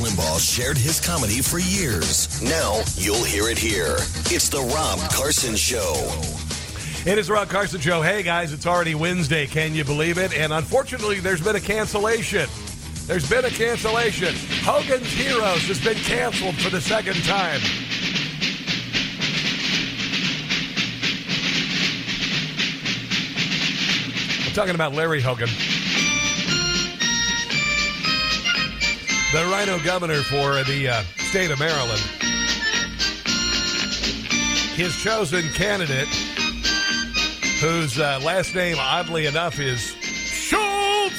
Limbaugh shared his comedy for years. Now you'll hear it here. It's the Rob Carson Show. It is Rob Carson Show. Hey guys, it's already Wednesday. Can you believe it? And unfortunately, there's been a cancellation. There's been a cancellation. Hogan's Heroes has been canceled for the second time. I'm talking about Larry Hogan. The Rhino governor for the uh, state of Maryland. His chosen candidate, whose uh, last name, oddly enough, is Schultz.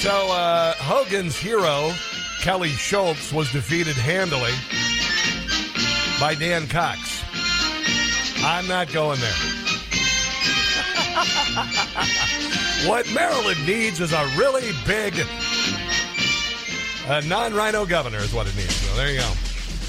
So uh, Hogan's hero, Kelly Schultz, was defeated handily by Dan Cox. I'm not going there. what Maryland needs is a really big uh, non-rhino governor is what it needs. So there you go.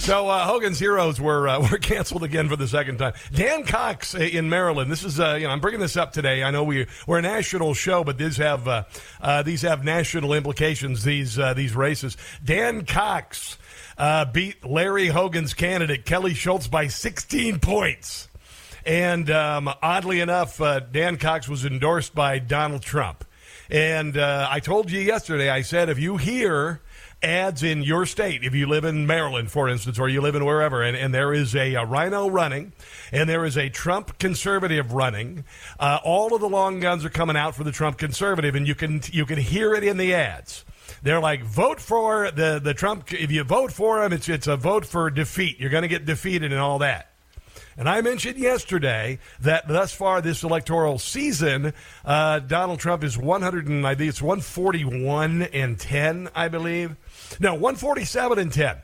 So uh, Hogan's Heroes were uh, were canceled again for the second time. Dan Cox in Maryland. This is uh, you know I'm bringing this up today. I know we we're a national show, but these have uh, uh, these have national implications. These uh, these races. Dan Cox beat Larry Hogan's candidate Kelly Schultz by 16 points. And um, oddly enough, uh, Dan Cox was endorsed by Donald Trump. And uh, I told you yesterday, I said, if you hear ads in your state, if you live in Maryland, for instance, or you live in wherever, and, and there is a, a, rhino running, and there is a Trump conservative running, uh, all of the long guns are coming out for the Trump conservative, and you can you can hear it in the ads. They're like, vote for the, the Trump. If you vote for him, it's it's a vote for defeat. You're going to get defeated and all that. And I mentioned yesterday that thus far this electoral season, uh, Donald Trump is 100 and I think it's 141 and 10, I believe. No, 147 and 10.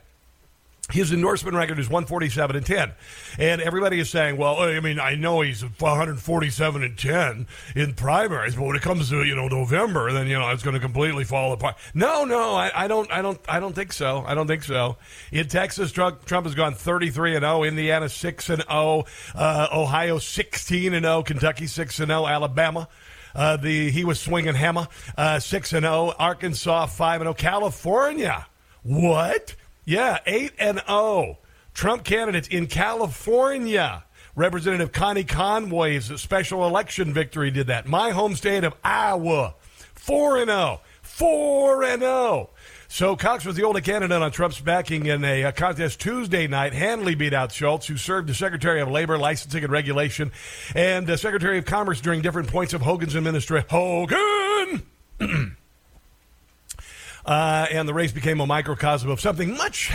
His endorsement record is 147 and 10. And everybody is saying, well, I mean, I know he's 147 and 10 in primaries, but when it comes to, you know, November, then, you know, it's going to completely fall apart. No, no, I, I, don't, I don't, I don't think so. I don't think so. In Texas, Trump, Trump has gone 33 and 0, Indiana 6 and 0, uh, Ohio 16 and 0, Kentucky 6 and 0, Alabama. Uh, the he was swinging hammer uh, six and zero. Arkansas five and zero. California, what? Yeah, 8 and 0. Trump candidates in California. Representative Connie Conway's special election victory did that. My home state of Iowa, 4 and 0. 4 and 0. So Cox was the only candidate on Trump's backing in a, a, contest Tuesday night. Handily beat out Schultz, who served as Secretary of Labor, Licensing and Regulation, and uh, Secretary of Commerce during different points of Hogan's administration. Hogan! Uh, and the race became a microcosm of something much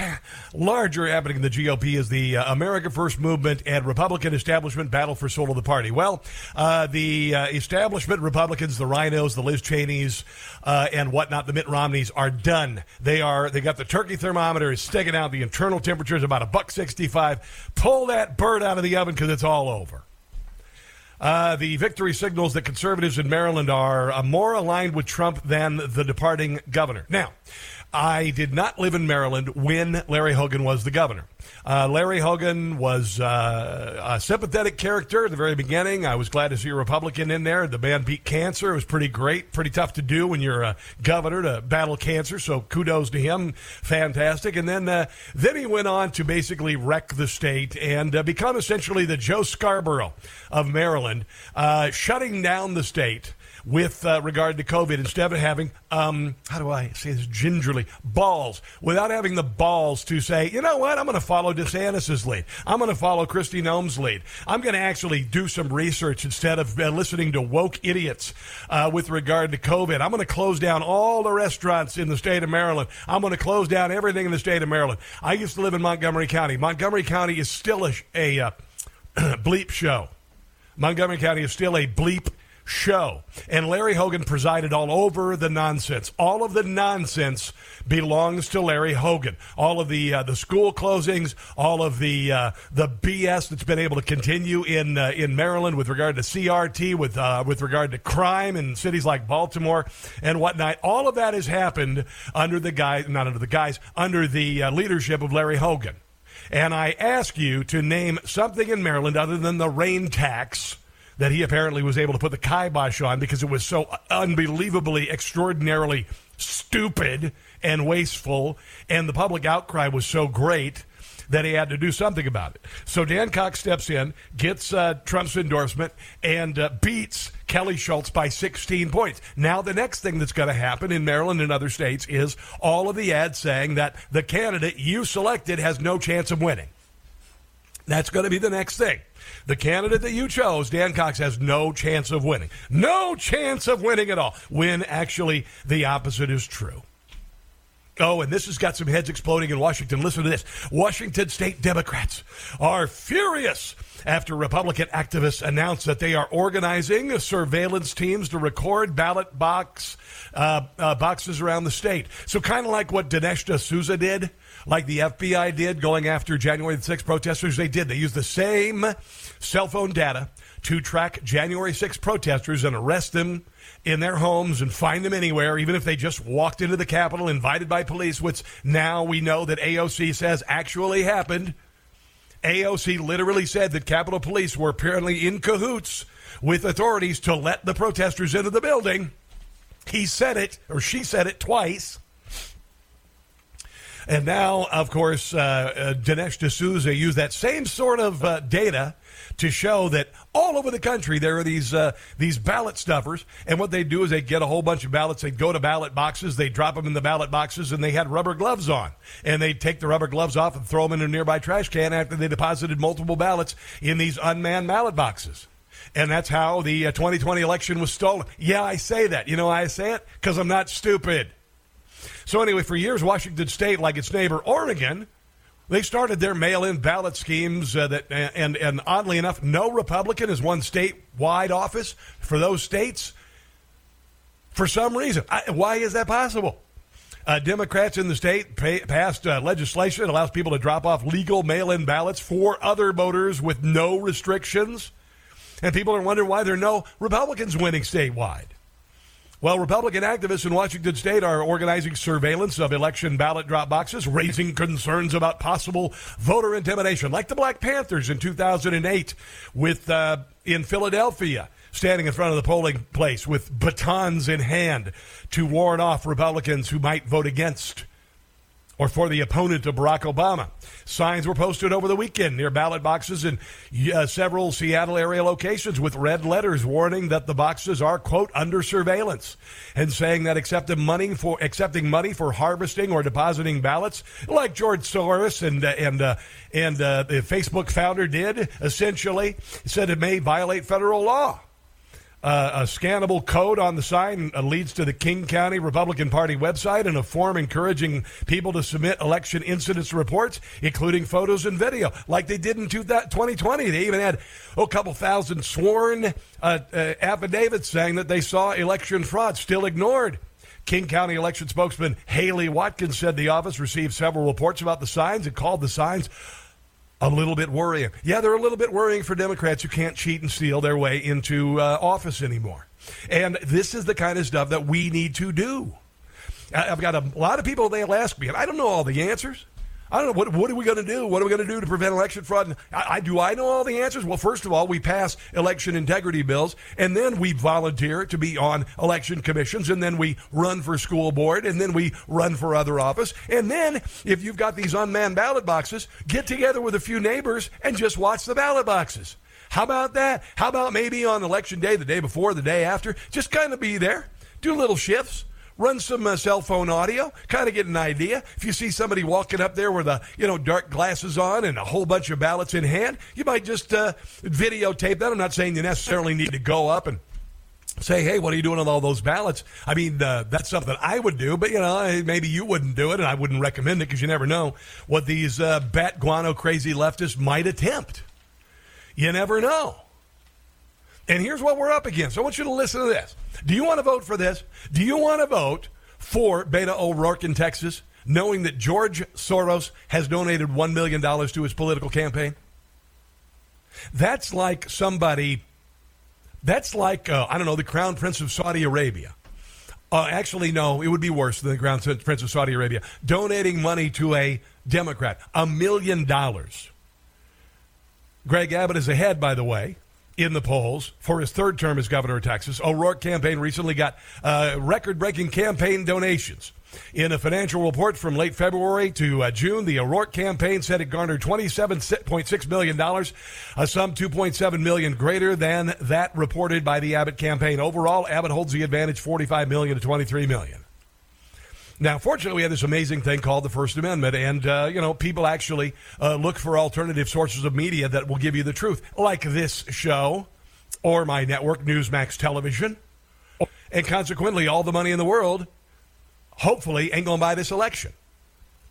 larger happening in the GOP as the uh, America First movement and Republican establishment battle for soul of the party. Well, uh, the uh, establishment Republicans, the Rhinos, the Liz Cheneys, uh, and whatnot, the Mitt Romneys are done. They are they got the turkey thermometer is sticking out. The internal temperature is about a buck sixty five. Pull that bird out of the oven because it's all over. Uh, the victory signals that conservatives in Maryland are uh, more aligned with Trump than the departing governor. Now, I did not live in Maryland when Larry Hogan was the governor. Uh, Larry Hogan was uh, a sympathetic character at the very beginning. I was glad to see a Republican in there. The man beat cancer. It was pretty great, pretty tough to do when you're a governor to battle cancer. So kudos to him, fantastic. And then uh, then he went on to basically wreck the state and uh, become essentially the Joe Scarborough of Maryland, uh, shutting down the state with uh, regard to COVID instead of having, um, how do I say this gingerly, balls, without having the balls to say, you know what, I'm going to follow DeSantis' lead. I'm going to follow Kristi Noem's lead. I'm going to actually do some research instead of uh, listening to woke idiots uh, with regard to COVID. I'm going to close down all the restaurants in the state of Maryland. I'm going to close down everything in the state of Maryland. I used to live in Montgomery County. Montgomery County is still a, a uh, bleep show. Montgomery County is still a bleep show. And Larry Hogan presided all over the nonsense. All of the nonsense belongs to Larry Hogan. All of the uh, the school closings, all of the uh, the BS that's been able to continue in uh, in Maryland with regard to CRT, with uh, with regard to crime in cities like Baltimore and whatnot. All of that has happened under the guy, not under the guys, under the uh, leadership of Larry Hogan. And I ask you to name something in Maryland other than the rain tax that he apparently was able to put the kibosh on because it was so unbelievably, extraordinarily stupid and wasteful, and the public outcry was so great that he had to do something about it. So Dan Cox steps in, gets uh, Trump's endorsement, and uh, beats Kelly Schultz by 16 points. Now, the next thing that's going to happen in Maryland and other states is all of the ads saying that the candidate you selected has no chance of winning. That's going to be the next thing. The candidate that you chose, Dan Cox, has no chance of winning. No chance of winning at all. When actually the opposite is true. Oh, and this has got some heads exploding in Washington. Listen to this. Washington state Democrats are furious after Republican activists announced that they are organizing surveillance teams to record ballot box uh, uh, boxes around the state. So, kind of like what Dinesh D'Souza did, like the FBI did going after January the 6th protesters. They did. They used the same cell phone data to track January 6th protesters and arrest them in their homes and find them anywhere, even if they just walked into the Capitol invited by police, which now we know that AOC says actually happened. AOC literally said that Capitol Police were apparently in cahoots with authorities to let the protesters into the building. He said it, or she said it twice. And now, of course, uh, uh, Dinesh D'Souza used that same sort of uh, data to show that all over the country there are these uh, these ballot stuffers, and what they do is they get a whole bunch of ballots. They go to ballot boxes, they drop them in the ballot boxes, and they had rubber gloves on, and they take the rubber gloves off and throw them in a nearby trash can after they deposited multiple ballots in these unmanned ballot boxes. And that's how the uh, 2020 election was stolen. Yeah, I say that. You know why I say it? Because I'm not stupid. So, anyway, for years, Washington State, like its neighbor Oregon, they started their mail-in ballot schemes uh, that, and and oddly enough, no Republican has won statewide office for those states. For some reason, I, why is that possible? Uh, Democrats in the state pay, passed uh, legislation that allows people to drop off legal mail-in ballots for other voters with no restrictions, and people are wondering why there are no Republicans winning statewide. Well, Republican activists in Washington state are organizing surveillance of election ballot drop boxes, raising concerns about possible voter intimidation, like the Black Panthers in 2008 with uh, in Philadelphia, standing in front of the polling place with batons in hand to warn off Republicans who might vote against or for the opponent of Barack Obama. Signs were posted over the weekend near ballot boxes in uh, several Seattle area locations with red letters warning that the boxes are quote under surveillance and saying that accepting money for accepting money for harvesting or depositing ballots like George Soros and uh, and uh, and uh, the Facebook founder did essentially said it may violate federal law uh, a scannable code on the sign uh, leads to the King County Republican Party website and a form encouraging people to submit election incidents reports, including photos and video, like they did in 2020. They even had oh, a couple thousand sworn uh, uh, affidavits saying that they saw election fraud, still ignored. King County election spokesman Halei Watkins said the office received several reports about the signs and called the signs a little bit worrying. Yeah, they're a little bit worrying for Democrats who can't cheat and steal their way into uh, office anymore. And this is the kind of stuff that we need to do. I've got a lot of people they'll ask me, and I don't know all the answers. I don't know what what are we going to do? What are we going to do to prevent election fraud? I, I, do I know all the answers? Well, first of all, we pass election integrity bills, and then we volunteer to be on election commissions, and then we run for school board, and then we run for other office, and then if you've got these unmanned ballot boxes, get together with a few neighbors and just watch the ballot boxes. How about that? How about maybe on election day, the day before, the day after, just kind of be there, do little shifts run some uh, cell phone audio, kind of get an idea. If you see somebody walking up there with a you know dark glasses on and a whole bunch of ballots in hand, you might just uh, videotape that. I'm not saying you necessarily need to go up and say, hey, what are you doing with all those ballots? I mean, uh, that's something I would do, but you know, maybe you wouldn't do it, and I wouldn't recommend it because you never know what these uh, bat guano crazy leftists might attempt. You never know. And here's what we're up against. I want you to listen to this. Do you want to vote for this? Do you want to vote for Beto O'Rourke in Texas, knowing that George Soros has donated $1 million to his political campaign? That's like somebody, that's like, uh, I don't know, the Crown Prince of Saudi Arabia. Uh, actually, no, it would be worse than the Crown Prince of Saudi Arabia. Donating money to a Democrat, a million dollars. Greg Abbott is ahead, by the way in the polls for his third term as governor of Texas. O'Rourke campaign recently got uh, record breaking campaign donations. In a financial report from late February to uh, June, the O'Rourke campaign said it garnered $27.6 million, a sum 2.7 million greater than that reported by the Abbott campaign. Overall, Abbott holds the advantage 45 million to $23 million. Now, fortunately, we have this amazing thing called the First Amendment, and uh, you know, people actually uh, look for alternative sources of media that will give you the truth, like this show or my network, Newsmax Television, and consequently, all the money in the world, hopefully, ain't going to buy this election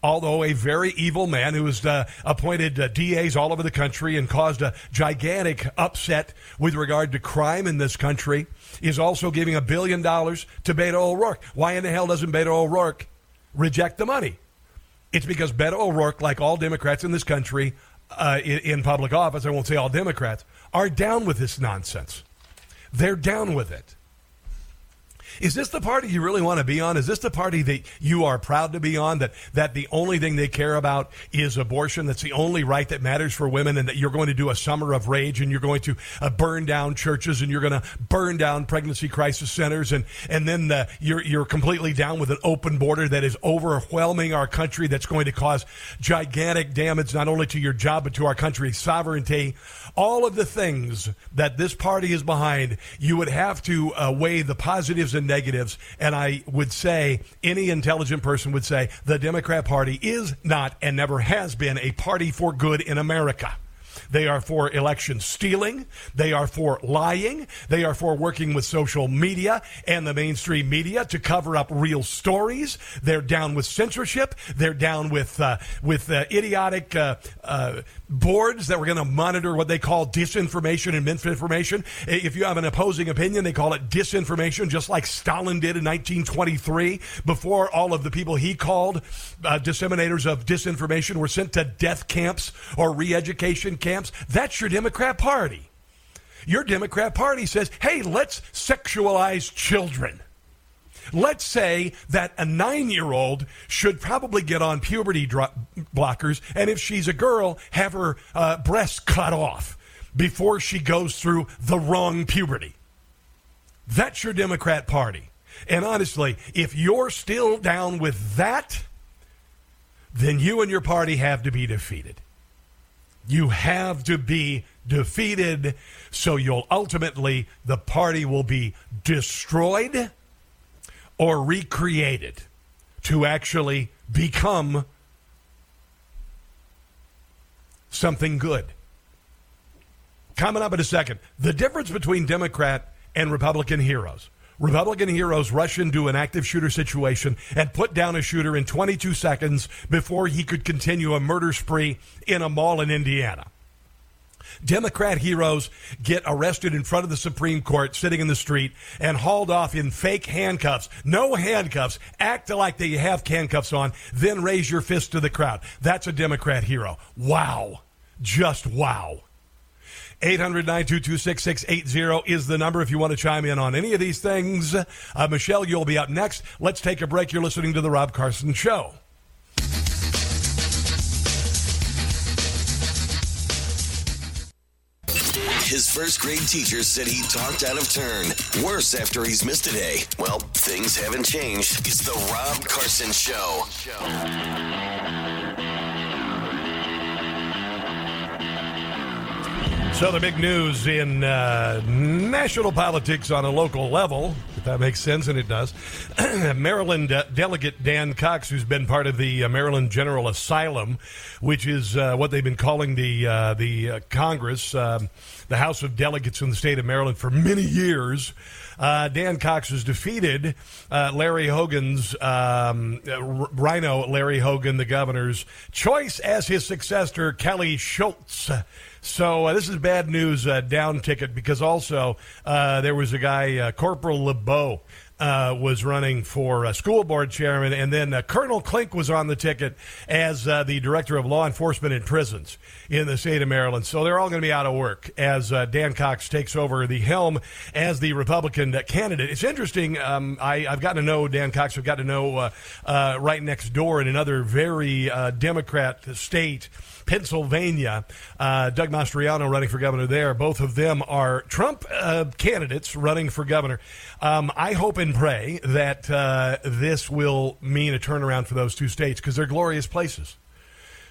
although a very evil man who has uh, appointed uh, DAs all over the country and caused a gigantic upset with regard to crime in this country, is also giving a billion dollars to Beto O'Rourke. Why in the hell doesn't Beto O'Rourke reject the money? It's because Beto O'Rourke, like all Democrats in this country uh, in, in public office, I won't say all Democrats, are down with this nonsense. They're down with it. Is this the party you really want to be on? Is this the party that you are proud to be on? That that the only thing they care about is abortion? That's the only right that matters for women, and that you're going to do a summer of rage and you're going to uh, burn down churches and you're going to burn down pregnancy crisis centers and and then uh, you're you're completely down with an open border that is overwhelming our country. That's going to cause gigantic damage not only to your job but to our country's sovereignty. All of the things that this party is behind, you would have to uh, weigh the positives and negatives. And I would say any intelligent person would say the Democrat Party is not and never has been a party for good in America. They are for election stealing. They are for lying. They are for working with social media and the mainstream media to cover up real stories. They're down with censorship. They're down with uh, with uh, idiotic uh, uh boards that were going to monitor what they call disinformation and misinformation. If you have an opposing opinion, they call it disinformation, just like Stalin did in 1923 before all of the people he called uh, disseminators of disinformation were sent to death camps or re education camps. That's your Democrat Party. Your Democrat Party says, hey, let's sexualize children. Let's say that a nine year old should probably get on puberty dro- blockers, and if she's a girl, have her uh, breasts cut off before she goes through the wrong puberty. That's your Democrat Party. And honestly, if you're still down with that, then you and your party have to be defeated. You have to be defeated, so you'll ultimately, the party will be destroyed or recreated to actually become something good. Coming up in a second, the difference between Democrat and Republican heroes. Republican heroes rush into an active shooter situation and put down a shooter in 22 seconds before he could continue a murder spree in a mall in Indiana. Democrat heroes get arrested in front of the Supreme Court, sitting in the street, and hauled off in fake handcuffs. No handcuffs. Act like they have handcuffs on, then raise your fist to the crowd. That's a Democrat hero. Wow. Just wow. 800 922 is the number if you want to chime in on any of these things. Uh, Michelle, you'll be up next. Let's take a break. You're listening to The Rob Carson Show. His first grade teacher said he talked out of turn. Worse after he's missed a day. Well, things haven't changed. It's the Rob Carson Show. So, the big news in uh, national politics on a local level, if that makes sense, and it does. Maryland uh, delegate Dan Cox, who's been part of the uh, Maryland General Asylum, which is uh, what they've been calling the uh, the uh, Congress, um, the House of Delegates in the state of Maryland for many years. Uh, Dan Cox has defeated uh, Larry Hogan's um, Rhino Larry Hogan, the governor's choice as his successor, Kelly Schultz. So uh, this is bad news uh, down ticket because also uh, there was a guy, uh, Corporal LeBeau. Uh, was running for uh, school board chairman, and then Colonel Klink was on the ticket as the director of law enforcement in prisons in the state of Maryland. So they're all going to be out of work as Dan Cox takes over the helm as the Republican candidate. It's interesting. Um, I, have gotten to know Dan Cox. I've got to know right next door in another very Democrat state Pennsylvania. Uh, Doug Mastriano running for governor there. Both of them are Trump uh, candidates running for governor. Um, I hope and pray that uh, this will mean a turnaround for those two states because they're glorious places.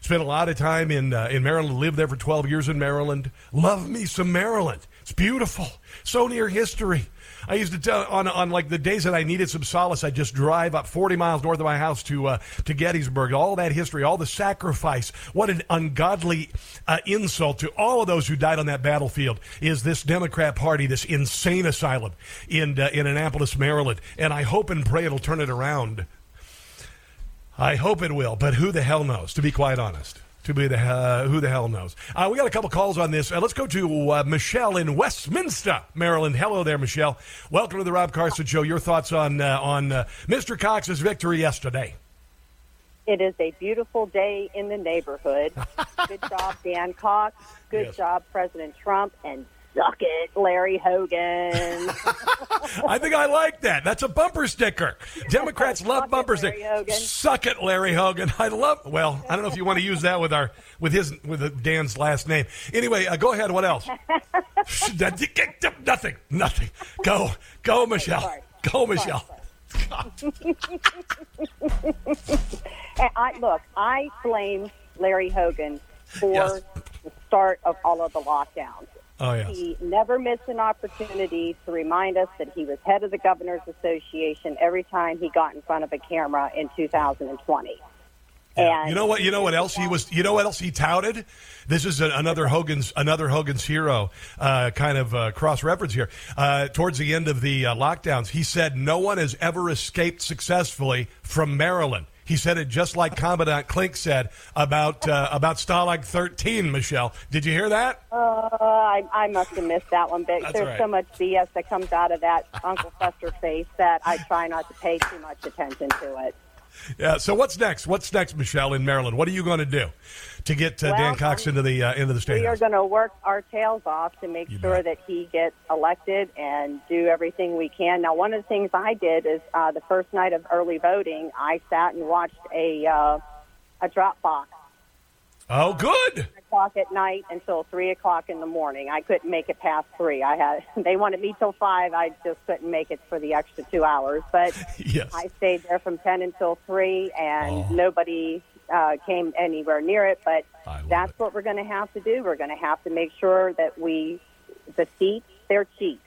Spent a lot of time in uh, in Maryland. Lived there for 12 years in Maryland. Love me some Maryland. It's beautiful. So near history. I used to tell on on like the days that I needed some solace, I'd just drive up 40 miles north of my house to uh, to Gettysburg. All that history, all the sacrifice. What an ungodly uh, insult to all of those who died on that battlefield is this Democrat Party, this insane asylum in uh, in Annapolis, Maryland. And I hope and pray it'll turn it around. I hope it will, but who the hell knows? To be quite honest, to be the uh, who the hell knows? Uh, we got a couple calls on this. Uh, let's go to uh, Michelle in Westminster, Maryland. Hello there, Michelle. Welcome to the Rob Carson Show. Your thoughts on uh, on uh, Mr. Cox's victory yesterday? It is a beautiful day in the neighborhood. Good job, Dan Cox. Good Yes. job, President Trump, and suck it, Larry Hogan. I think I like that. That's a bumper sticker. Democrats love bumper stickers. Suck it, Larry Hogan. I love. Well, I don't know if you want to use that with our with his with Dan's last name. Anyway, uh, go ahead. What else? nothing. Nothing. Go. Go, Michelle. sorry. Go, Michelle. I look, I blame Larry Hogan for Yes. the start of all of the lockdowns. Oh yes. He never missed an opportunity to remind us that he was head of the Governors Association every time he got in front of a camera in 2020. And You know what? You know what else he was? You know what else he touted? This is a, another Hogan's another Hogan's hero uh, kind of uh, cross reference here. Uh, towards the end of the uh, lockdowns, he said no one has ever escaped successfully from Maryland. He said it just like Commandant Klink said about uh, about Stalag 13. Michelle, did you hear that? Uh, I, I must have missed that one, but That's there's right. so much BS that comes out of that Uncle Fester face that I try not to pay too much attention to it. Yeah. So what's next? What's next, Michelle, in Maryland? What are you going to do to get uh, Well, Dan Cox um, into the uh, into the state We are going to work our tails off to make You sure bet. that he gets elected and do everything we can. Now, one of the things I did is uh, the first night of early voting, I sat and watched a uh, a drop box Oh, good. O'clock at night until three o'clock in the morning. I couldn't make it past three. I had they wanted me till five. I just couldn't make it for the extra two hours. But Yes. I stayed there from ten until three, and Oh. nobody uh, came anywhere near it. But that's it. what we're going to have to do. We're going to have to make sure that we the seats they're cheap.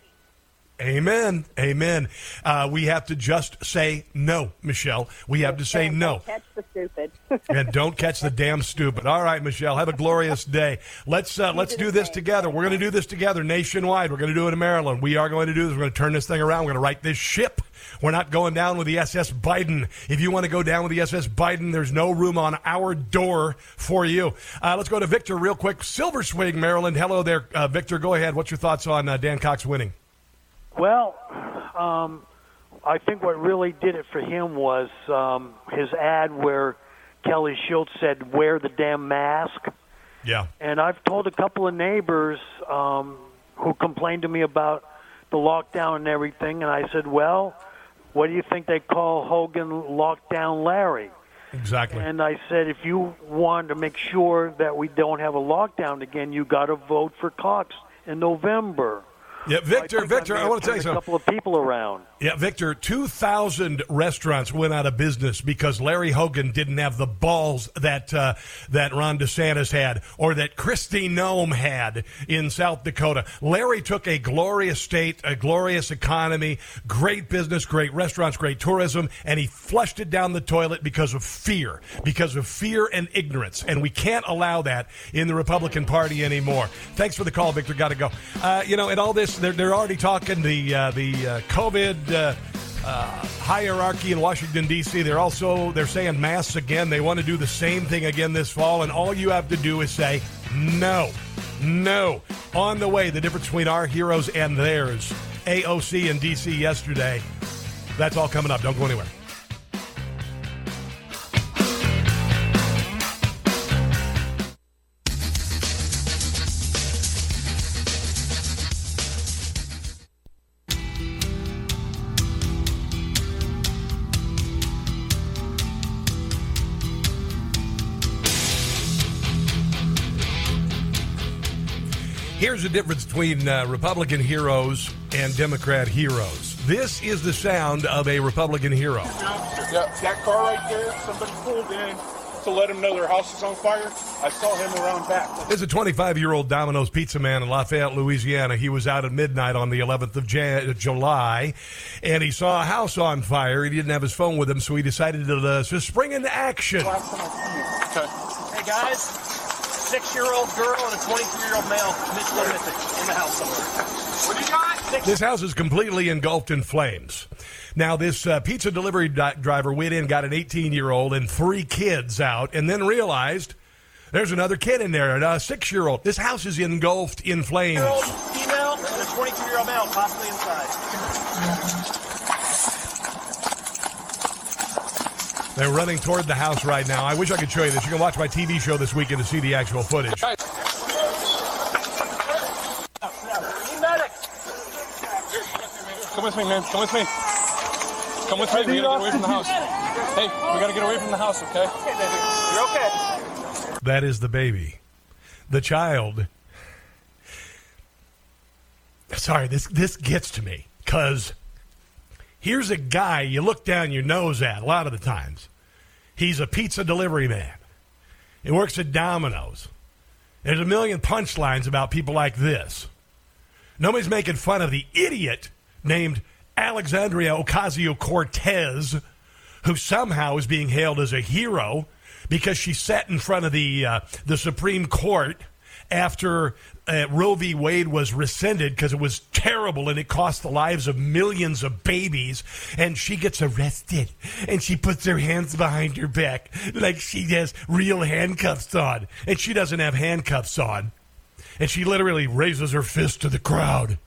Amen. Amen. Uh, we have to just say no, Michelle. We have to say no. Catch the stupid. and don't catch the damn stupid. All right, Michelle, have a glorious day. Let's uh, let's do this together. We're going to do this together nationwide. We're going to do it in Maryland. We are going to do this. We're going to turn this thing around. We're going to right this ship. We're not going down with the SS Biden. If you want to go down with the SS Biden, there's no room on our door for you. Uh, let's go to Victor real quick. Silver Spring, Maryland. Hello there, uh, Victor. Go ahead. What's your thoughts on uh, Dan Cox winning? Well, um, I think what really did it for him was um, his ad where Kelly Schultz said, "Wear the damn mask." Yeah. And I've told a couple of neighbors um, who complained to me about the lockdown and everything, and I said, "Well, what do you think they call Hogan Lockdown Larry?" Exactly. And I said, if you want to make sure that we don't have a lockdown again, you got to vote for Cox in November. Yeah, Victor, I Victor, may I want to tell you something. A couple of people around. Yeah, Victor, 2,000 restaurants went out of business because Larry Hogan didn't have the balls that uh, that Ron DeSantis had or that Kristi Noem had in South Dakota. Larry took a glorious state, a glorious economy, great business, great restaurants, great tourism, and he flushed it down the toilet because of fear, because of fear and ignorance. And we can't allow that in the Republican Party anymore. Thanks for the call, Victor. Got to go. Uh, you know, and all this, they're, they're already talking the, uh, the uh, COVID. Uh, uh, hierarchy in Washington D.C. They're also they're saying masks again. They want to do the same thing again this fall, and all you have to do is say no, no. On the way, the difference between our heroes and theirs. AOC in D.C. yesterday. That's all coming up. Don't go anywhere. Here's the difference between uh, Republican heroes and Democrat heroes. This is the sound of a Republican hero. Yeah, that car right there, somebody pulled in to let them know their house is on fire. I saw him around back. There's a 25 year old Domino's pizza man in Lafayette, Louisiana. He was out at midnight on the 11th of Jan- July, and he saw a house on fire. He didn't have his phone with him, so he decided to, uh, spring into action. Last time I seen him. Okay. Hey guys, six year old girl and a 23 year old male missing missing in the house somewhere. What do you got? Six This house is completely engulfed in flames. Now, this uh, pizza delivery di- driver went in, got an 18 year old and three kids out, and then realized there's another kid in there, a six year old. This house is engulfed in flames. female and a 22 year old male possibly inside. They're running toward the house right now. I wish I could show you this. You can watch my TV show this weekend to see the actual footage. Come with me, man. Come with me. Come with me. We gotta get away from the house. Hey, we gotta get away from the house, okay? Okay, baby. You're okay. That is the baby. The child. Sorry, this this gets to me because here's a guy you look down your nose at a lot of the times. He's a pizza delivery man. He works at Domino's. There's a million punchlines about people like this. Nobody's making fun of the idiot named Alexandria Ocasio Cortez, who somehow is being hailed as a hero because she sat in front of the uh, the Supreme Court after uh, Roe v. Wade was rescinded because it was terrible and it cost the lives of millions of babies. And she gets arrested and she puts her hands behind her back like she has real handcuffs on, and she doesn't have handcuffs on. And she literally raises her fist to the crowd.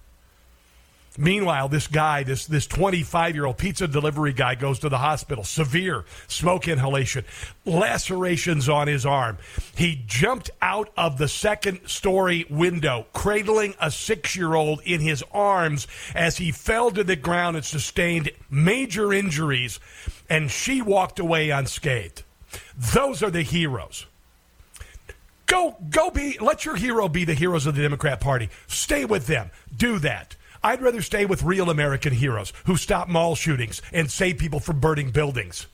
Meanwhile, this guy, this this 25 year old pizza delivery guy, goes to the hospital. Severe smoke inhalation, lacerations on his arm. He jumped out of the second story window, cradling a six year old in his arms as he fell to the ground and sustained major injuries. And she walked away unscathed. Those are the heroes. Go, go be, let your hero be the heroes of the Democrat Party. Stay with them. Do that. I'd rather stay with real American heroes who stop mall shootings and save people from burning buildings.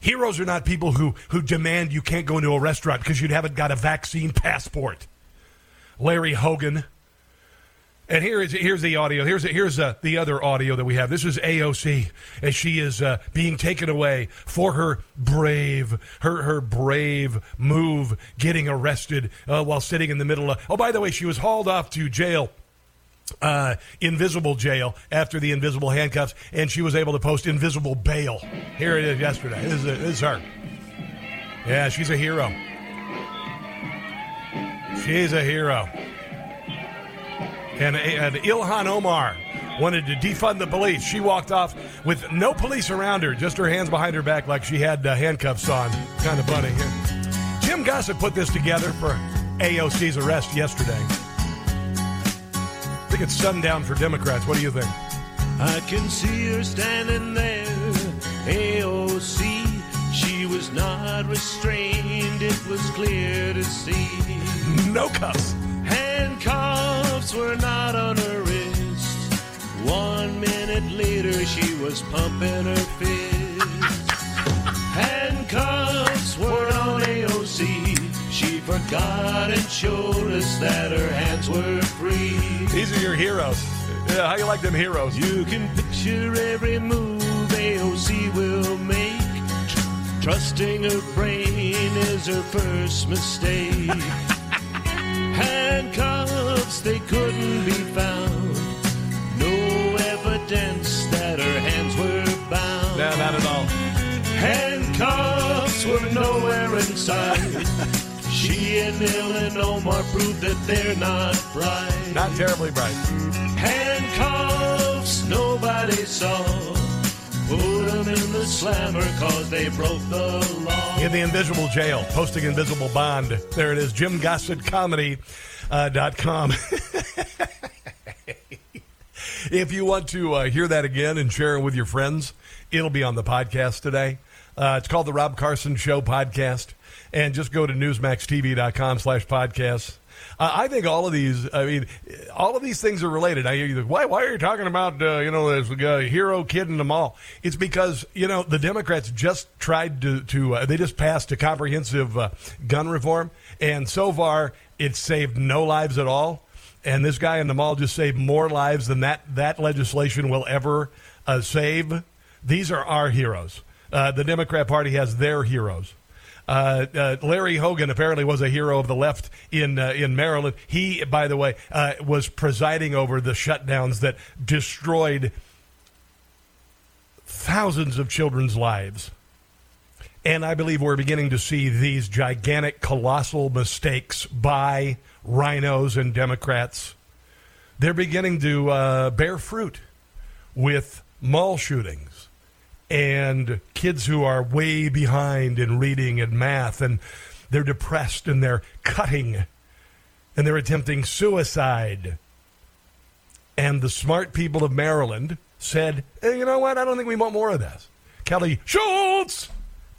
Heroes are not people who, who demand you can't go into a restaurant because you haven't got a vaccine passport. Larry Hogan. And here is here's the audio. Here's here's uh, the other audio that we have. This is AOC as she is uh, being taken away for her brave her her brave move, getting arrested uh, while sitting in the middle of. Oh, by the way, she was hauled off to jail uh, invisible jail after the invisible handcuffs, and she was able to post invisible bail. Here it is yesterday. This is, this is her. Yeah, she's a hero. She's a hero. And, and Ilhan Omar wanted to defund the police. She walked off with no police around her, just her hands behind her back like she had uh, handcuffs on. Kind of funny. Jim Gossett put this together for AOC's arrest yesterday. I think it's sundown for Democrats. What do you think? I can see her standing there, AOC. She was not restrained, it was clear to see. No cuffs. Handcuffs were not on her wrist. One minute later, she was pumping her fist. Handcuffs were on AOC. Forgot and showed us that her hands were free. These are your heroes. Yeah, how you like them heroes? You can picture every move AOC will make. Trusting her brain is her first mistake. Handcuffs, they couldn't be found. No evidence that her hands were bound. No, not at all. Handcuffs were nowhere in sight. She and Ilhan Omar proved that they're not bright. Not terribly bright. Handcuffs nobody saw. Put them in the slammer cause they broke the law. In the invisible jail, posting invisible bond. There it is, Jim Gossett Comedy. Uh, dot com. if you want to uh, hear that again and share it with your friends, it'll be on the podcast today. Uh, it's called the Rob Carson Show Podcast. And just go to newsmaxtv.com slash podcasts. Uh, I think all of these, I mean, all of these things are related. I hear you, why, why are you talking about, uh, you know, this uh, hero kid in the mall? It's because, you know, the Democrats just tried to, to uh, they just passed a comprehensive uh, gun reform, and so far it's saved no lives at all. And this guy in the mall just saved more lives than that, that legislation will ever uh, save. These are our heroes. The Democrat Party has their heroes. Uh, uh, Larry Hogan apparently was a hero of the left in uh, in Maryland. He, by the way, uh, was presiding over the shutdowns that destroyed thousands of children's lives. And I believe we're beginning to see these gigantic, colossal mistakes by rhinos and Democrats. They're beginning to uh, bear fruit with mall shootings and kids who are way behind in reading and math, and they're depressed and they're cutting and they're attempting suicide. And the smart people of Maryland said, hey, you know what? I don't think we want more of this. Kelly Schultz!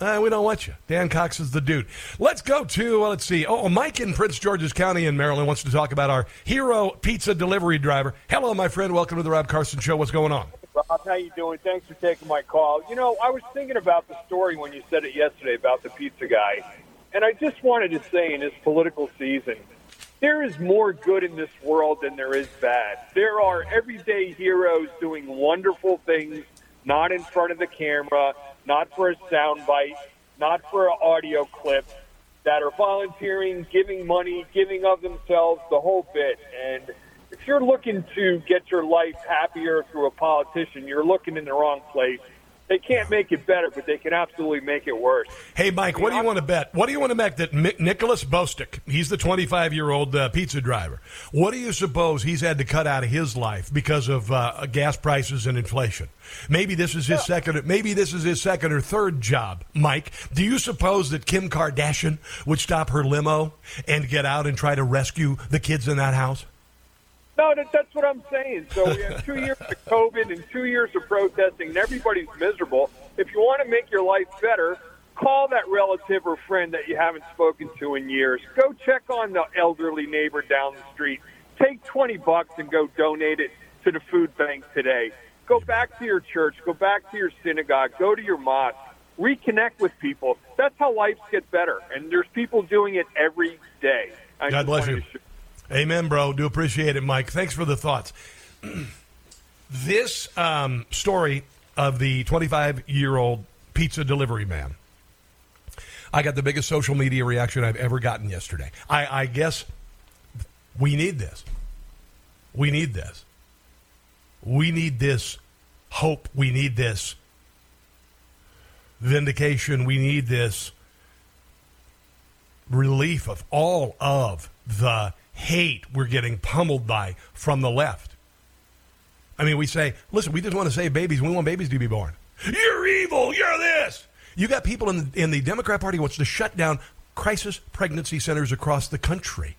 Uh, we don't want you. Dan Cox is the dude. Let's go to, well, let's see. Oh, Mike in Prince George's County in Maryland wants to talk about our hero pizza delivery driver. Hello, my friend. Welcome to the Rob Carson Show. What's going on? Rob, how you doing? Thanks for taking my call. You know, I was thinking about the story when you said it yesterday about the pizza guy, and I just wanted to say in this political season, there is more good in this world than there is bad. There are everyday heroes doing wonderful things, not in front of the camera, not for a soundbite, not for an audio clip, that are volunteering, giving money, giving of themselves, the whole bit. And if you're looking to get your life happier through a politician, you're looking in the wrong place. They can't make it better, but they can absolutely make it worse. Hey, Mike, what do you want to bet? What do you want to bet that Mi- Nicholas Bostic, he's the 25 year old uh, pizza driver, what do you suppose he's had to cut out of his life because of uh, gas prices and inflation? Maybe this is his second. Maybe this is his second or third job. Mike, do you suppose that Kim Kardashian would stop her limo and get out and try to rescue the kids in that house? No, that, that's what I'm saying. So we have two years of COVID and two years of protesting, and everybody's miserable. If you want to make your life better, call that relative or friend that you haven't spoken to in years. Go check on the elderly neighbor down the street. Take 20 bucks and go donate it to the food bank today. Go back to your church. Go back to your synagogue. Go to your mosque. Reconnect with people. That's how lives get better. And there's people doing it every day. I God bless you. Amen, bro. Do appreciate it, Mike. Thanks for the thoughts. this um, story of the 25 year old pizza delivery man. I got the biggest social media reaction I've ever gotten yesterday. I, I guess we need this. We need this. We need this hope. We need this vindication. We need this relief of all of the hate we're getting pummeled by from the left. I mean, we say, listen, we just want to save babies. We want babies to be born. You're evil. You're this. You got people in the, in the Democrat Party wants to shut down crisis pregnancy centers across the country.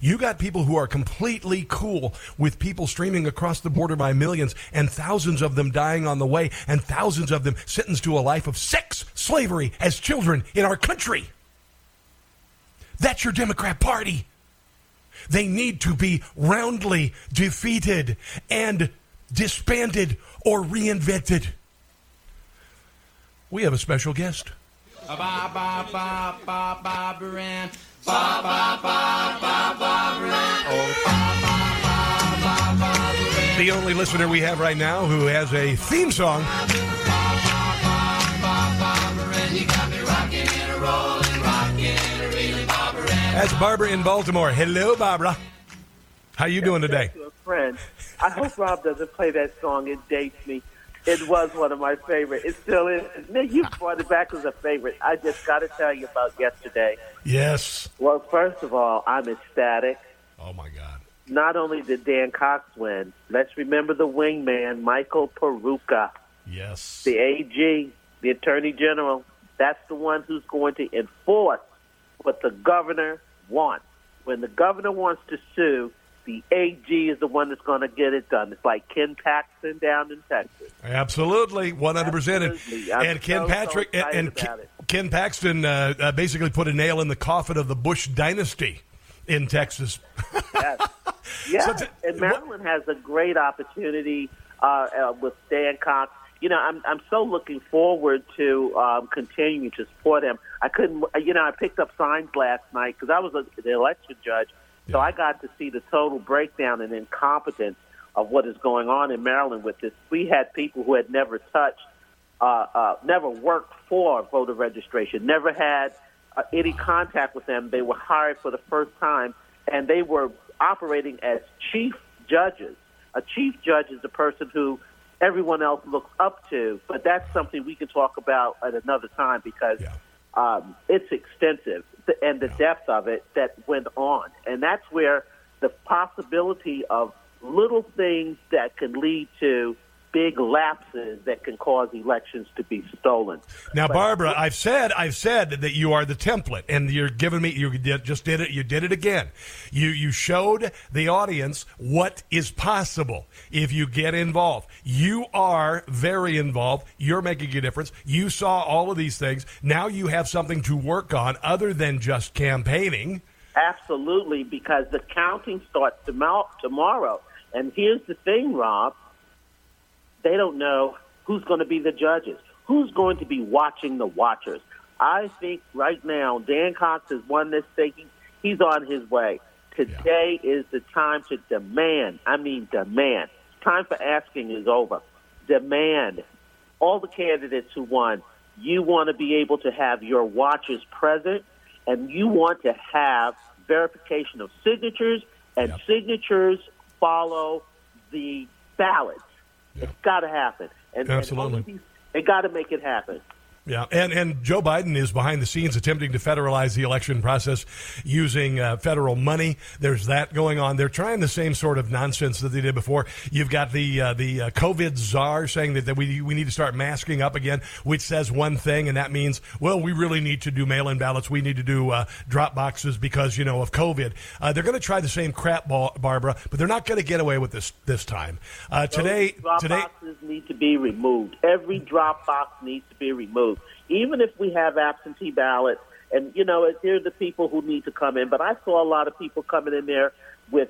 You got people who are completely cool with people streaming across the border by millions and thousands of them dying on the way and thousands of them sentenced to a life of sex slavery as children in our country. That's your Democrat Party. They need to be roundly defeated and disbanded or reinvented. We have a special guest. The only listener we have right now who has a theme song. That's Barbara in Baltimore. Hello, Barbara. How you doing today? To a friend. I hope Rob doesn't play that song. It dates me. It was one of my favorite. It still is. Man, you brought it back as a favorite. I just got to tell you about yesterday. Yes. Well, first of all, I'm ecstatic. Oh my God. Not only did Dan Cox win, let's remember the wingman, Michael Peroutka, Yes. the AG, the Attorney General. That's the one who's going to enforce what the governor wants. When the governor wants to sue, the AG is the one that's going to get it done. It's like Ken Paxton down in Texas. Absolutely, one hundred percent. Absolutely. And Ken so, Patrick so and, and Ken. Ken Paxton uh, uh, basically put a nail in the coffin of the Bush dynasty in Texas. yes. Yeah, So t- and Maryland has a great opportunity uh, uh, with Dan Cox. You know, I'm I'm so looking forward to um, continuing to support him. I couldn't, you know, I picked up signs last night because I was a, the election judge, so I got to see the total breakdown and incompetence of what is going on in Maryland with this. We had people who had never touched, uh, uh, never worked for voter registration, never had uh, any contact with them. They were hired for the first time, and they were operating as chief judges. A chief judge is the person who everyone else looks up to, but that's something we can talk about at another time because um, it's extensive and the depth of it that went on. And that's where the possibility of little things that can lead to big lapses that can cause elections to be stolen. Now, But- Barbara, I've said I've said that you are the template, and you're giving me you did, just did it. You did it again. You you showed the audience what is possible if you get involved. You are very involved. You're making a difference. You saw all of these things. Now you have something to work on other than just campaigning. Absolutely, because the counting starts tomorrow. tomorrow. And here's the thing, Rob. They don't know who's going to be the judges, who's going to be watching the watchers. I think right now, Dan Cox has won this thing. He's on his way. Today is the time to demand. I mean, demand. Time for asking is over. Demand. All the candidates who won, you want to be able to have your watchers present, and you want to have verification of signatures, and signatures follow the ballots. It's got to happen. And, and Absolutely. only these- they got to make it happen. Yeah, and and Joe Biden is behind the scenes attempting to federalize the election process using uh, federal money. There's that going on. They're trying the same sort of nonsense that they did before. You've got the uh, the uh, COVID czar saying that, that we we need to start masking up again, which says one thing, and that means well we really need to do mail-in ballots. We need to do uh, drop boxes because you know of COVID. Uh, they're going to try the same crap, Bar- Barbara, but they're not going to get away with this this time. Uh, today Those drop today. boxes need to be removed. Every drop box needs to be removed. Even if we have absentee ballots, and you know, here are the people who need to come in. But I saw a lot of people coming in there with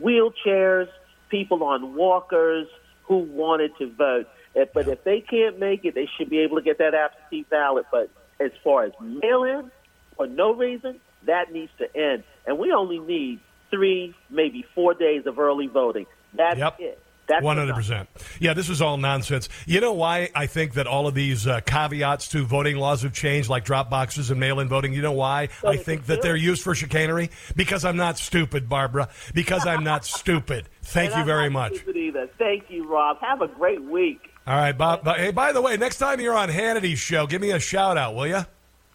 wheelchairs, people on walkers who wanted to vote. But if they can't make it, they should be able to get that absentee ballot. But as far as mail-in, for no reason, that needs to end. And we only need three, maybe four days of early voting. That's it. One hundred percent. Yeah, this is all nonsense. You know why I think that all of these uh, caveats to voting laws have changed, like drop boxes and mail-in voting. You know why I think that they're used for chicanery? Because I'm not stupid, Barbara. Because I'm not stupid. Thank And you I'm very not much. stupid Either. Thank you, Rob. Have a great week. All right, Bob. Hey, by the way, next time you're on Hannity's show, give me a shout out, will you?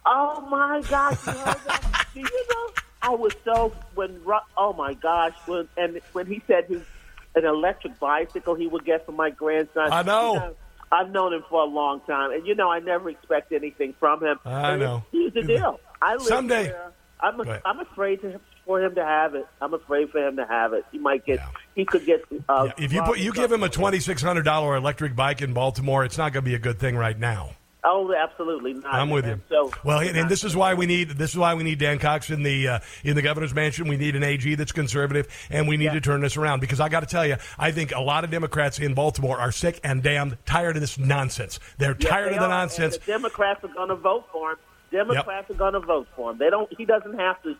Oh my gosh! You? Do you know? I was so when oh my gosh when and when he said his an electric bicycle he would get for my grandson. I know. You I've known him for a long time, and you know I never expect anything from him. I And know. Here's the deal. I live Someday- Where I'm ahead. I'm afraid to, for him to have it. I'm afraid for him to have it. He might get. He could get. Uh, If you put you give him a twenty six hundred dollar electric bike in Baltimore, it's not going to be a good thing right now. Oh, absolutely not. I'm with you. So Well, and, and this is why we need this is why we need Dan Cox in the uh, in the governor's mansion. We need an AG that's conservative, and we need to turn this around. Because I got to tell you, I think a lot of Democrats in Baltimore are sick and damned tired of this nonsense. They're Yeah, tired they of the are, nonsense. The Democrats are going to vote for him. Democrats are going to vote for him. They don't. He doesn't have to.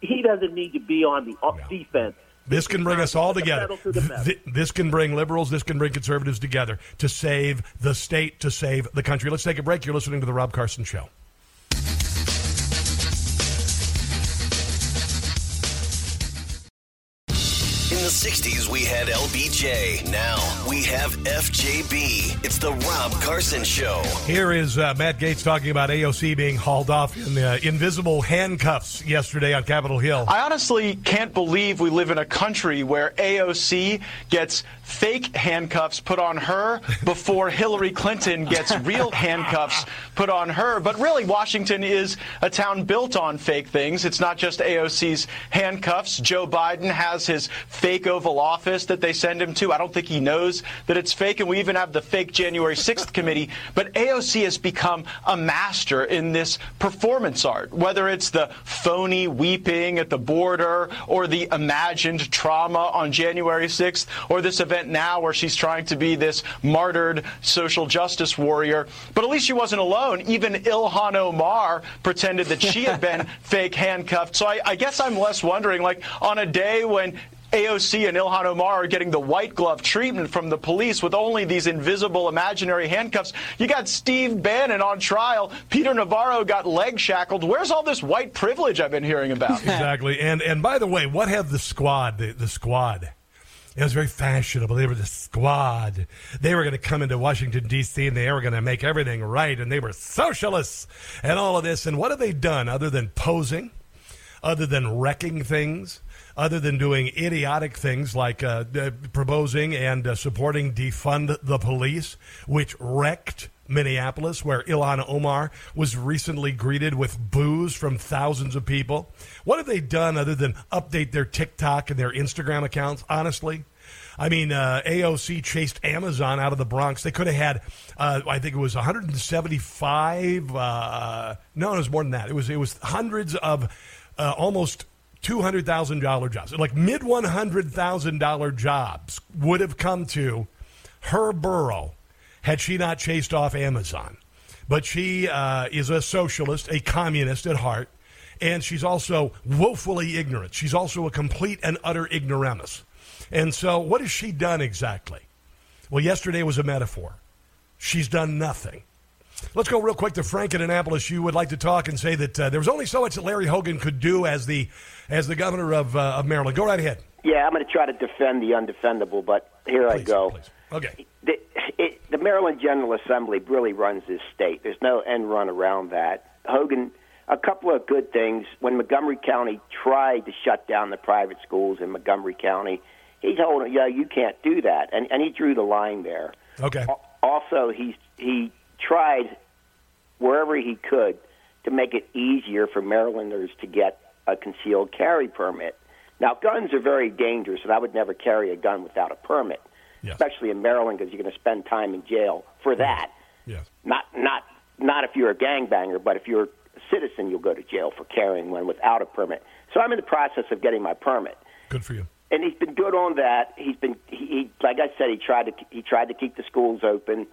He doesn't need to be on the uh, defense. This can bring us all together. to the metal. Th- This can bring liberals, this can bring conservatives together to save the state, to save the country. Let's take a break. You're listening to The Rob Carson Show. 60s, we had LBJ. Now we have FJB. It's the Rob Carson Show. Here is uh, Matt Gaetz talking about AOC being hauled off in uh, invisible handcuffs yesterday on Capitol Hill. I honestly can't believe we live in a country where AOC gets fake handcuffs put on her before Hillary Clinton gets real handcuffs put on her. But really, Washington is a town built on fake things. It's not just AOC's handcuffs. Joe Biden has his fake fake Oval Office that they send him to. I don't think he knows that it's fake. And we even have the fake January 6th committee. But AOC has become a master in this performance art, whether it's the phony weeping at the border or the imagined trauma on January 6th or this event now where she's trying to be this martyred social justice warrior. But at least she wasn't alone. Even Ilhan Omar pretended that she had been fake handcuffed. So I, I guess I'm less wondering, like, on a day when AOC and Ilhan Omar are getting the white glove treatment from the police with only these invisible imaginary handcuffs. You got Steve Bannon on trial. Peter Navarro got leg shackled. Where's all this white privilege I've been hearing about? exactly. And and by the way, what have the squad the, the squad it was very fashionable. They were the squad. They were going to come into Washington, D.C., and they were going to make everything right, and they were socialists and all of this. And what have they done other than posing, other than wrecking things, other than doing idiotic things like uh, proposing and uh, supporting defund the police, which wrecked Minneapolis, where Ilhan Omar was recently greeted with boos from thousands of people. What have they done other than update their TikTok and their Instagram accounts, honestly? I mean, uh, AOC chased Amazon out of the Bronx. They could have had, uh, I think it was 175. Uh, no, it was more than that. It was it was hundreds of uh, almost two hundred thousand dollar jobs, like mid one hundred thousand dollar jobs would have come to her borough had she not chased off Amazon. But she uh, is a socialist, a communist at heart, and she's also woefully ignorant. She's also a complete and utter ignoramus. And so, what has she done exactly? Well, yesterday was a metaphor. She's done nothing. Let's go real quick to Frank in Annapolis. You would like to talk and say that uh, there was only so much that Larry Hogan could do as the as the governor of, uh, of Maryland. Go right ahead. Yeah, I'm going to try to defend the undefendable, but here please, I go. Please. Okay. The, it, the Maryland General Assembly really runs this state. There's no end run around that. Hogan, a couple of good things. When Montgomery County tried to shut down the private schools in Montgomery County, he told them, "Yeah, you can't do that," and and he drew the line there. Okay. Also, he he tried wherever he could to make it easier for Marylanders to get a concealed carry permit. Now, guns are very dangerous, and I would never carry a gun without a permit, yes. especially in Maryland because you're going to spend time in jail for that. Yes. Not not not if you're a gangbanger, but if you're a citizen, you'll go to jail for carrying one without a permit. So I'm in the process of getting my permit. Good for you. And he's been good on that. He's been he, he like I said, he tried to he tried to keep the schools open.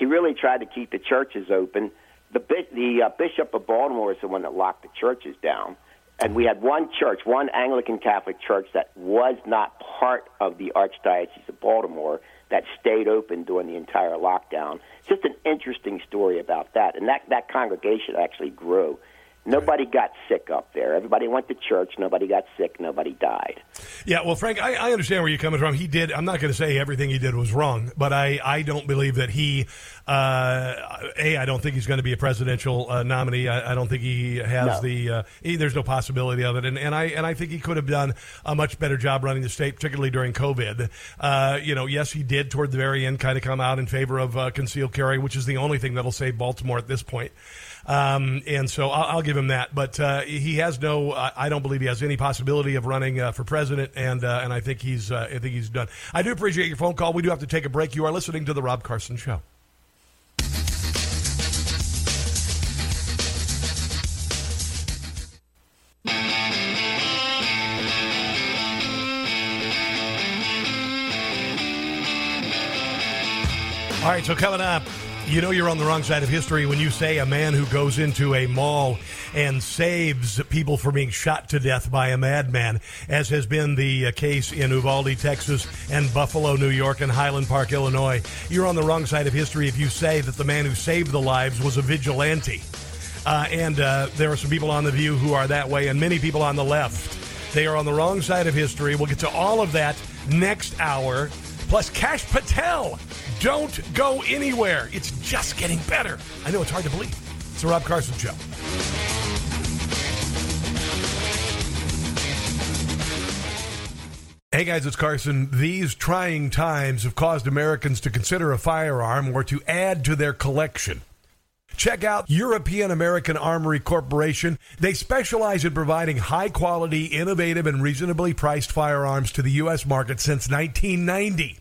He really tried to keep the churches open. The the uh, Bishop of Baltimore is the one that locked the churches down and we had one church, one Anglican Catholic church that was not part of the Archdiocese of Baltimore that stayed open during the entire lockdown. Just an interesting story about that, and that that congregation actually grew. Nobody got sick up there. Everybody went to church. Nobody got sick. Nobody died. Yeah, well, Frank, I, I understand where you're coming from. He did. I'm not going to say everything he did was wrong, but I, I don't believe that he. Uh, a, I don't think he's going to be a presidential uh, nominee. I, I, don't think he has No. the. Uh, he, there's no possibility of it, and, and I and I think he could have done a much better job running the state, particularly during COVID. Uh, you know, yes, he did toward the very end kind of come out in favor of uh, concealed carry, which is the only thing that'll save Baltimore at this point. Um, and so I'll, I'll give him that. But uh, he has no. I I don't believe he has any possibility of running uh, for president, and uh, and I think he's. Uh, I think he's done. I do appreciate your phone call. We do have to take a break. You are listening to the Rob Carson Show. All right, so coming up, you know you're on the wrong side of history when you say a man who goes into a mall and saves people from being shot to death by a madman, as has been the uh, case in Uvalde, Texas, and Buffalo, New York, and Highland Park, Illinois. You're on the wrong side of history if you say that the man who saved the lives was a vigilante. Uh, and uh, there are some people on the view who are that way, and many people on the left. They are on the wrong side of history. We'll get to all of that next hour. Plus, Kash Patel. Don't go anywhere. It's just getting better. I know it's hard to believe. It's the Rob Carson Show. Hey guys, it's Carson. These trying times have caused Americans to consider a firearm or to add to their collection. Check out European American Armory Corporation. They specialize in providing high quality, innovative, and reasonably priced firearms to the U.S. market since 1990.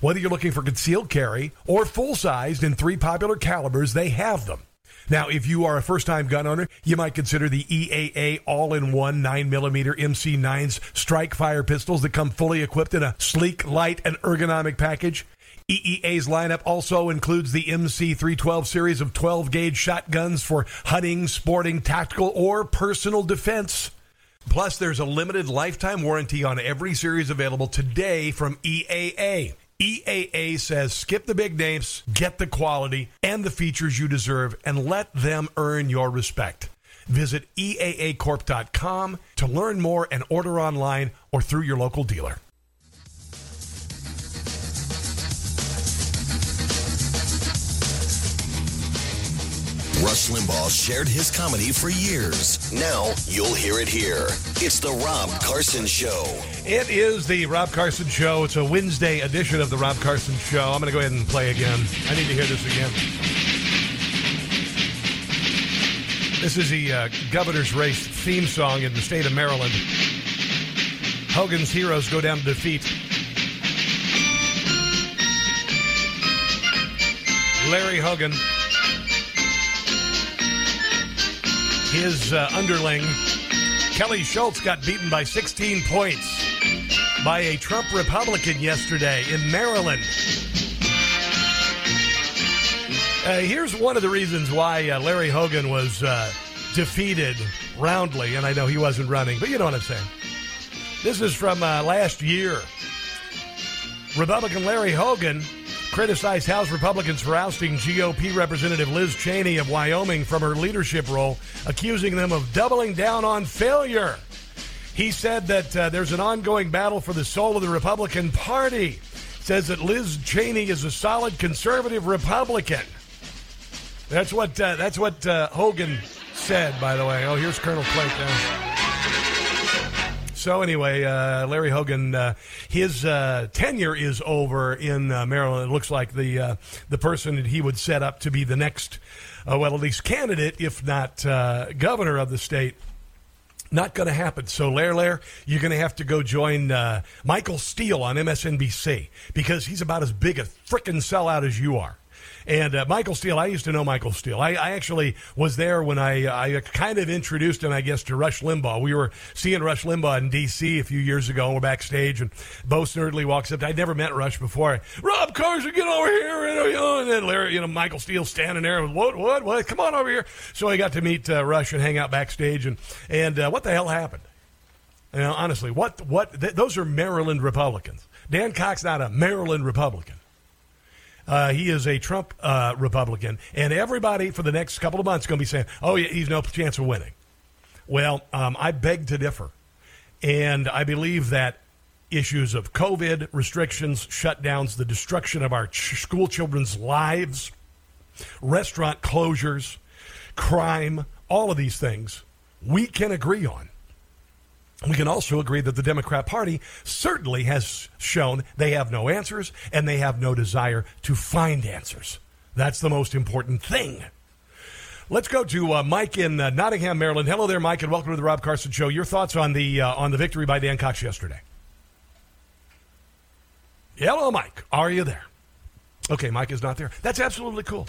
Whether you're looking for concealed carry or full sized in three popular calibers, they have them. Now, if you are a first time gun owner, you might consider the EAA all in one 9mm MC9s strike fire pistols that come fully equipped in a sleek, light, and ergonomic package. EAA's lineup also includes the MC312 series of 12 gauge shotguns for hunting, sporting, tactical, or personal defense. Plus, there's a limited lifetime warranty on every series available today from EAA. EAA says skip the big names, get the quality and the features you deserve, and let them earn your respect. Visit EAAcorp.com to learn more and order online or through your local dealer. Rush Limbaugh shared his comedy for years. Now you'll hear it here. It's the Rob Carson Show. It is the Rob Carson Show. It's a Wednesday edition of the Rob Carson Show. I'm going to go ahead and play again. I need to hear this again. This is the uh, governor's race theme song in the state of Maryland. Hogan's heroes go down to defeat. Larry Hogan, his uh, underling, Kelly Schulz, got beaten by 16 points by a Trump Republican yesterday in Maryland. Uh, here's one of the reasons why uh, Larry Hogan was uh, defeated roundly, and I know he wasn't running, but you know what I'm saying. This is from uh, last year. Republican Larry Hogan criticized House Republicans for ousting GOP Representative Liz Cheney of Wyoming from her leadership role, accusing them of doubling down on failure. He said that uh, there's an ongoing battle for the soul of the Republican Party. Says that Liz Cheney is a solid conservative Republican. That's what uh, that's what uh, Hogan said, by the way. Oh, here's Colonel Clayton. So anyway, uh, Larry Hogan, uh, his uh, tenure is over in uh, Maryland. It looks like the uh, the person that he would set up to be the next, uh, well, at least candidate, if not governor of the state. Not going to happen. So, Lair Lair, you're going to have to go join Michael Steele on MSNBC because he's about as big a frickin' sellout as you are. And uh, Michael Steele, I used to know Michael Steele. I, I actually was there when I, I kind of introduced him, I guess, to Rush Limbaugh. We were seeing Rush Limbaugh in D.C. a few years ago. And we're backstage, and Bo Snerdley walks up. I'd never met Rush before. Rob Carson, get over here. Know, and then Larry, you know, Michael Steele standing there. What, what, what? Come on over here. So I got to meet uh, Rush and hang out backstage. And, and uh, what the hell happened? You know, honestly, what, what, th- those are Maryland Republicans. Dan Cox, not a Maryland Republican. Uh, he is a Trump uh, Republican, and everybody for the next couple of months going to be saying, "Oh, yeah, he's no chance of winning." Well, um, I beg to differ, and I believe that issues of COVID restrictions, shutdowns, the destruction of our ch- school children's lives, restaurant closures, crime, all of these things, we can agree on. We can also agree that the Democrat Party certainly has shown they have no answers and they have no desire to find answers. That's the most important thing. Let's go to uh, Mike in uh, Nottingham, Maryland. Hello there, Mike, and welcome to the Rob Carson Show. Your thoughts on the uh, on the victory by Dan Cox yesterday? Hello, Mike. Are you there? Okay, Mike is not there. That's absolutely cool.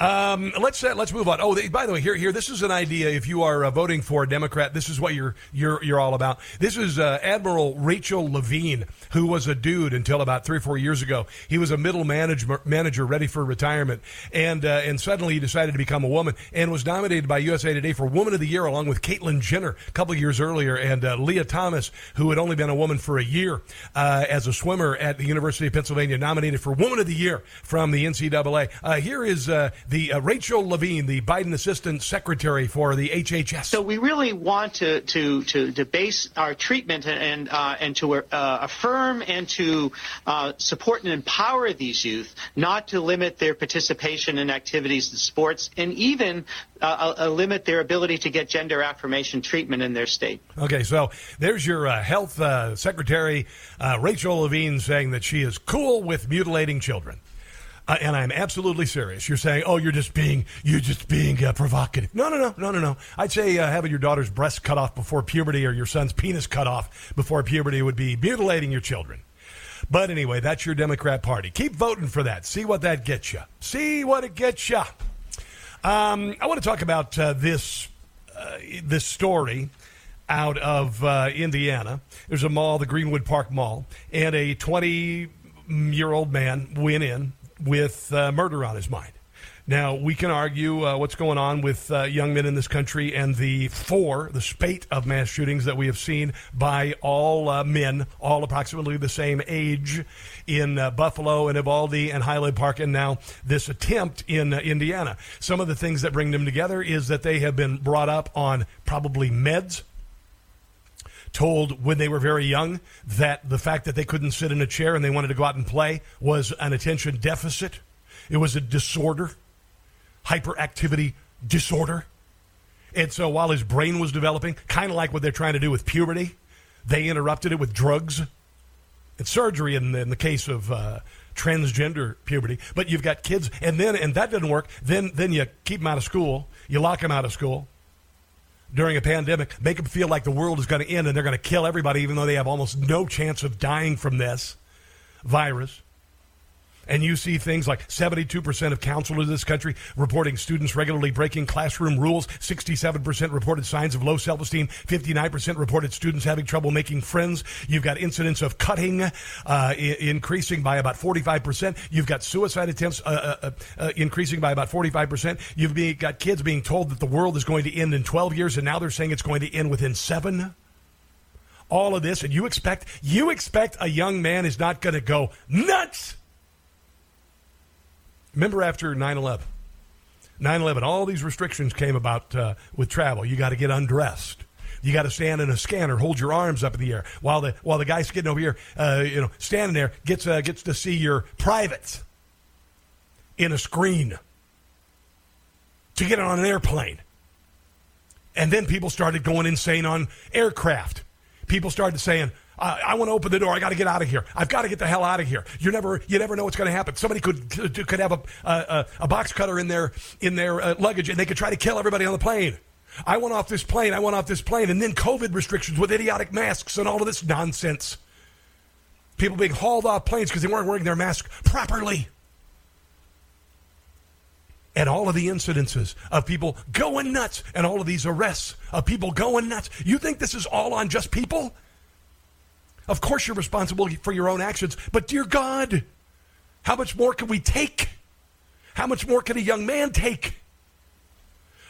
Um, let's uh, let's move on. Oh, they, by the way, here here this is an idea. If you are uh, voting for a Democrat, this is what you're you're you're all about. This is uh, Admiral Rachel Levine, who was a dude until about three or four years ago. He was a middle manager manager ready for retirement, and uh, and suddenly he decided to become a woman and was nominated by USA Today for Woman of the Year along with Caitlyn Jenner a couple years earlier, and uh, Lia Thomas, who had only been a woman for a year uh, as a swimmer at the University of Pennsylvania, nominated for Woman of the Year from the NCAA. Here is the uh, Rachel Levine, the Biden Assistant Secretary for the HHS. So we really want to to to, to base our treatment and uh, and to uh, affirm and to uh, support and empower these youth, not to limit their participation in activities and sports, and even uh, uh, limit their ability to get gender affirmation treatment in their state. Okay, so there's your uh, health uh, secretary, uh, Rachel Levine, saying that she is cool with mutilating children. Uh, and I'm absolutely serious. You're saying, "Oh, you're just being you're just being uh, provocative." No, no, no, no, no, no. I'd say uh, having your daughter's breast cut off before puberty or your son's penis cut off before puberty would be mutilating your children. But anyway, that's your Democrat Party. Keep voting for that. See what that gets you. See what it gets you. Um, I want to talk about uh, this uh, this story out of uh, Indiana. There's a mall, the Greenwood Park Mall, and a 20 year old man went in with uh, murder on his mind. Now, we can argue uh, what's going on with uh, young men in this country and the four, the spate of mass shootings that we have seen by all uh, men, all approximately the same age in uh, Buffalo and Uvalde and Highland Park, and now this attempt in uh, Indiana. Some of the things that bring them together is that they have been brought up on probably meds told when they were very young that the fact that they couldn't sit in a chair and they wanted to go out and play was an attention deficit. It was a disorder, hyperactivity disorder. And so while his brain was developing, kind of like what they're trying to do with puberty, they interrupted it with drugs and surgery in, in the case of uh, transgender puberty. But you've got kids, and then and that doesn't work. Then then you keep them out of school. You lock them out of school during a pandemic, make them feel like the world is going to end and they're going to kill everybody, even though they have almost no chance of dying from this virus and you see things like 72% of counselors in this country reporting students regularly breaking classroom rules, 67% reported signs of low self esteem, 59% reported students having trouble making friends. You've got incidents of cutting uh, I- increasing by about 45%. You've got suicide attempts uh, uh, uh, increasing by about 45%. You've be, got kids being told that the world is going to end in 12 years, and now they're saying it's going to end within seven all of this and you expect you expect a young man is not going to go nuts Remember after 9 11? 9 11, all these restrictions came about uh, with travel. You got to get undressed. You got to stand in a scanner, hold your arms up in the air while the while the guy getting over here, uh, you know, standing there gets uh, gets to see your privates in a screen to get on an airplane. And then people started going insane on aircraft. People started saying, I want to open the door. I got to get out of here. I've got to get the hell out of here. You never, you never know what's going to happen. Somebody could could have a a, a box cutter in their in their uh, luggage, and they could try to kill everybody on the plane. I went off this plane. I went off this plane, and then COVID restrictions with idiotic masks and all of this nonsense. People being hauled off planes because they weren't wearing their mask properly. And all of the incidences of people going nuts, and all of these arrests of people going nuts. You think this is all on just people? Of course, you're responsible for your own actions, but dear God, how much more can we take? How much more can a young man take?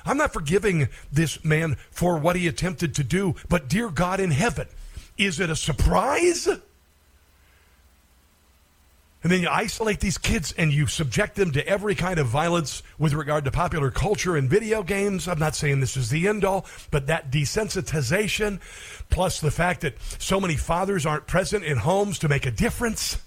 I'm not forgiving this man for what he attempted to do, but dear God in heaven, is it a surprise? And then you isolate these kids and you subject them to every kind of violence with regard to popular culture and video games. I'm not saying this is the end all, but that desensitization, plus the fact that so many fathers aren't present in homes to make a difference.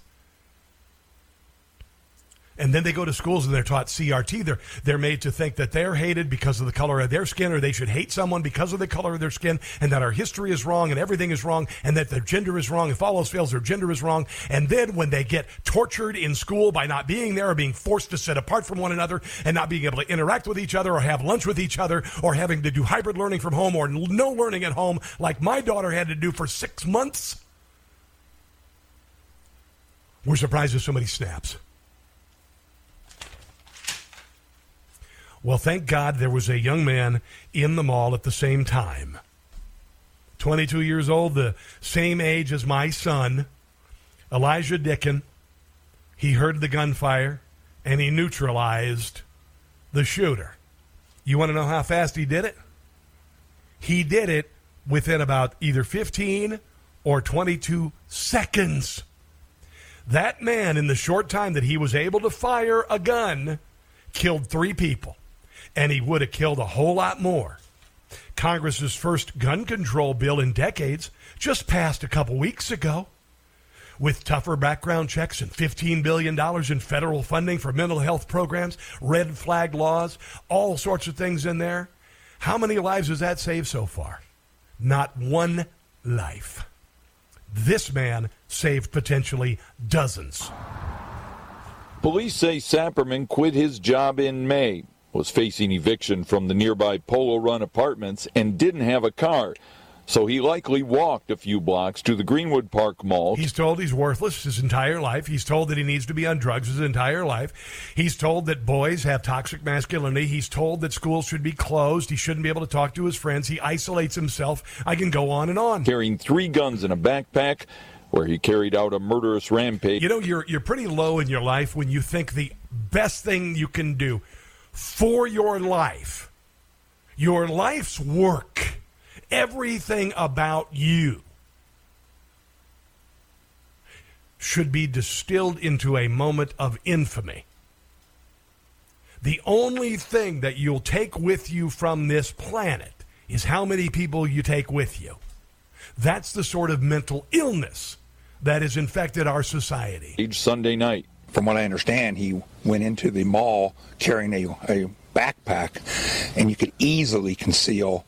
And then they go to schools and they're taught CRT. They're, they're made to think that they're hated because of the color of their skin, or they should hate someone because of the color of their skin, and that our history is wrong and everything is wrong, and that their gender is wrong. If all else fails, their gender is wrong. And then when they get tortured in school by not being there or being forced to sit apart from one another and not being able to interact with each other or have lunch with each other or having to do hybrid learning from home or no learning at home like my daughter had to do for six months, we're surprised if somebody snaps. Well, thank God there was a young man in the mall at the same time. 22 years old, the same age as my son, Elijah Dicken. He heard the gunfire and he neutralized the shooter. You want to know how fast he did it? He did it within about either 15 or 22 seconds. That man, in the short time that he was able to fire a gun, killed three people and he would have killed a whole lot more. Congress's first gun control bill in decades just passed a couple weeks ago with tougher background checks and $15 billion in federal funding for mental health programs, red flag laws, all sorts of things in there. How many lives has that saved so far? Not one life. This man saved potentially dozens. Police say Sapirman quit his job in May, was facing eviction from the nearby Polo Run apartments, and didn't have a car. So he likely walked a few blocks to the Greenwood Park Mall. He's told he's worthless his entire life. He's told that he needs to be on drugs his entire life. He's told that boys have toxic masculinity. He's told that schools should be closed. He shouldn't be able to talk to his friends. He isolates himself. I can go on and on. Carrying three guns in a backpack where he carried out a murderous rampage. You know, you're you're pretty low in your life when you think the best thing you can do for your life, your life's work, everything about you should be distilled into a moment of infamy. The only thing that you'll take with you from this planet is how many people you take with you. That's the sort of mental illness that has infected our society. Each Sunday night. From what I understand, he went into the mall carrying a, a backpack, and you could easily conceal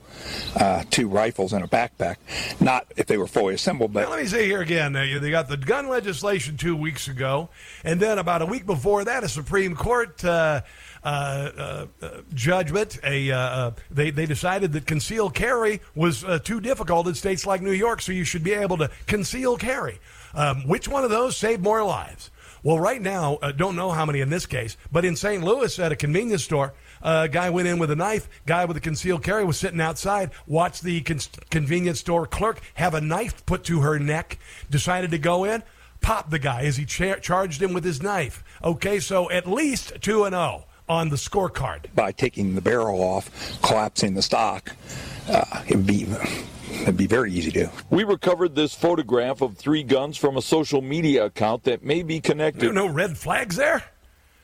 uh, two rifles in a backpack. Not if they were fully assembled, but Now, let me say here again, uh, they got the gun legislation two weeks ago, and then about a week before that, a Supreme Court uh, uh, uh, uh, judgment. A they they decided that concealed carry was too difficult in states like New York, so you should be able to conceal carry. Um, which one of those saved more lives? Well, right now, uh, don't know how many in this case, but in St. Louis at a convenience store, a guy went in with a knife. Guy with a concealed carry was sitting outside. Watched the con- convenience store clerk have a knife put to her neck. Decided to go in. Popped the guy as he cha- charged him with his knife. Okay, so at least two and zero on the scorecard. by taking the barrel off, collapsing the stock, uh, it'd be it'd be very easy to. We recovered this photograph of three guns from a social media account that may be connected. There no red flags there.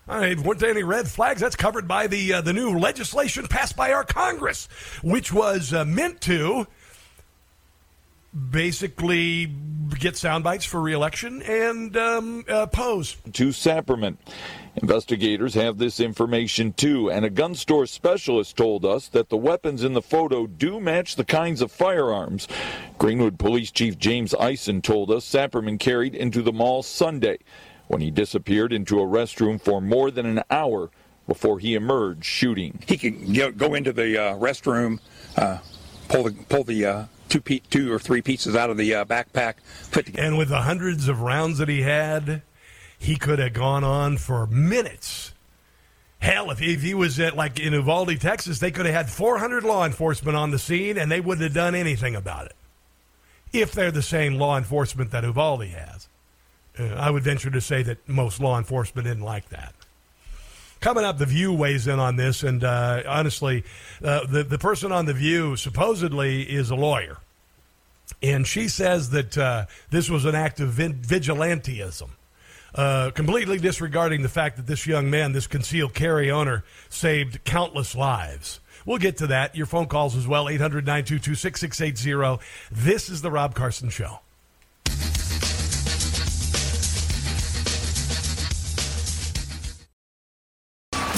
I mean, weren't there any red flags? That's covered by the uh, the new legislation passed by our Congress, which was uh, meant to basically get sound bites for reelection and um, uh, pose. to Sapirman. Investigators have this information too, and a gun store specialist told us that the weapons in the photo do match the kinds of firearms. Greenwood Police Chief James Ison told us Sapirman carried into the mall Sunday when he disappeared into a restroom for more than an hour before he emerged shooting. He could go into the uh, restroom, uh, pull the pull the uh, two pe- two or three pieces out of the uh, backpack, put together. And with the hundreds of rounds that he had, he could have gone on for minutes. Hell, if, if he was at like in Uvalde, Texas, they could have had 400 law enforcement on the scene and they wouldn't have done anything about it. If they're the same law enforcement that Uvalde has. Uh, I would venture to say that most law enforcement didn't like that. Coming up, The View weighs in on this, and uh, honestly, uh, the, the person on The View supposedly is a lawyer. And she says that uh, this was an act of vigilantism, uh, completely disregarding the fact that this young man, this concealed carry owner, saved countless lives. We'll get to that. Your phone calls as well, 800 922 6680. This is The Rob Carson Show.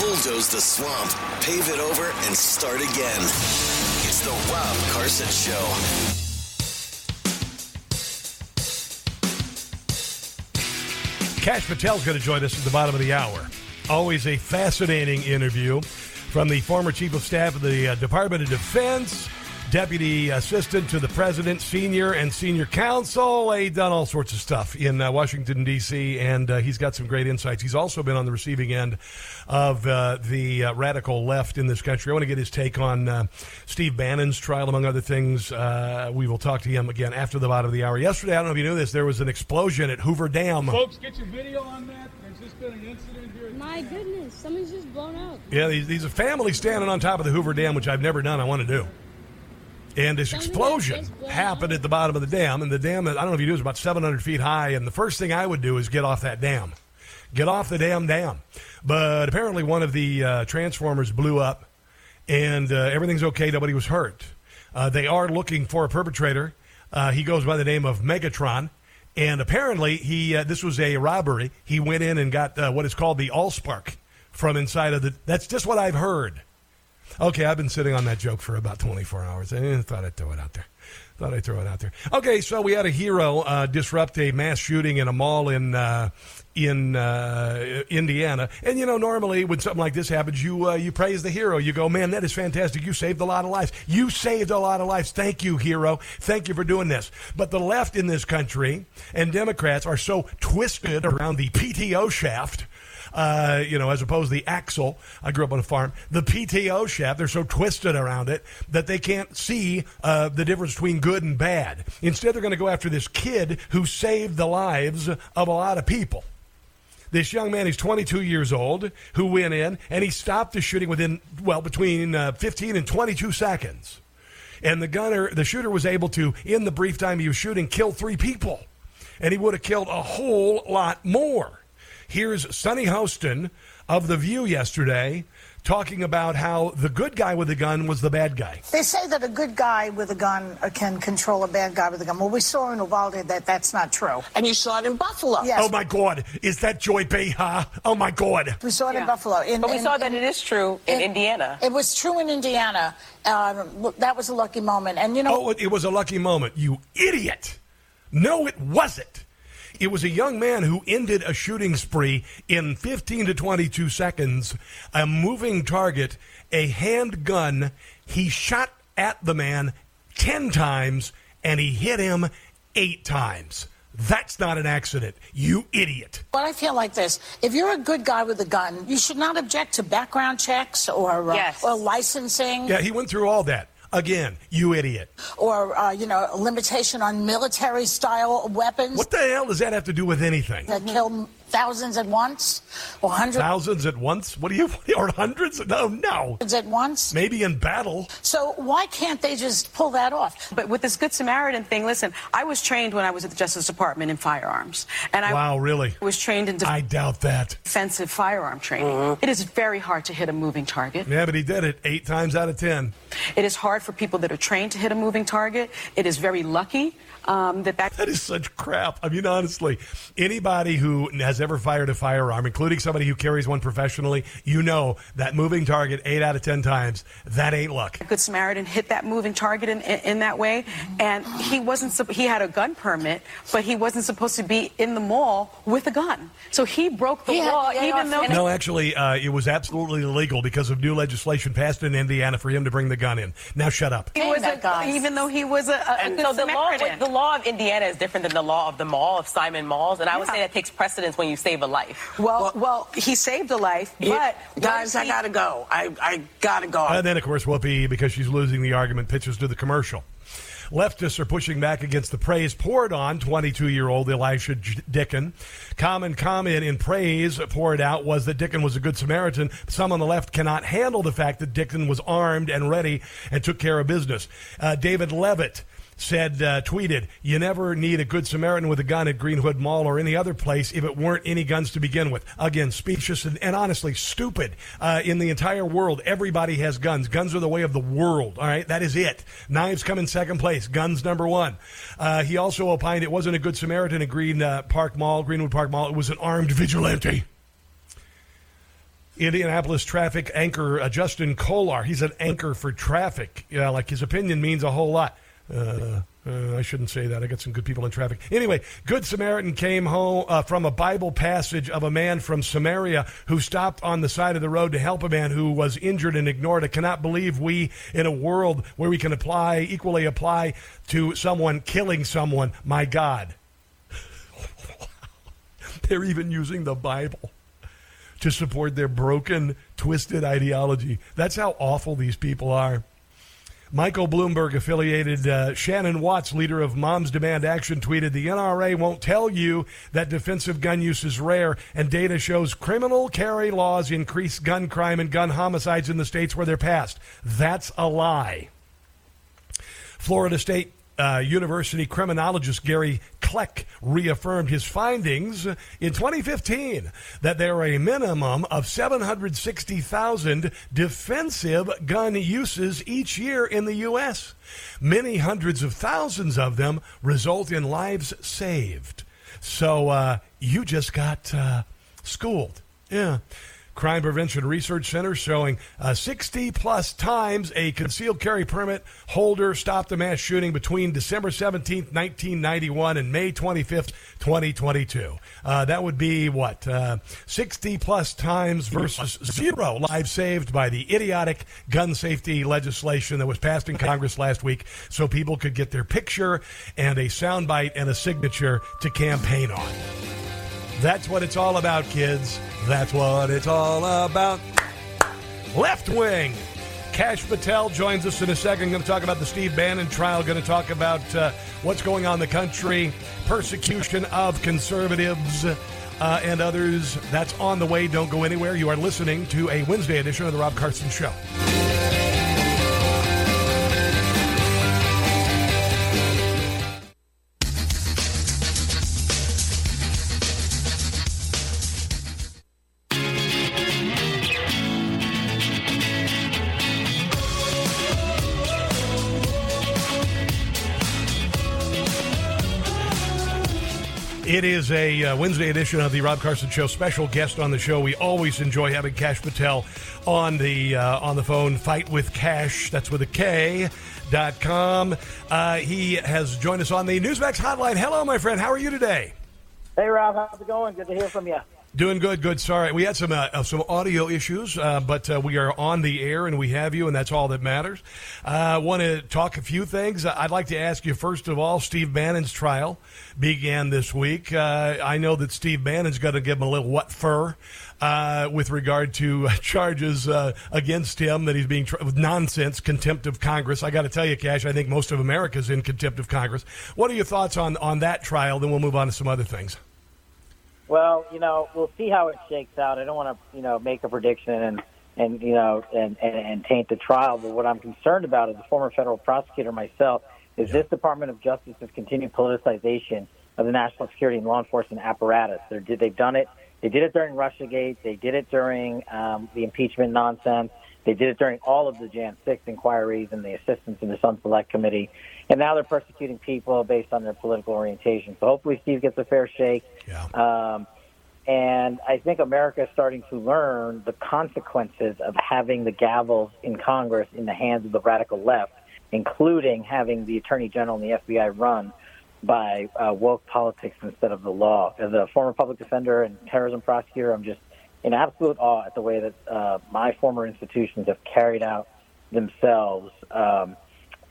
Bulldoze the swamp, pave it over, and start again. It's the Rob Carson Show. Kash Patel's going to join us at the bottom of the hour. Always a fascinating interview from the former chief of staff of the uh, Department of Defense, deputy assistant to the president, senior and senior counsel. He's done all sorts of stuff in uh, Washington, D.C., and uh, he's got some great insights. He's also been on the receiving end of uh, the uh, radical left in this country. I want to get his take on uh, Steve Bannon's trial, among other things. Uh, we will talk to him again after the bottom of the hour. Yesterday, I don't know if you knew this, there was an explosion at Hoover Dam. Folks, get your video on that. There's just been an incident here. My goodness, something's just blown up. Yeah, these, these are families standing on top of the Hoover Dam, which I've never done. I want to do. And this explosion happened at the bottom of the dam, and the dam, I don't know if you do, is about 700 feet high. And the first thing I would do is get off that dam. Get off the damn dam. But apparently, one of the uh, transformers blew up, and uh, everything's okay. Nobody was hurt. Uh, they are looking for a perpetrator. Uh, he goes by the name of Megatron. And apparently, he uh, this was a robbery. He went in and got uh, what is called the Allspark from inside of the. That's just what I've heard. Okay, I've been sitting on that joke for about 24 hours. I thought I'd throw it out there. Thought I'd throw it out there. Okay, so we had a hero uh, disrupt a mass shooting in a mall in uh, in uh, Indiana, and you know normally when something like this happens, you uh, you praise the hero. You go, man, that is fantastic. You saved a lot of lives. You saved a lot of lives. Thank you, hero. Thank you for doing this. But the left in this country and Democrats are so twisted around the PTO shaft uh, you know, as opposed to the axle. I grew up on a farm. The PTO shaft, they're so twisted around it that they can't see uh, the difference between good and bad. Instead, they're going to go after this kid who saved the lives of a lot of people. This young man, he's 22 years old, who went in and he stopped the shooting within, well, between uh, 15 and 22 seconds. And the gunner, the shooter was able to, in the brief time he was shooting, kill three people. And he would have killed a whole lot more. Here's Sunny Hostin of The View yesterday talking about how the good guy with the gun was the bad guy. They say that a good guy with a gun uh, can control a bad guy with a gun. Well, we saw in Uvalde that that's not true. And you saw it in Buffalo. Yes. Oh my God, is that Joy Behar? Oh my God. We saw it in Buffalo. In, But we in- saw that in- it is true in Indiana. It was true in Indiana. Um, that was a lucky moment. And you know, Oh, it was a lucky moment. You idiot. No, it wasn't. It was a young man who ended a shooting spree in 15 to 22 seconds, a moving target, a handgun. He shot at the man 10 times and he hit him eight times. That's not an accident. You idiot. But I feel like this: if you're a good guy with a gun, you should not object to background checks or uh, Yes. or licensing. Yeah, he went through all that. Again, you idiot. Or uh, you know, limitation on military-style weapons What the hell does that have to do with anything? that kill thousands at once, or hundreds Thousands at once? What do you, or hundreds? No, no. at once. Maybe in battle. So why can't they just pull that off? But with this Good Samaritan thing, listen, I was trained when I was at the Justice Department in firearms. And I Wow, really? was trained in I doubt that. defensive firearm training. Mm-hmm. It is very hard to hit a moving target. Yeah, but he did it eight times out of ten. It is hard for people that are trained to hit a moving target. It is very lucky um, that that That is such crap. I mean, honestly, anybody who has ever fired a firearm, including somebody who carries one professionally, you know that moving target eight out of ten times, that ain't luck. A Good Samaritan hit that moving target in, in, in that way, and he wasn't. He had a gun permit, but he wasn't supposed to be in the mall with a gun. So he broke the He law, to even though No, actually, uh, it was absolutely illegal because of new legislation passed in Indiana for him to bring the gun in. Now shut up. he was a, even though he was a, a, a good so the law, Samaritan. the law of Indiana is different than the law of the mall of Simon Malls, and I would Yeah. say that takes precedence when you save a life. well, well, he saved a life, but guys, I gotta go. I, I gotta go. And then, of course, Whoopi, because she's losing the argument, pitches to the commercial. Leftists are pushing back against the praise poured on 22 year old Elisha J- Dicken. Common comment in praise poured out was that Dicken was a good Samaritan. Some on the left cannot handle the fact that Dicken was armed and ready and took care of business. Uh, David Levitt said, uh, tweeted, You never need a good Samaritan with a gun at Greenwood Mall or any other place if it weren't any guns to begin with. Again, specious and, and honestly stupid. Uh, in the entire world, everybody has guns. Guns are the way of the world. All right, that is it. Knives come in second place. Guns number one. Uh, he also opined it wasn't a good Samaritan at Green uh, Park Mall, Greenwood Park Mall. It was an armed vigilante. Indianapolis traffic anchor uh, Justin Kolar. He's an anchor for traffic. Yeah, like his opinion means a whole lot. Uh, uh, I shouldn't say that. I got some good people in traffic. Anyway, Good Samaritan came home uh, from a Bible passage of a man from Samaria who stopped on the side of the road to help a man who was injured and ignored. I cannot believe we, in a world where we can apply, equally apply to someone killing someone, my God. They're even using the Bible to support their broken, twisted ideology. That's how awful these people are. Michael Bloomberg affiliated uh, Shannon Watts, leader of Moms Demand Action, tweeted The NRA won't tell you that defensive gun use is rare, and data shows criminal carry laws increase gun crime and gun homicides in the states where they're passed. That's a lie. Florida State uh, University criminologist Gary Kleck reaffirmed his findings in 2015 that there are a minimum of 760,000 defensive gun uses each year in the U.S. Many hundreds of thousands of them result in lives saved. So uh, you just got uh, schooled. Yeah. Crime Prevention Research Center showing uh, 60 plus times a concealed carry permit holder stopped a mass shooting between December 17th, 1991 and May 25th, 2022. Uh, that would be what? Uh, 60 plus times versus zero lives saved by the idiotic gun safety legislation that was passed in Congress last week so people could get their picture and a soundbite and a signature to campaign on. That's what it's all about, kids. That's what it's all about. Left wing. Kash Patel joins us in a second. Going to talk about the Steve Bannon trial. Going to talk about uh, what's going on in the country, persecution of conservatives. Uh, and others. That's on the way. Don't go anywhere. You are listening to a Wednesday edition of The Rob Carson Show. It is a uh, Wednesday edition of the Rob Carson Show. Special guest on the show. We always enjoy having Kash Patel on the uh, on the phone. Fight with Kash. That's with a K. Dot com. Uh, he has joined us on the Newsmax hotline. Hello, my friend. How are you today? Hey, Rob. How's it going? Good to hear from you. Doing good, good. Sorry, we had some uh, some audio issues, uh, but uh, we are on the air and we have you, and that's all that matters. I want to talk a few things. I'd like to ask you first of all. Steve Bannon's trial began this week. Uh, I know that Steve Bannon's going to give him a little what fur. Uh, with regard to charges uh, against him that he's being tra- with nonsense, contempt of Congress. I got to tell you, Kash, I think most of America's in contempt of Congress. What are your thoughts on on that trial? Then we'll move on to some other things. Well, you know, we'll see how it shakes out. I don't want to, you know, make a prediction and and you know and, and and taint the trial. But what I'm concerned about as a former federal prosecutor myself is this Department of Justice's continued politicization of the national security and law enforcement apparatus. They're, they've done it. They did it during RussiaGate. They did it during um, the impeachment nonsense. They did it during all of the Jan 6 inquiries and the assistance in the Sun Select Committee. And now they're persecuting people based on their political orientation. So hopefully Steve gets a fair shake. Yeah. Um, and I think America is starting to learn the consequences of having the gavels in Congress in the hands of the radical left, including having the Attorney General and the FBI run by uh, woke politics instead of the law. As a former public defender and terrorism prosecutor, I'm just in absolute awe at the way that uh, my former institutions have carried out themselves um,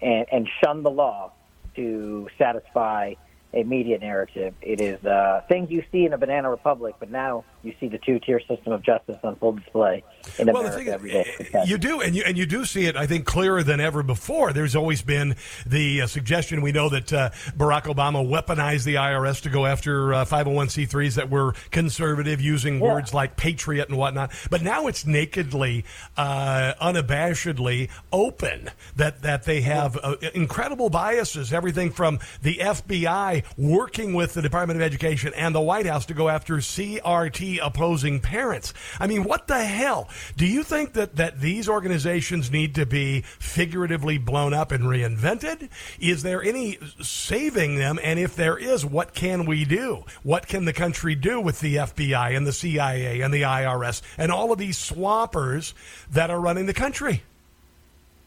and, and shunned the law to satisfy a media narrative. It is uh, things you see in a banana republic, but now you see the two-tier system of justice on full display in Well, the America thing is, every day. You do, and you and you do see it. I think clearer than ever before. There's always been the uh, suggestion. We know that uh, Barack Obama weaponized the IRS to go after uh, 501c3s that were conservative, using Yeah. words like patriot and whatnot. But now it's nakedly, uh, unabashedly open that that they have uh, incredible biases. Everything from the FBI working with the Department of Education and the White House to go after CRT opposing parents. I mean, what the hell? Do you think that, that these organizations need to be figuratively blown up and reinvented? Is there any saving them? And if there is, what can we do? What can the country do with the FBI and the CIA and the IRS and all of these swampers that are running the country?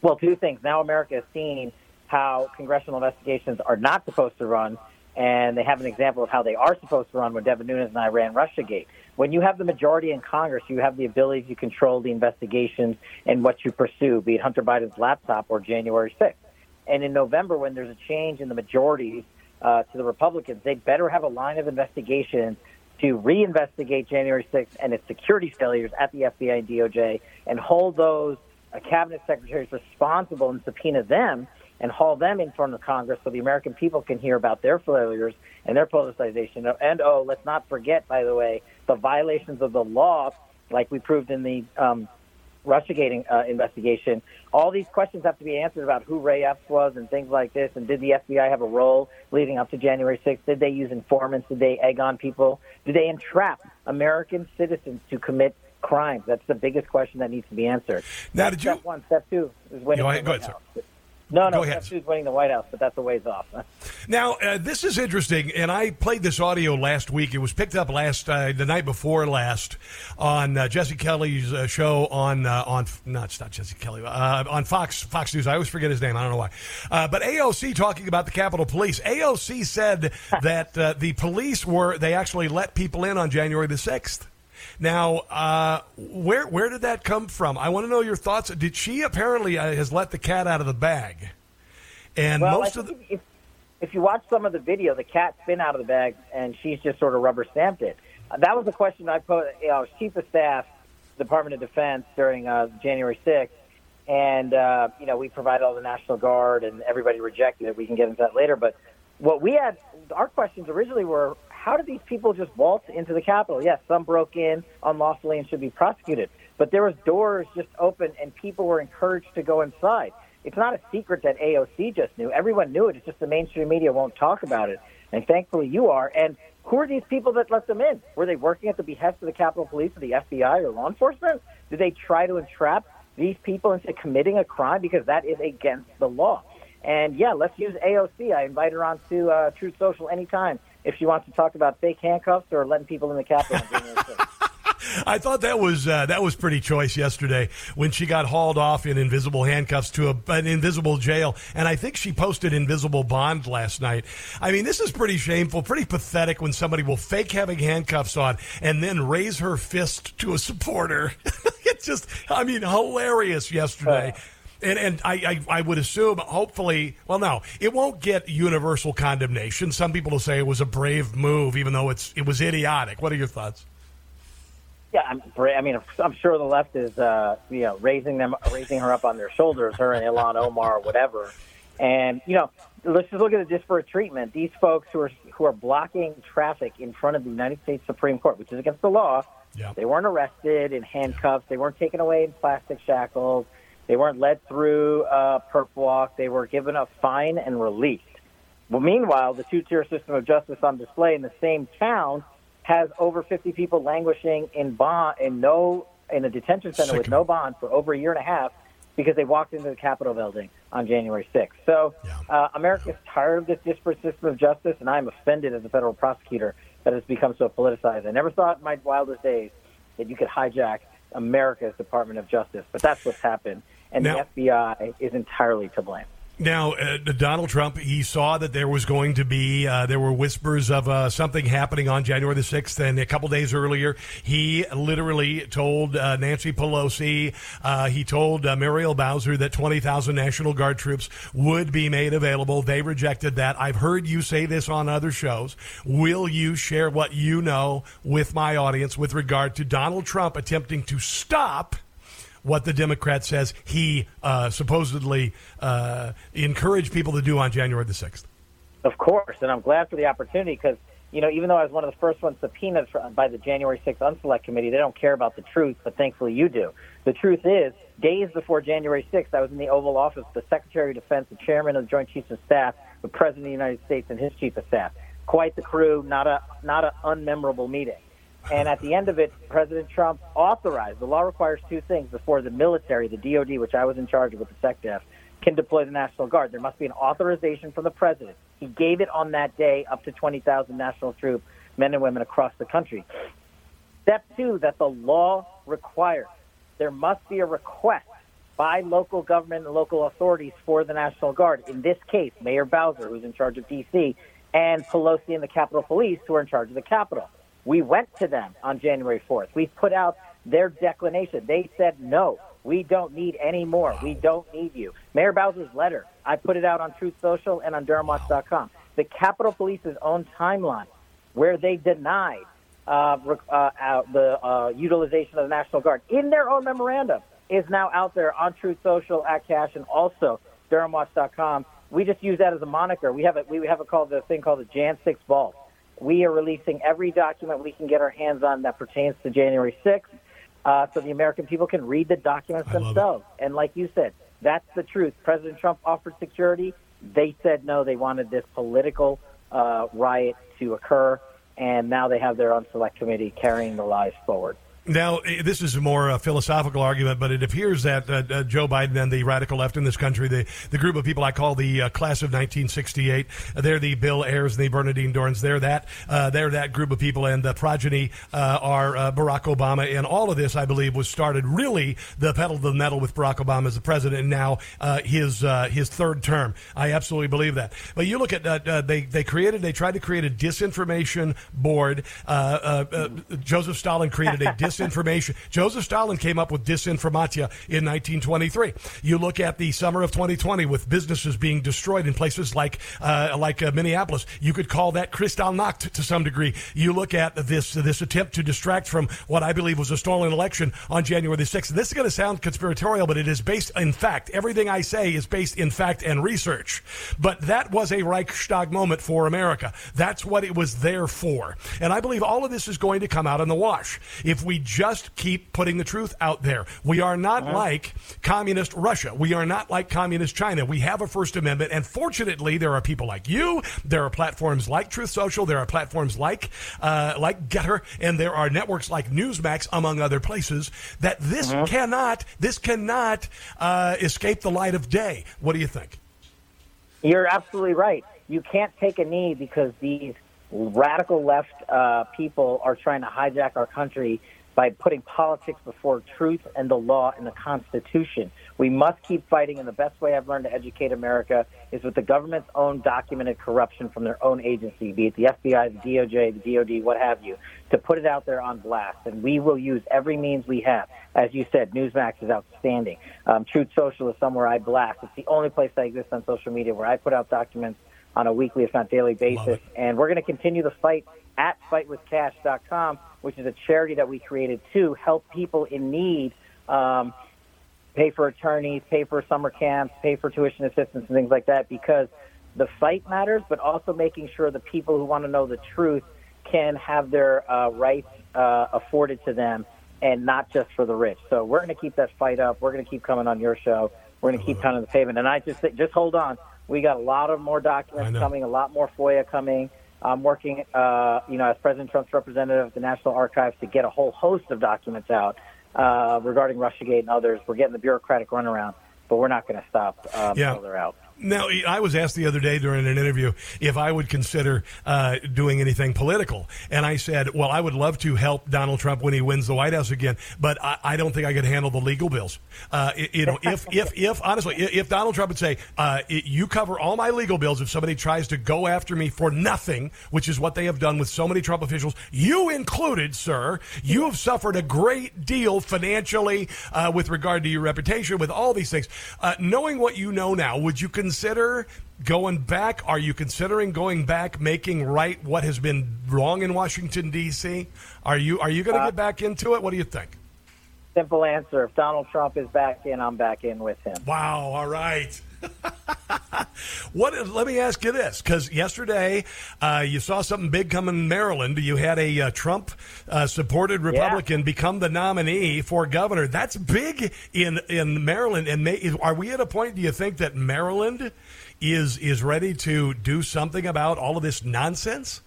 Well, two things. Now America is seeing how congressional investigations are not supposed to run, and they have an example of how they are supposed to run when Devin Nunes and I ran Russiagate. When you have the majority in Congress, you have the ability to control the investigations and what you pursue, be it Hunter Biden's laptop or January 6th. And in November, when there's a change in the majorities uh, to the Republicans, they better have a line of investigation to reinvestigate January 6th and its security failures at the FBI and DOJ and hold those uh, cabinet secretaries responsible and subpoena them and haul them in front of Congress so the American people can hear about their failures and their politicization. And oh, let's not forget, by the way, the violations of the law, like we proved in the um, Russiagate uh, investigation. All these questions have to be answered about who Ray Epps was and things like this. And did the FBI have a role leading up to January 6th? Did they use informants? Did they egg on people? Did they entrap American citizens to commit crimes? That's the biggest question that needs to be answered. Now, did step one, step two is when it go ahead, sir. No, no, Go ahead. F2's winning the White House, but that's a ways off. Now, uh, this is interesting, and I played this audio last week. It was picked up last uh, the night before last on uh, Jesse Kelly's uh, show on uh, on no, it's not Jesse Kelly uh, on Fox Fox News. I always forget his name. I don't know why. Uh, but AOC talking about the Capitol Police. AOC said that uh, the police were they actually let people in on January the sixth. Now, uh, where where did that come from? I want to know your thoughts. Did she apparently uh, has let the cat out of the bag? And well, most of the if, if you watch some of the video, the cat's been out of the bag, and she's just sort of rubber stamped it. Uh, that was the question I put. You know, chief of staff, Department of Defense during uh, January 6th, and uh, you know we provided all the National Guard, and everybody rejected it. We can get into that later, but what we had, our questions originally were, how did these people just waltz into the Capitol? Yes, some broke in unlawfully and should be prosecuted, but there was doors just open, and people were encouraged to go inside. It's not a secret that AOC just knew. Everyone knew it. It's just the mainstream media won't talk about it. And thankfully you are. And who are these people that let them in? Were they working at the behest of the Capitol Police or the FBI or law enforcement? Did they try to entrap these people into committing a crime? Because that is against the law. And yeah, let's use AOC. I invite her on to uh, Truth Social anytime if she wants to talk about fake handcuffs or letting people in the Capitol. on January 6th. I thought that was uh, that was pretty choice yesterday when she got hauled off in invisible handcuffs to a, an invisible jail, and I think she posted invisible bond last night. I mean, this is pretty shameful, pretty pathetic when somebody will fake having handcuffs on and then raise her fist to a supporter. it's just, I mean, hilarious yesterday. And, and I, I, I would assume, hopefully, well, no, it won't get universal condemnation. Some people will say it was a brave move, even though it's it was idiotic. What are your thoughts? Yeah, I'm, bra- I mean, I'm sure the left is, uh, you know, raising them, raising her up on their shoulders, her and Ilhan Omar or whatever. And you know, let's just look at the disparate treatment. These folks who are who are blocking traffic in front of the United States Supreme Court, which is against the law. They weren't arrested in handcuffs. They weren't taken away in plastic shackles. They weren't led through uh, perp walk. They were given a fine and released. Well, meanwhile, the two-tier system of justice on display in the same town has over 50 people languishing in bond in no in a detention center with no bond for over a year and a half because they walked into the Capitol building on January 6th. So uh, America's tired of this disparate system of justice, and I'm offended as a federal prosecutor that it's become so politicized. I never thought in my wildest days that you could hijack America's Department of Justice, but that's what's happened, and Now- the FBI is entirely to blame. Now, uh, Donald Trump, he saw that there was going to be, uh, there were whispers of uh, something happening on January the 6th. And a couple days earlier, he literally told uh, Nancy Pelosi, uh, he told uh, Muriel Bowser that 20,000 National Guard troops would be made available. They rejected that. I've heard you say this on other shows. Will you share what you know with my audience with regard to Donald Trump attempting to stop? What the Democrat says he uh, supposedly uh, encouraged people to do on January the 6th. Of course, and I'm glad for the opportunity because, you know, even though I was one of the first ones subpoenaed for, by the January 6th Unselect Committee, they don't care about the truth, but thankfully you do. The truth is, days before January 6th, I was in the Oval Office, the Secretary of Defense, the Chairman of the Joint Chiefs of Staff, the President of the United States, and his Chief of Staff. Quite the crew, not a not an unmemorable meeting. And at the end of it, President Trump authorized, the law requires two things before the military, the DOD, which I was in charge of with the SecDef, can deploy the National Guard. There must be an authorization from the president. He gave it on that day up to 20,000 national troop men and women across the country. Step two, that the law requires. There must be a request by local government and local authorities for the National Guard. In this case, Mayor Bowser, who's in charge of D.C., and Pelosi and the Capitol Police, who are in charge of the Capitol. We went to them on January 4th. We put out their declination. They said, no, we don't need any more. We don't need you. Mayor Bowser's letter, I put it out on Truth Social and on DurhamWatch.com. The Capitol Police's own timeline, where they denied uh, uh, the uh, utilization of the National Guard in their own memorandum, is now out there on Truth Social, at Kash, and also DurhamWatch.com. We just use that as a moniker. We have it. We have it called the thing called the Jan 6 Vault. We are releasing every document we can get our hands on that pertains to January 6th, uh, so the American people can read the documents themselves. And like you said, that's the truth. President Trump offered security. They said no. They wanted this political uh, riot to occur, and now they have their own select committee carrying the lies forward. Now, eh, this is a more uh, philosophical argument, but it appears that uh, uh, Joe Biden and the radical left in this country, the, the group of people I call the uh, class of 1968, uh, they're the Bill Ayers and the Bernardine Dohrns. They're that uh, they're that group of people, and the progeny are Barack Obama. And all of this, I believe, was started really the pedal to the metal with Barack Obama as the president, and now his his third term. I absolutely believe that. But you look at they they created they tried to create a disinformation board. Joseph Stalin created a disinformation. Joseph Stalin came up with disinformatia in 1923. You look at the summer of 2020 with businesses being destroyed in places like uh, like uh, Minneapolis. You could call that Kristallnacht to some degree. You look at this this attempt to distract from what I believe was a stolen election on January the 6th. This is going to sound conspiratorial, but it is based in fact. Everything I say is based in fact and research. But that was a Reichstag moment for America. That's what it was there for. And I believe all of this is going to come out in the wash if we just keep putting the truth out there. We are not like communist Russia. We are not like communist China. We have a First Amendment, and fortunately, there are people like you. There are platforms like Truth Social. There are platforms like uh, like Gettr, and there are networks like Newsmax, among other places. That this cannot this cannot uh, escape the light of day. What do you think? You're absolutely right. You can't take a knee because these radical left uh, people are trying to hijack our country by putting politics before truth and the law and the Constitution. We must keep fighting, and the best way I've learned to educate America is with the government's own documented corruption from their own agency, be it the FBI, the DOJ, the DOD, what have you, to put it out there on blast. And we will use every means we have. As you said, Newsmax is outstanding. Um, Truth Social is somewhere I blast. It's the only place that exists on social media where I put out documents on a weekly, if not daily basis. And we're going to continue the fight at fightwithkash.com, which is a charity that we created to help people in need um, pay for attorneys, pay for summer camps, pay for tuition assistance, and things like that, because the fight matters, but also making sure the people who want to know the truth can have their uh, rights uh, afforded to them and not just for the rich. So we're going to keep that fight up. We're going to keep coming on your show. We're going to keep pounding the pavement. And I just just hold on. We got a lot of more documents coming, a lot more FOIA coming. I'm working, uh, you know, as President Trump's representative at the National Archives to get a whole host of documents out uh, regarding RussiaGate and others. We're getting the bureaucratic runaround, but we're not going to stop um, Yeah. until they're out. Now, I was asked the other day during an interview if I would consider uh, doing anything political. And I said, well, I would love to help Donald Trump when he wins the White House again, but I, I don't think I could handle the legal bills. Uh, you know, if, if, if, honestly, if Donald Trump would say, uh, you cover all my legal bills if somebody tries to go after me for nothing, which is what they have done with so many Trump officials, you included, sir, you have suffered a great deal financially uh, with regard to your reputation, with all these things. Uh, knowing what you know now, would you consider going back? Are you considering going back, making right what has been wrong in Washington D.C.? Are you are you going to get uh, back into it? What do you think? Simple answer. If Donald Trump is back in, I'm back in with him. Wow. All right. What? Let me ask you this, because yesterday uh, you saw something big coming in Maryland. You had a uh, Trump-supported Republican become the nominee for governor. That's big in in Maryland. And may, are we at a point? Do you think that Maryland is is ready to do something about all of this nonsense?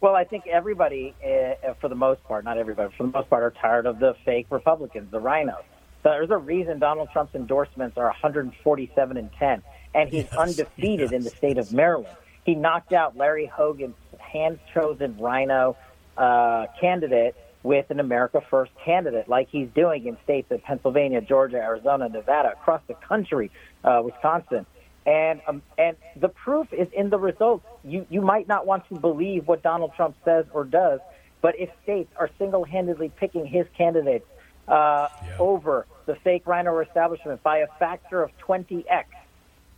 Well, I think everybody, uh, for the most part, not everybody, for the most part, are tired of the fake Republicans, the rhinos. So there's a reason Donald Trump's endorsements are 147 and 10, and he's undefeated in the state of Maryland. He knocked out Larry Hogan's hand-chosen rhino uh, candidate with an America First candidate, like he's doing in states of Pennsylvania, Georgia, Arizona, Nevada, across the country, uh, Wisconsin. And um, and the proof is in the results. You you might not want to believe what Donald Trump says or does, but if states are single-handedly picking his candidates uh, over the fake rhino establishment by a factor of 20x,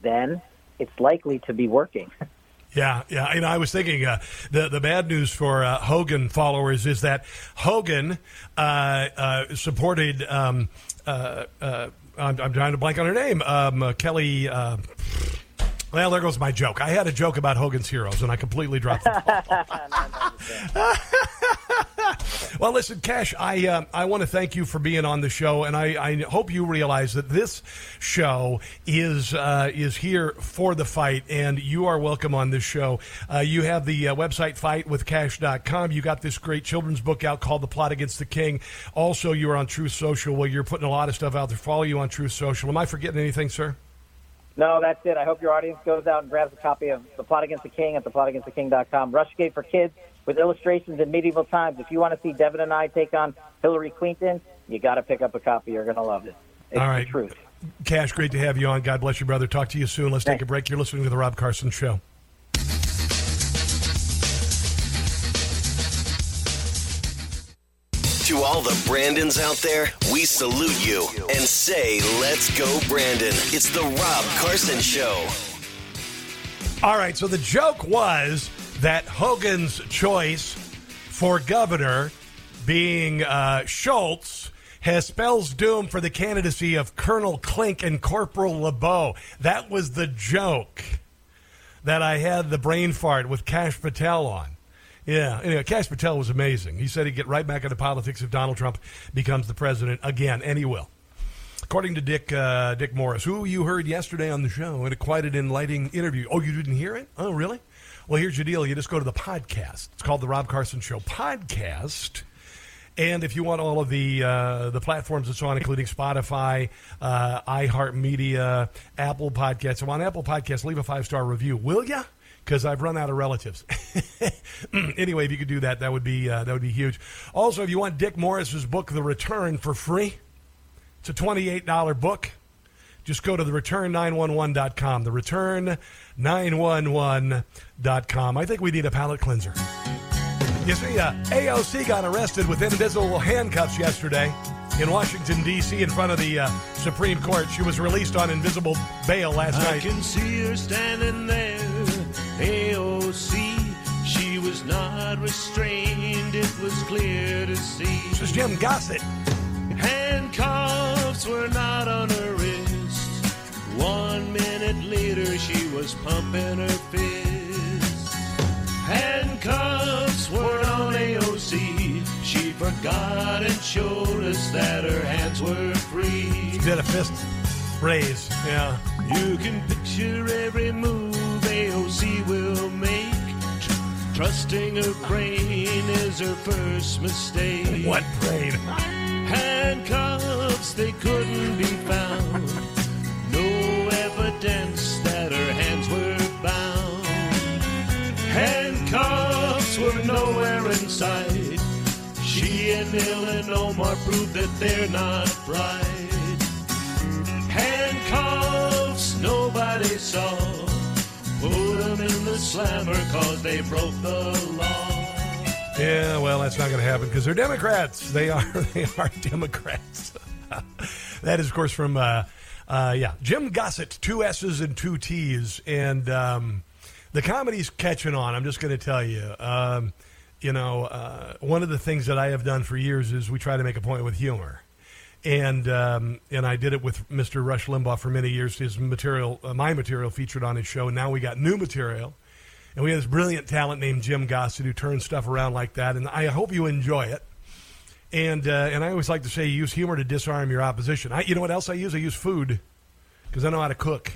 then it's likely to be working. Yeah, yeah. And I was thinking uh, the the bad news for uh, Hogan followers is that Hogan uh, uh, supported. Um, uh, uh, I'm, I'm trying to blank on her name. Um, uh, Kelly. Well, there goes my joke. I had a joke about Hogan's Heroes, and I completely dropped it. well, listen, Kash, I uh, I want to thank you for being on the show, and I, I hope you realize that this show is uh, is here for the fight, and you are welcome on this show. Uh, you have the uh, website fightwithkash.com. You got this great children's book out called The Plot Against the King. Also, you are on Truth Social, Well, you're putting a lot of stuff out there. Follow you on Truth Social. Am I forgetting anything, sir? No, that's it. I hope your audience goes out and grabs a copy of The Plot Against the King at theplotagainsttheking.com. Russiagate for kids with illustrations in medieval times. If you want to see Devin and I take on Hillary Clinton, you got to pick up a copy. You're going to love it. It's All right. the truth. Kash, great to have you on. God bless you, brother. Talk to you soon. Let's take a break. You're listening to The Rob Carson Show. To all the Brandons out there, we salute you and say, let's go, Brandon. It's the Rob Carson Show. All right, so the joke was that Hogan's choice for governor, being uh, Schulz, has spells doom for the candidacy of Colonel Klink and Corporal LeBeau. That was the joke that I had the brain fart with Kash Patel on. Yeah, anyway, Kash Patel was amazing. He said he'd get right back into politics if Donald Trump becomes the president again, and he will. According to Dick uh, Dick Morris, who you heard yesterday on the show in a quite an enlightening interview. Oh, you didn't hear it? Oh, really? Well, here's your deal. You just go to the podcast. It's called the Rob Carson Show podcast. And if you want all of the uh, the platforms it's on, including Spotify, uh, iHeartMedia, Apple Podcasts, I'm on Apple Podcasts. Leave a five star review, will ya? Because I've run out of relatives. anyway, if you could do that, that would be uh, that would be huge. Also, if you want Dick Morris's book, The Return, for free, it's a twenty eight dollar book. Just go to the return911.com. The return911.com. I think we need a palate cleanser. You see, uh, AOC got arrested with invisible handcuffs yesterday in Washington, D.C., in front of the uh, Supreme Court. She was released on invisible bail last I night. can see her standing there, AOC. She was not restrained, it was clear to see. This is Jim Gossett. Handcuffs were not on her wrist. One minute later, she was pumping her fist. Handcuffs were on AOC. She forgot and showed us that her hands were free. She did a fist raise. Yeah. You can picture every move AOC will make. Trusting her brain is her first mistake. What brain? Handcuffs, they couldn't be found. No evidence that her hands were bound. Handcuffs were nowhere in sight. She and Neil and Omar proved that they're not right. Handcuffs, nobody saw. Put them in the slammer cause they broke the law. Yeah, well, that's not going to happen because they're Democrats. They are. They are Democrats. that is, of course, from uh, uh, yeah, Jim Gossett, two S's and two T's, and um, the comedy's catching on. I'm just going to tell you. Um, you know, uh, one of the things that I have done for years is we try to make a point with humor. And um, and I did it with Mr. Rush Limbaugh for many years. His material, uh, my material, featured on his show. And now we got new material, and we have this brilliant talent named Jim Gossett who turns stuff around like that. And I hope you enjoy it. And uh, and I always like to say, use humor to disarm your opposition. I, you know what else I use? I use food because I know how to cook.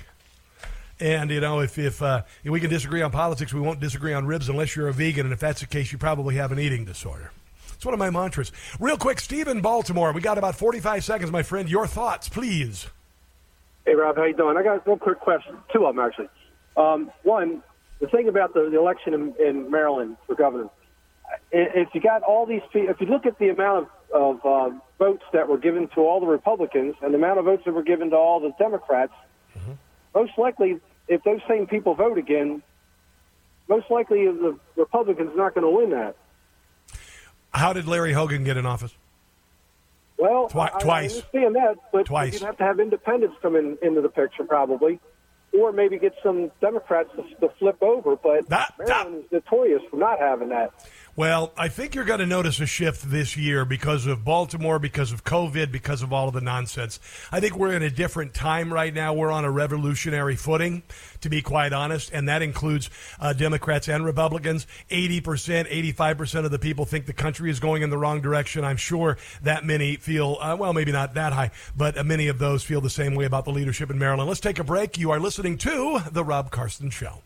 And you know, if if, uh, if we can disagree on politics, we won't disagree on ribs unless you're a vegan. And if that's the case, you probably have an eating disorder. It's one of my mantras. Real quick, Steve in Baltimore. We got about 45 seconds, my friend. Your thoughts, please. Hey, Rob, how you doing? I got one quick question. Two of them, actually. Um, one, the thing about the, the election in, in Maryland for governor, if you got all these people, if you look at the amount of, of um, votes that were given to all the Republicans and the amount of votes that were given to all the Democrats, most likely, if those same people vote again, most likely the Republicans are not going to win that. How did Larry Hogan get in office? Well, Twi- I, I twice. understand that, but Twice. you'd have to have independents come in, into the picture probably, or maybe get some Democrats to, to flip over. But Maryland is notorious for not having that. Well, I think you're going to notice a shift this year because of Baltimore, because of COVID, because of all of the nonsense. I think we're in a different time right now. We're on a revolutionary footing, to be quite honest, and that includes uh, Democrats and Republicans. 80%, 85% of the people think the country is going in the wrong direction. I'm sure that many feel, uh, well, maybe not that high, but uh, many of those feel the same way about the leadership in Maryland. Let's take a break. You are listening to The Rob Carson Show.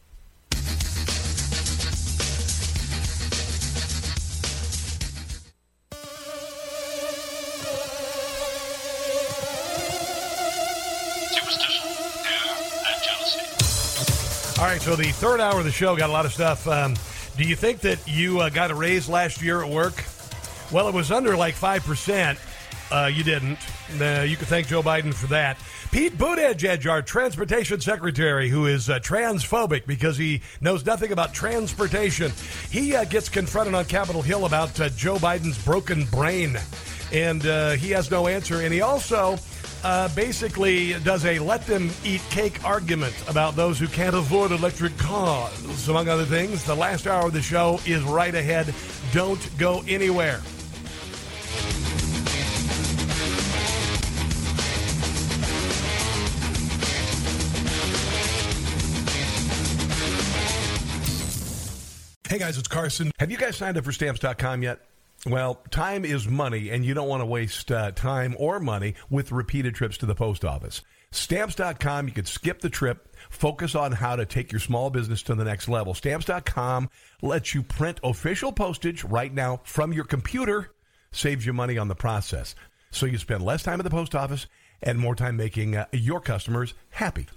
All right, so the third hour of the show got a lot of stuff. Um, do you think that you uh, got a raise last year at work? Well, it was under like 5%. Uh, you didn't. Uh, you can thank Joe Biden for that. Pete Buttigieg, our transportation secretary, who is uh, transphobic because he knows nothing about transportation, he uh, gets confronted on Capitol Hill about uh, Joe Biden's broken brain. And uh, he has no answer. And he also uh, basically does a let them eat cake argument about those who can't afford electric cars, among other things. The last hour of the show is right ahead. Don't go anywhere. Hey guys, it's Carson. Have you guys signed up for stamps.com yet? Well, time is money, and you don't want to waste uh, time or money with repeated trips to the post office. Stamps.com, you could skip the trip, focus on how to take your small business to the next level. Stamps.com lets you print official postage right now from your computer, saves you money on the process. So you spend less time at the post office and more time making uh, your customers happy.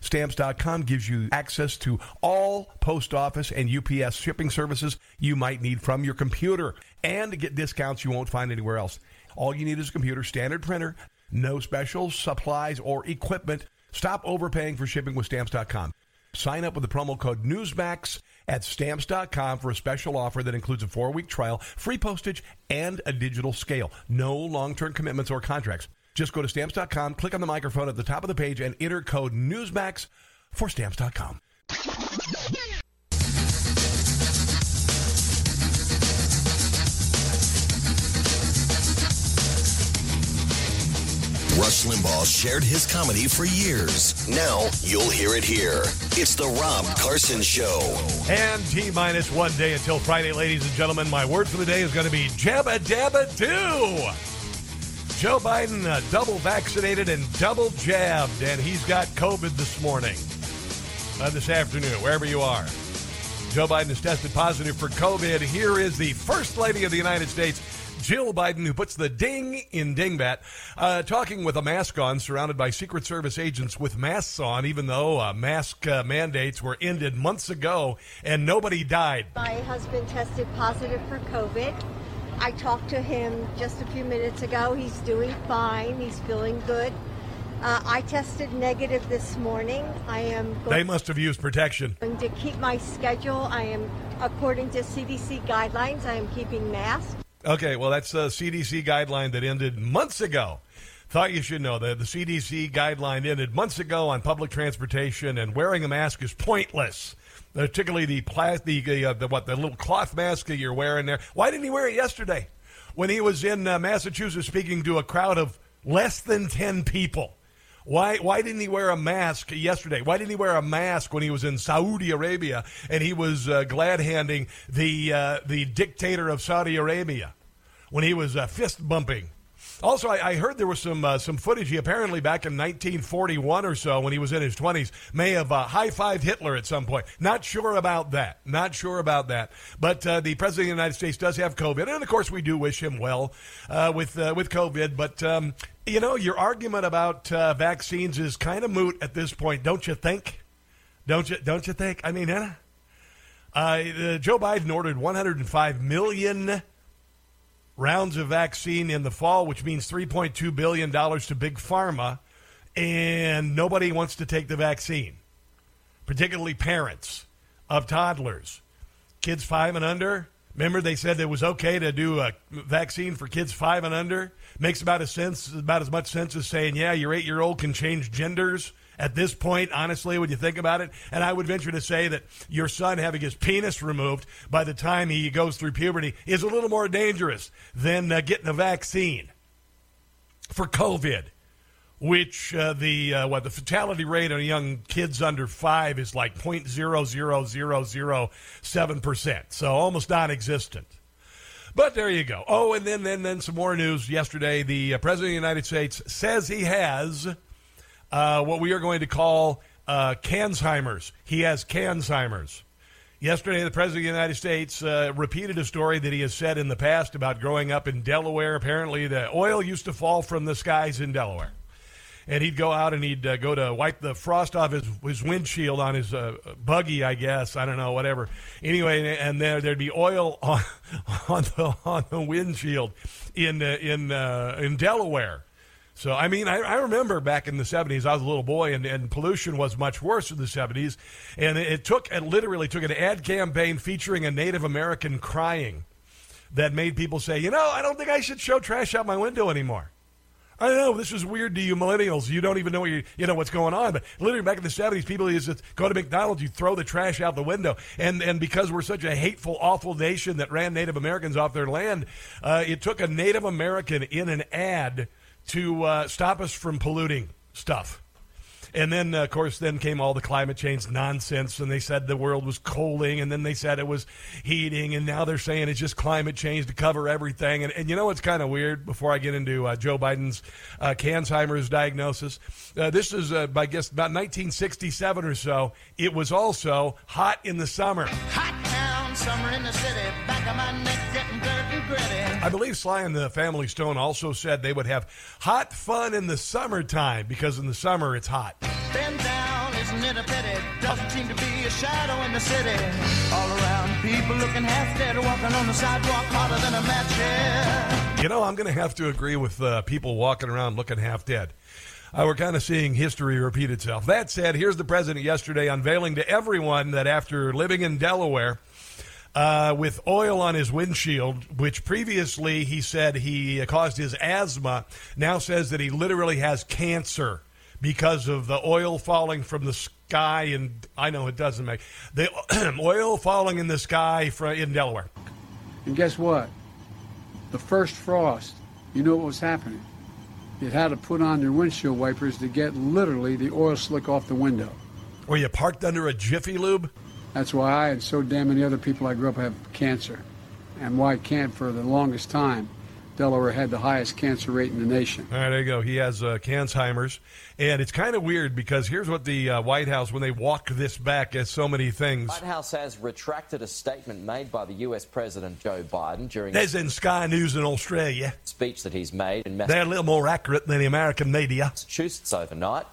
Stamps.com gives you access to all post office and UPS shipping services you might need from your computer and get discounts you won't find anywhere else. All you need is a computer, standard printer, no special supplies or equipment. Stop overpaying for shipping with Stamps.com. Sign up with the promo code Newsmax at Stamps.com for a special offer that includes a four week trial, free postage, and a digital scale. No long term commitments or contracts. Just go to Stamps.com, click on the microphone at the top of the page, and enter code Newsmax for Stamps.com. Rush Limbaugh shared his comedy for years. Now you'll hear it here. It's the Rob Carson Show. And T minus one day until Friday, ladies and gentlemen. My word for the day is going to be Jabba Dabba Doo. Joe Biden uh, double vaccinated and double jabbed, and he's got COVID this morning, uh, this afternoon, wherever you are. Joe Biden has tested positive for COVID. Here is the First Lady of the United States, Jill Biden, who puts the ding in dingbat, uh, talking with a mask on, surrounded by Secret Service agents with masks on, even though uh, mask uh, mandates were ended months ago and nobody died. My husband tested positive for COVID. I talked to him just a few minutes ago. He's doing fine. He's feeling good. Uh, I tested negative this morning. I am They must have used protection. to keep my schedule. I am, according to CDC guidelines, I am keeping masks. Okay, well, that's a CDC guideline that ended months ago. Thought you should know that the CDC guideline ended months ago on public transportation, and wearing a mask is pointless. Particularly the plastic, the, uh, the what, the little cloth mask that you're wearing there. Why didn't he wear it yesterday when he was in uh, Massachusetts speaking to a crowd of less than ten people? Why, why didn't he wear a mask yesterday? Why didn't he wear a mask when he was in Saudi Arabia and he was uh, glad handing the, uh, the dictator of Saudi Arabia when he was uh, fist bumping? Also, I, I heard there was some uh, some footage. He apparently back in 1941 or so, when he was in his 20s, may have uh, high fived Hitler at some point. Not sure about that. Not sure about that. But uh, the president of the United States does have COVID, and of course, we do wish him well uh, with uh, with COVID. But um, you know, your argument about uh, vaccines is kind of moot at this point, don't you think? Don't you? Don't you think? I mean, uh, Joe Biden ordered 105 million rounds of vaccine in the fall, which means $3.2 billion to Big Pharma, and nobody wants to take the vaccine, particularly parents of toddlers. Kids five and under. Remember, they said it was okay to do a vaccine for kids five and under. Makes about a sense, about as much sense as saying, "Yeah, your eight-year-old can change genders at this point, honestly, when you think about it. And I would venture to say that your son having his penis removed by the time he goes through puberty is a little more dangerous than uh, getting a vaccine for COVID, which uh, the uh, what the fatality rate on young kids under five is like 0.00007 percent, so almost non-existent. But there you go. Oh, and then then then some more news yesterday. The uh, president of the United States says he has uh, what we are going to call uh, Cansheimer's. He has Cansheimer's. Yesterday, the President of the United States uh, repeated a story that he has said in the past about growing up in Delaware. Apparently, the oil used to fall from the skies in Delaware. And he'd go out and he'd uh, go to wipe the frost off his, his windshield on his uh, buggy, I guess. I don't know, whatever. Anyway, and there, there'd be oil on, on, the, on the windshield in, uh, in, uh, in Delaware. So, I mean, I, I, remember back in the 70s, I was a little boy, and, and pollution was much worse in the 70s. And it, it took, it literally took an ad campaign featuring a Native American crying that made people say, you know, I don't think I should show trash out my window anymore. I know this is weird to you millennials. You don't even know you, you know what's going on. But literally back in the seventies, people used to go to McDonald's, you throw the trash out the window, and and because we're such a hateful, awful nation that ran Native Americans off their land, uh, it took a Native American in an ad to uh, stop us from polluting stuff. And then, uh, of course, then came all the climate change nonsense, and they said the world was cooling, and then they said it was heating, and now they're saying it's just climate change to cover everything. And, and you know what's kind of weird? Before I get into uh, Joe Biden's uh, Alzheimer's diagnosis, uh, this is, uh, I guess, about 1967 or so. It was also hot in the summer. Hot town, summer in the city, back of my neck I believe Sly and the Family Stone also said they would have hot fun in the summertime because in the summer it's hot. Bend down, isn't it a pity? Doesn't seem to be a shadow in the city. All around, people looking half dead, walking on the sidewalk hotter than a match head. You know, I'm going to have to agree with uh, people walking around looking half dead. Uh, we're kind of seeing history repeat itself. That said, here's the president yesterday unveiling to everyone that after living in Delaware, uh, with oil on his windshield, which previously he said he caused his asthma, now says that he literally has cancer because of the oil falling from the sky. And I know it doesn't make the oil falling in the sky in Delaware. And guess what? The first frost, you know what was happening? It had to put on their windshield wipers to get literally the oil slick off the window. Were you parked under a Jiffy Lube? That's why I and so damn many other people I grew up have cancer. And why can't for the longest time. Delaware had the highest cancer rate in the nation. All right, there you go. He has uh, Cansheimer's. And it's kind of weird because here's what the uh, White House, when they walk this back as so many things. White House has retracted a statement made by the U.S. President Joe Biden during. There's in Sky News in Australia. Speech that he's made in They're a little more accurate than the American media. Massachusetts overnight.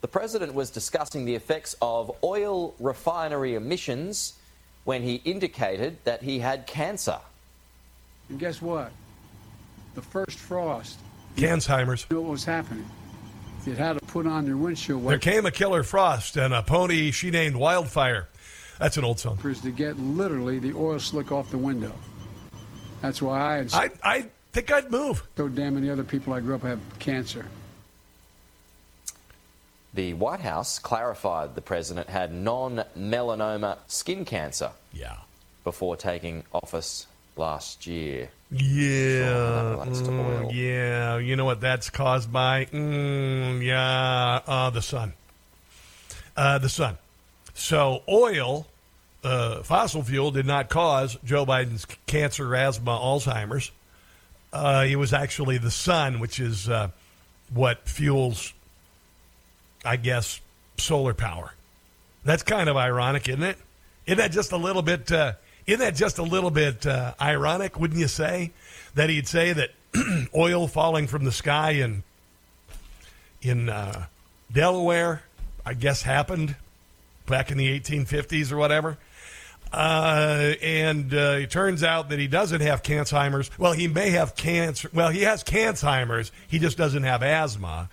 The president was discussing the effects of oil refinery emissions when he indicated that he had cancer. And guess what? The first frost. Cansheimer's. You know what was happening? It had to put on their windshield There came a killer frost and a pony she named Wildfire. That's an old song. To get literally the oil slick off the window. That's why I. Had I, I think I'd move. So damn many other people I grew up have cancer. The White House clarified the president had non melanoma skin cancer. Yeah. Before taking office last year. Yeah. Mm, yeah. You know what that's caused by? Mm, yeah. Uh, the sun. Uh, the sun. So, oil, uh, fossil fuel, did not cause Joe Biden's cancer, asthma, Alzheimer's. Uh, it was actually the sun, which is uh, what fuels I guess, solar power. That's kind of ironic, isn't it? Isn't that just a little bit? Uh, isn't that just a little bit uh, ironic? Wouldn't you say that he'd say that oil falling from the sky in in uh, Delaware, I guess, happened back in the 1850s or whatever. Uh, and uh, it turns out that he doesn't have Cansheimer's. Well, he may have cancer. Well, he has Cansheimer's. He just doesn't have asthma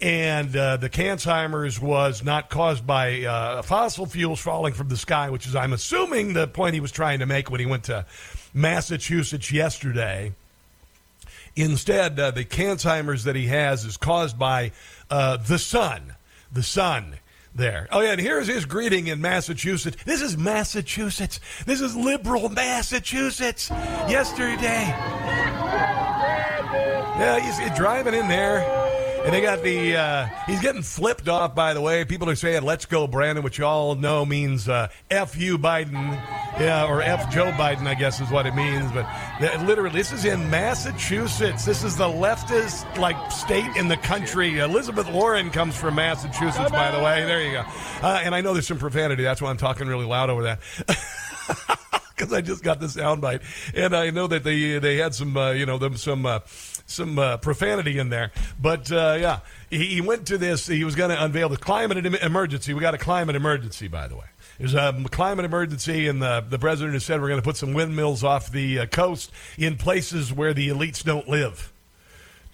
and uh, the Cansheimer's was not caused by uh, fossil fuels falling from the sky, which is, I'm assuming, the point he was trying to make when he went to Massachusetts yesterday. Instead, uh, the Cansheimer's that he has is caused by uh, the sun. the sun there. Oh, yeah, and here's his greeting in Massachusetts. This is Massachusetts. This is liberal Massachusetts. Yesterday. Yeah, he's driving in there. And they got the, uh, he's getting flipped off, by the way. People are saying, let's go, Brandon, which you all know means uh, F you, Biden. Yeah, or F Joe Biden, I guess is what it means. But literally, this is in Massachusetts. This is the leftist, like, state in the country. Elizabeth Warren comes from Massachusetts, by the way. There you go. Uh, and I know there's some profanity. That's why I'm talking really loud over that. because I just got the soundbite, and I know that they they had some uh, you know them some uh, some uh, profanity in there. But uh, yeah, he, he, went to this. He was going to unveil the climate emergency. We got a climate emergency, by the way. There's a climate emergency, and the, the president has said we're going to put some windmills off the uh, coast in places where the elites don't live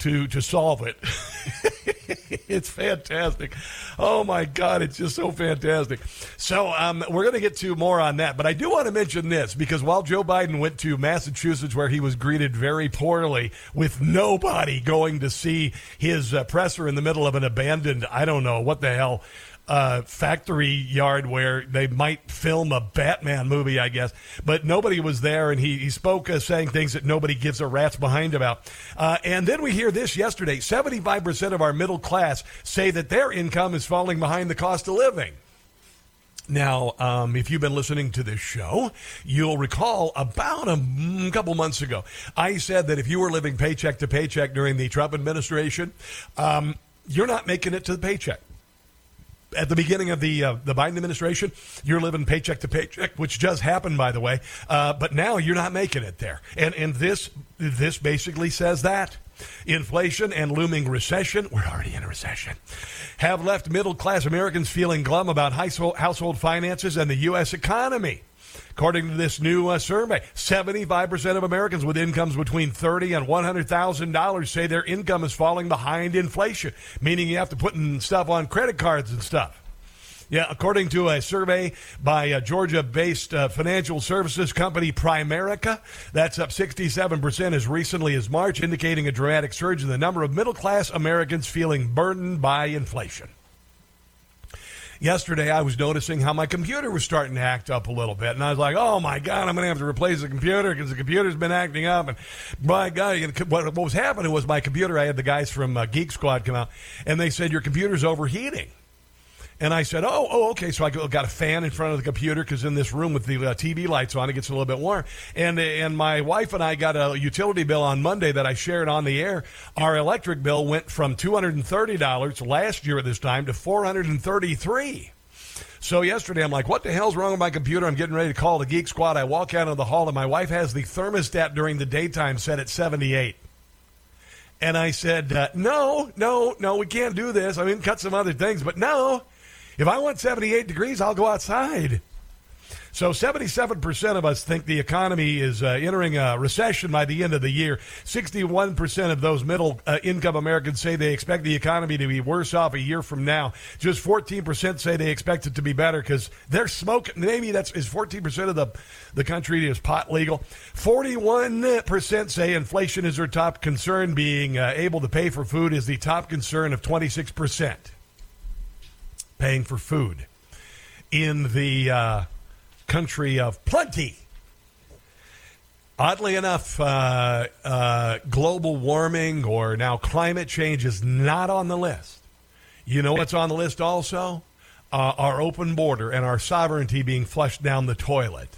to to solve it. it's fantastic. Oh my God, it's just so fantastic. So um, we're going to get to more on that, but I do want to mention this because while Joe Biden went to Massachusetts, where he was greeted very poorly with nobody going to see his uh, presser in the middle of an abandoned, I don't know what the hell uh, factory yard where they might film a Batman movie, I guess. But nobody was there, and he, he spoke uh, saying things that nobody gives a rat's behind about. Uh, and then we hear this yesterday 75% of our middle class say that their income is falling behind the cost of living. Now, um, if you've been listening to this show, you'll recall about a mm, couple months ago, I said that if you were living paycheck to paycheck during the Trump administration, um, you're not making it to the paycheck at the beginning of the uh, the Biden administration, you're living paycheck to paycheck, which does happen, by the way. Uh, but now you're not making it there, and and this this basically says that inflation and looming recession. We're already in a recession. Have left middle class Americans feeling glum about household finances and the U.S. economy. According to this new uh, survey, 75% of Americans with incomes between 30 and $100,000 say their income is falling behind inflation, meaning you have to put stuff on credit cards and stuff. Yeah, according to a survey by a Georgia based uh, financial services company Primerica, that's up 67% as recently as March, indicating a dramatic surge in the number of middle class Americans feeling burdened by inflation yesterday I was noticing how my computer was starting to act up a little bit. And I was like, oh my God, I'm going to have to replace the computer because the computer's been acting up. And my God, what, was happening was my computer, I had the guys from uh, Geek Squad come out and they said, your computer's overheating. And I said, "Oh, oh, okay." So I got a fan in front of the computer because in this room with the uh, TV lights on, it gets a little bit warm. And and my wife and I got a utility bill on Monday that I shared on the air. Our electric bill went from two hundred and thirty dollars last year at this time to four hundred and thirty-three. So yesterday, I'm like, what the hell's wrong with my computer? I'm getting ready to call the Geek Squad. I walk out of the hall, and my wife has the thermostat during the daytime set at 78. And I said, uh, no, no, no, we can't do this. I mean, cut some other things, but no. If I want 78 degrees, I'll go outside. So 77% of us think the economy is uh, entering a recession by the end of the year. 61% of those middle uh, income Americans say they expect the economy to be worse off a year from now. Just 14% say they expect it to be better because they're smoking. Maybe that's is 14% of the, the country is pot legal. 41% say inflation is their top concern. Being uh, able to pay for food is the top concern of 26% paying for food in the uh, country of plenty. Oddly enough, uh, uh, global warming or now climate change is not on the list. You know what's on the list also? Uh, our open border and our sovereignty being flushed down the toilet.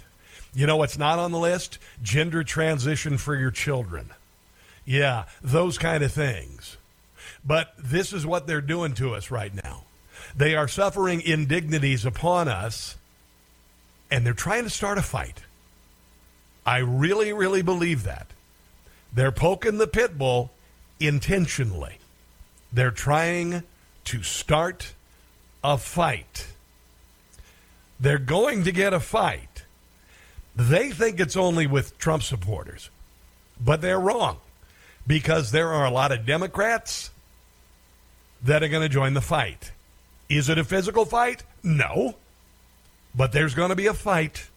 You know what's not on the list? Gender transition for your children. Yeah, those kind of things. But this is what they're doing to us right now. They are suffering indignities upon us, and they're trying to start a fight. I really, really believe that. They're poking the pit bull intentionally. They're trying to start a fight. They're going to get a fight. They think it's only with Trump supporters, but they're wrong because there are a lot of Democrats that are going to join the fight. Is it a physical fight? No. But there's going to be a fight.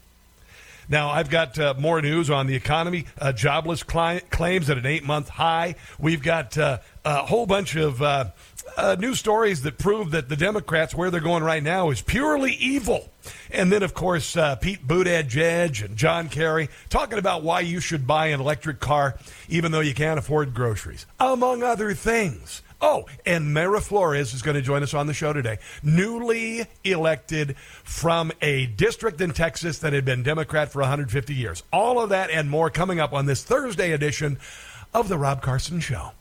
Now, I've got uh, more news on the economy. Uh, jobless cli- claims at an eight month high. We've got uh, a whole bunch of uh, uh, news stories that prove that the Democrats, where they're going right now, is purely evil. And then, of course, uh, Pete Buttigieg and John Kerry talking about why you should buy an electric car even though you can't afford groceries, among other things. Oh, and Mayra Flores is going to join us on the show today. Newly elected from a district in Texas that had been Democrat for 150 years. All of that and more coming up on this Thursday edition of The Rob Carson Show.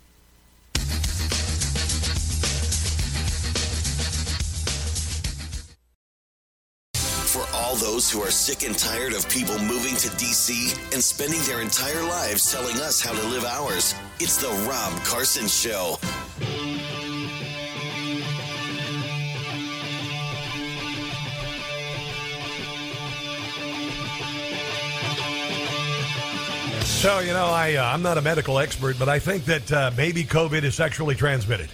For all those who are sick and tired of people moving to D.C. and spending their entire lives telling us how to live ours, it's The Rob Carson Show. So, you know, I, uh, I'm not a medical expert, but I think that uh, maybe COVID is sexually transmitted.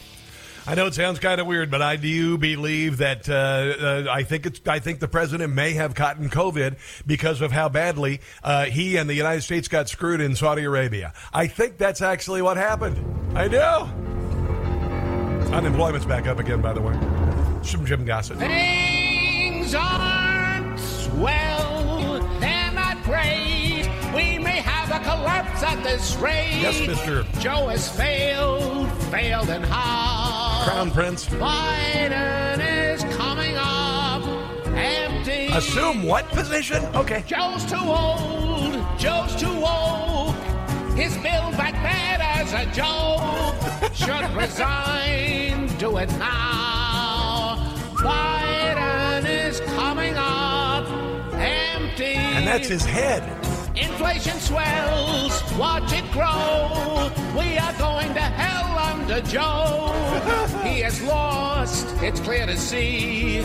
I know it sounds kind of weird, but I do believe that uh, uh, I think it's. I think the president may have gotten COVID because of how badly uh, he and the United States got screwed in Saudi Arabia. I think that's actually what happened. I do. Unemployment's back up again, by the way. Some Jim Gossett. Things aren't swell, and I pray we may have a collapse at this rate. Yes, Mr. Joe has failed, failed and how? Crown Prince. Biden is coming up empty. Assume what position? Okay. Joe's too old. Joe's too old. His bill back bad as a joke. Should resign. Do it now. Biden is coming up empty. And that's his head. Inflation swells, watch it grow. We are going to hell under Joe. he has lost, it's clear to see.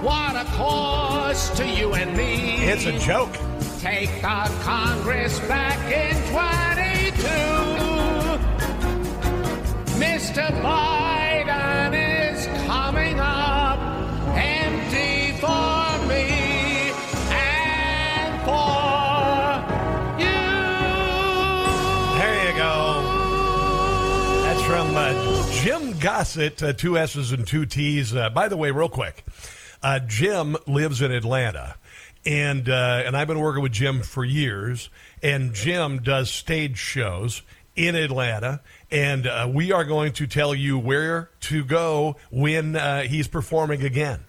What a cost to you and me. It's a joke. Take the Congress back in 22. Mr. Biden is coming up empty for me and for There you go. That's from uh, Jim Gossett, uh, two S's and two T's. Uh, by the way, real quick, uh, Jim lives in Atlanta, and uh, and I've been working with Jim for years. And Jim does stage shows in Atlanta, and uh, we are going to tell you where to go when uh, he's performing again,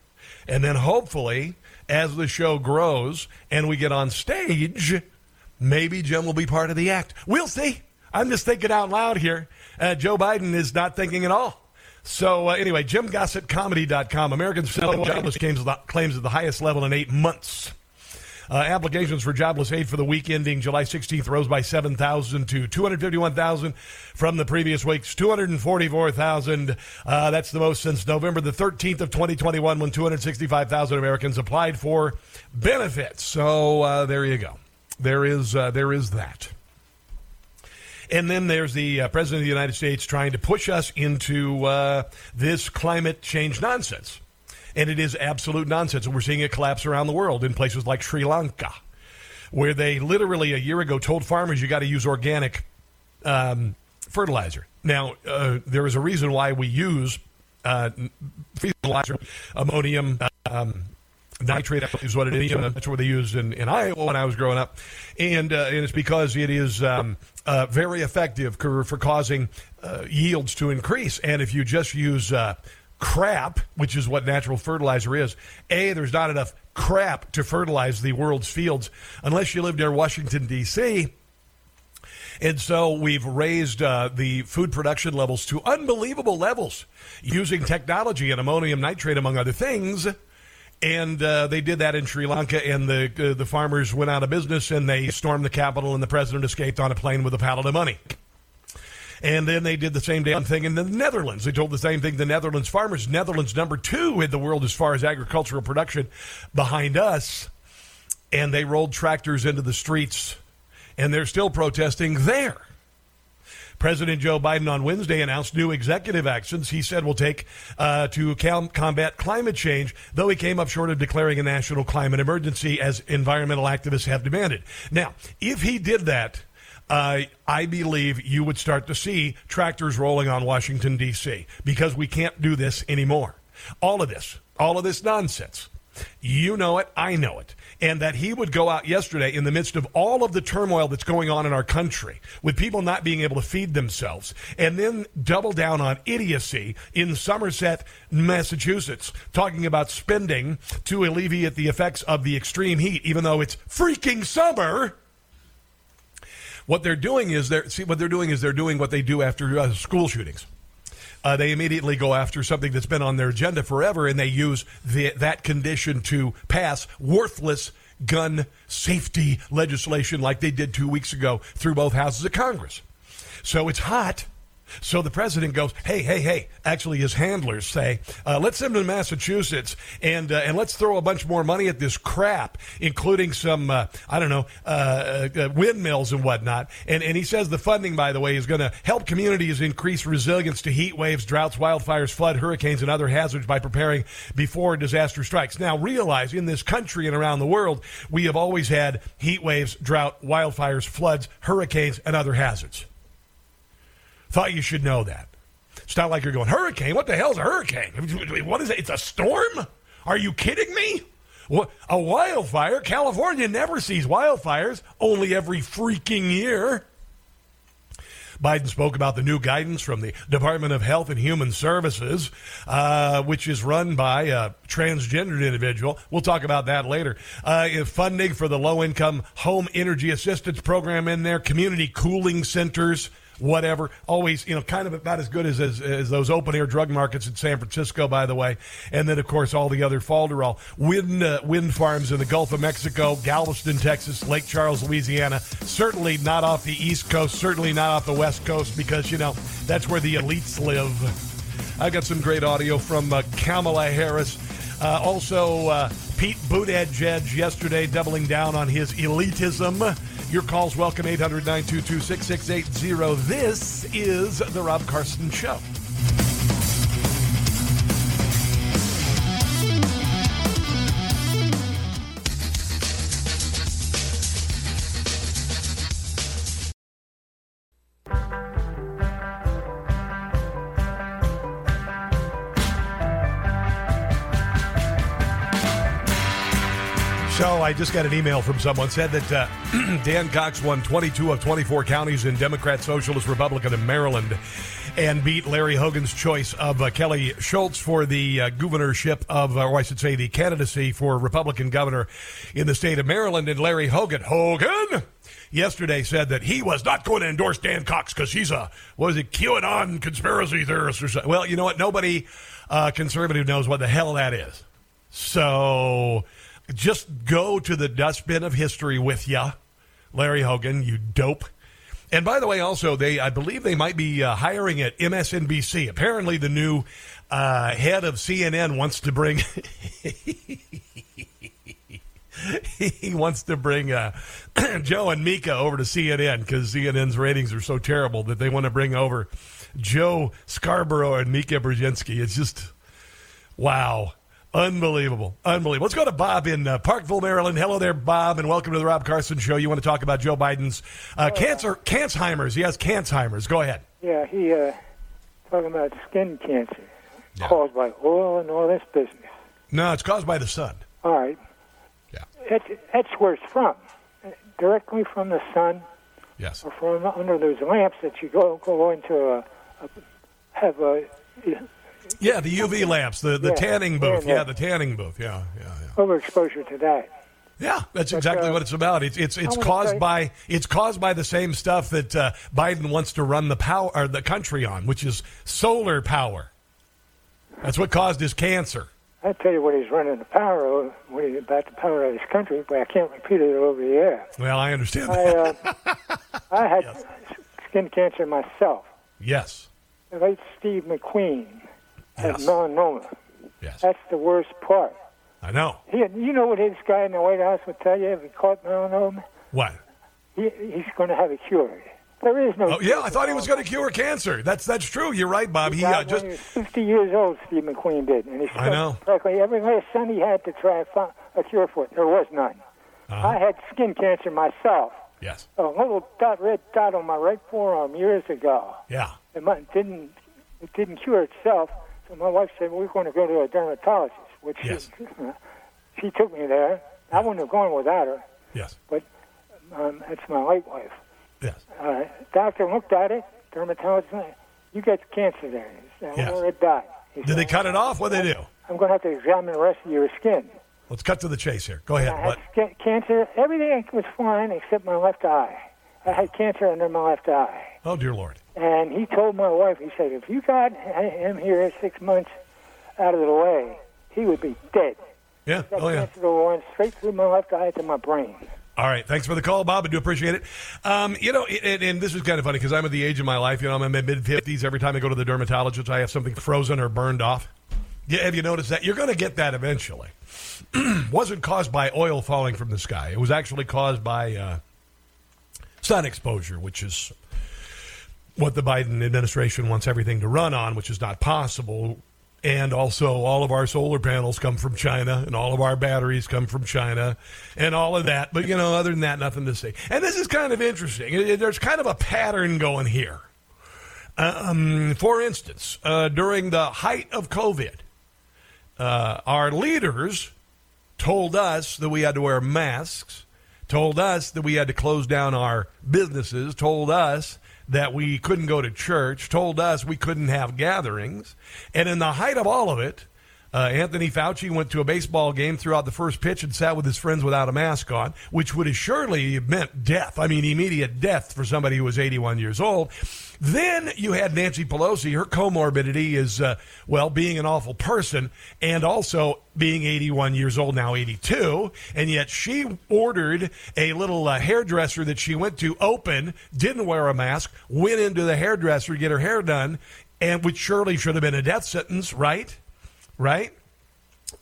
and then hopefully, as the show grows and we get on stage, maybe Jim will be part of the act. We'll see. I'm just thinking out loud here. Uh, Joe Biden is not thinking at all. So uh, anyway, JimGossettComedy.com. Americans jobless claims claims at the highest level in eight months. Uh, applications for jobless aid for the week ending July 16th rose by 7,000 to 251,000 from the previous week's 244,000. Uh, that's the most since November the 13th of 2021 when 265,000 Americans applied for benefits. So uh, there you go. There is uh, there is that. And then there's the uh, President of the United States trying to push us into uh, this climate change nonsense. And it is absolute nonsense. And we're seeing it collapse around the world in places like Sri Lanka, where they literally a year ago told farmers you got to use organic um, fertilizer. Now, uh, there is a reason why we use uh, fertilizer, ammonium. Um, nitrate is what it is. That's what they used in, in Iowa when I was growing up, and uh, and it's because it is um, uh, very effective for, for causing uh, yields to increase. And if you just use uh, crap, which is what natural fertilizer is, a there's not enough crap to fertilize the world's fields unless you live near Washington D.C. And so we've raised uh, the food production levels to unbelievable levels using technology and ammonium nitrate, among other things. And uh, they did that in Sri Lanka, and the uh, the farmers went out of business, and they stormed the capital, and the president escaped on a plane with a pallet of money. And then they did the same damn thing in the Netherlands. They told the same thing the Netherlands farmers. Netherlands number two in the world as far as agricultural production, behind us, and they rolled tractors into the streets, and they're still protesting there President Joe Biden on Wednesday announced new executive actions he said will take uh, to com- combat climate change, though he came up short of declaring a national climate emergency as environmental activists have demanded. Now, if he did that, uh, I believe you would start to see tractors rolling on Washington, D.C., because we can't do this anymore. All of this, all of this nonsense. You know it, I know it. And that he would go out yesterday in the midst of all of the turmoil that's going on in our country, with people not being able to feed themselves, and then double down on idiocy in Somerset, Massachusetts, talking about spending to alleviate the effects of the extreme heat, even though it's freaking summer. What they're doing is they're see what they're doing is they're doing what they do after uh, school shootings. Uh, they immediately go after something that's been on their agenda forever, and they use the, that condition to pass worthless gun safety legislation like they did two weeks ago through both houses of Congress. So it's hot. So the president goes, "Hey, hey, hey!" Actually, his handlers say, uh, "Let's send him to Massachusetts and uh, and let's throw a bunch more money at this crap, including some uh, I don't know uh, uh, windmills and whatnot." And and he says the funding, by the way, is going to help communities increase resilience to heat waves, droughts, wildfires, flood, hurricanes, and other hazards by preparing before disaster strikes. Now, realize in this country and around the world, we have always had heat waves, drought, wildfires, floods, hurricanes, and other hazards. Thought you should know that. It's not like you're going, hurricane? What the hell's a hurricane? What is it? It's a storm? Are you kidding me? What, a wildfire? California never sees wildfires, only every freaking year. Biden spoke about the new guidance from the Department of Health and Human Services, uh, which is run by a transgendered individual. We'll talk about that later. Uh, funding for the low income home energy assistance program in there, community cooling centers whatever. Always, you know, kind of about as good as, as, as those open air drug markets in San Francisco, by the way. And then, of course, all the other falderall wind uh, wind farms in the Gulf of Mexico, Galveston, Texas, Lake Charles, Louisiana. Certainly not off the East Coast. Certainly not off the West Coast because you know that's where the elites live. I got some great audio from uh, Kamala Harris. Uh, also, uh, Pete Buttigieg yesterday doubling down on his elitism. Your calls welcome 800 922 6680. This is The Rob Carson Show. So I just got an email from someone said that uh, Dan Cox won 22 of 24 counties in Democrat, Socialist, Republican, in Maryland, and beat Larry Hogan's choice of uh, Kelly Schulz for the uh, governorship of, or I should say, the candidacy for Republican governor in the state of Maryland. And Larry Hogan, Hogan, yesterday said that he was not going to endorse Dan Cox because he's a was it QAnon conspiracy theorist or something. Well, you know what? Nobody uh, conservative knows what the hell that is. So just go to the dustbin of history with you, Larry Hogan, you dope. And by the way, also they, I believe they might be uh, hiring at MSNBC. Apparently, the new uh, head of CNN wants to bring. he wants to bring uh, Joe and Mika over to CNN because CNN's ratings are so terrible that they want to bring over Joe Scarborough and Mika Brzezinski. It's just wow. Unbelievable. Unbelievable. Let's go to Bob in uh, Parkville, Maryland. Hello there, Bob, and welcome to the Rob Carson Show. You want to talk about Joe Biden's uh, cancer, Cansheimer's. He has Cansheimer's. Go ahead. Yeah, he uh, talking about skin cancer caused by oil and all this business. No, it's caused by the sun. All right. Yeah. That's, that's where it's from. Directly from the sun. Yes. Or from under those lamps that you go go into a, a have a Yeah, the UV lamps, the, the Yeah, tanning booth. yeah, the tanning booth. Yeah, yeah. yeah. overexposure to that. Yeah, that's exactly uh, what it's about. It's it's it's caused say- by it's caused by the same stuff that uh, Biden wants to run the power or the country on, which is solar power. That's what caused his cancer. I tell you what he's running the power over, what he's about the power of this country, but I can't repeat it over the air. Well, I understand. I, uh, I had skin cancer myself. yes. The late Steve McQueen Yes. melanoma. Yes. That's the worst part. I know. He, you know what this guy in the White House would tell you if he caught melanoma? What? He, he's going to have a cure. There is no. Oh, yeah, I thought he was going to cure cancer. That's that's true. You're right, Bob. He He uh, just he 50 years old, Steve McQueen did. And he I know. Practically every last son he had to try a cure for it. There was none. Uh-huh. I had skin cancer myself. Yes. A little dot, red dot on my right forearm years ago. Yeah. It didn't it didn't cure itself. So my wife said we're going to go to a dermatologist, which Yes. she, she took me there. I wouldn't have gone without her. Yes. But um, that's my late wife. Yes. Uh, doctor looked at it. Dermatologist, you got cancer there. He said, Yes. well, it died. He did they cut it off? What did they do? I'm going to have to examine the rest of your skin. Let's cut to the chase here. Go ahead. I had skin cancer. Everything was fine except my left eye. I had cancer under my left eye. Oh dear Lord. And he told my wife, he said, if you got him here six months out of the way, he would be dead. Yeah. That Oh yeah. went straight through my left eye to my brain. All right. Thanks for the call, Bob. I do appreciate it. Um, you know, and, and this is kind of funny because I'm at the age of my life. You know, I'm in my mid 50s. Every time I go to the dermatologist, I have something frozen or burned off. Yeah, have you noticed that? You're going to get that eventually. Wasn't caused by oil falling from the sky. It was actually caused by uh, sun exposure, which is what the Biden administration wants everything to run on, which is not possible. And also, all of our solar panels come from China, and all of our batteries come from China, and all of that. But, you know, other than that, nothing to say. And this is kind of interesting. There's kind of a pattern going here. Um, for instance, uh, during the height of COVID, uh, our leaders told us that we had to wear masks, told us that we had to close down our businesses, told us that we couldn't go to church, told us we couldn't have gatherings. And in the height of all of it, uh, Anthony Fauci went to a baseball game, threw out the first pitch, and sat with his friends without a mask on, which would have surely meant death. I mean, immediate death for somebody who was 81 years old. Then you had Nancy Pelosi. Her comorbidity is, uh, well, being an awful person and also being 81 years old, now 82. And yet she ordered a little uh, hairdresser that she went to open, didn't wear a mask, went into the hairdresser to get her hair done, and which surely should have been a death sentence, right? Right?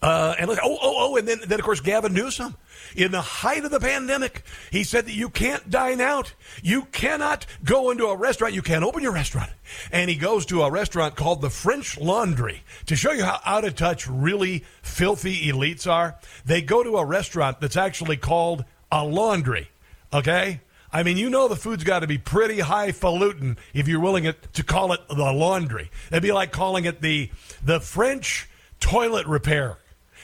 Uh, and look, oh, oh, oh, and then, then of course Gavin Newsom, in the height of the pandemic, he said that you can't dine out, you cannot go into a restaurant, you can't open your restaurant, and he goes to a restaurant called the French Laundry to show you how out of touch really filthy elites are. They go to a restaurant that's actually called a laundry. Okay. I mean, you know the food's got to be pretty highfalutin if you're willing it, to call it the laundry. It'd be like calling it the the French toilet repair.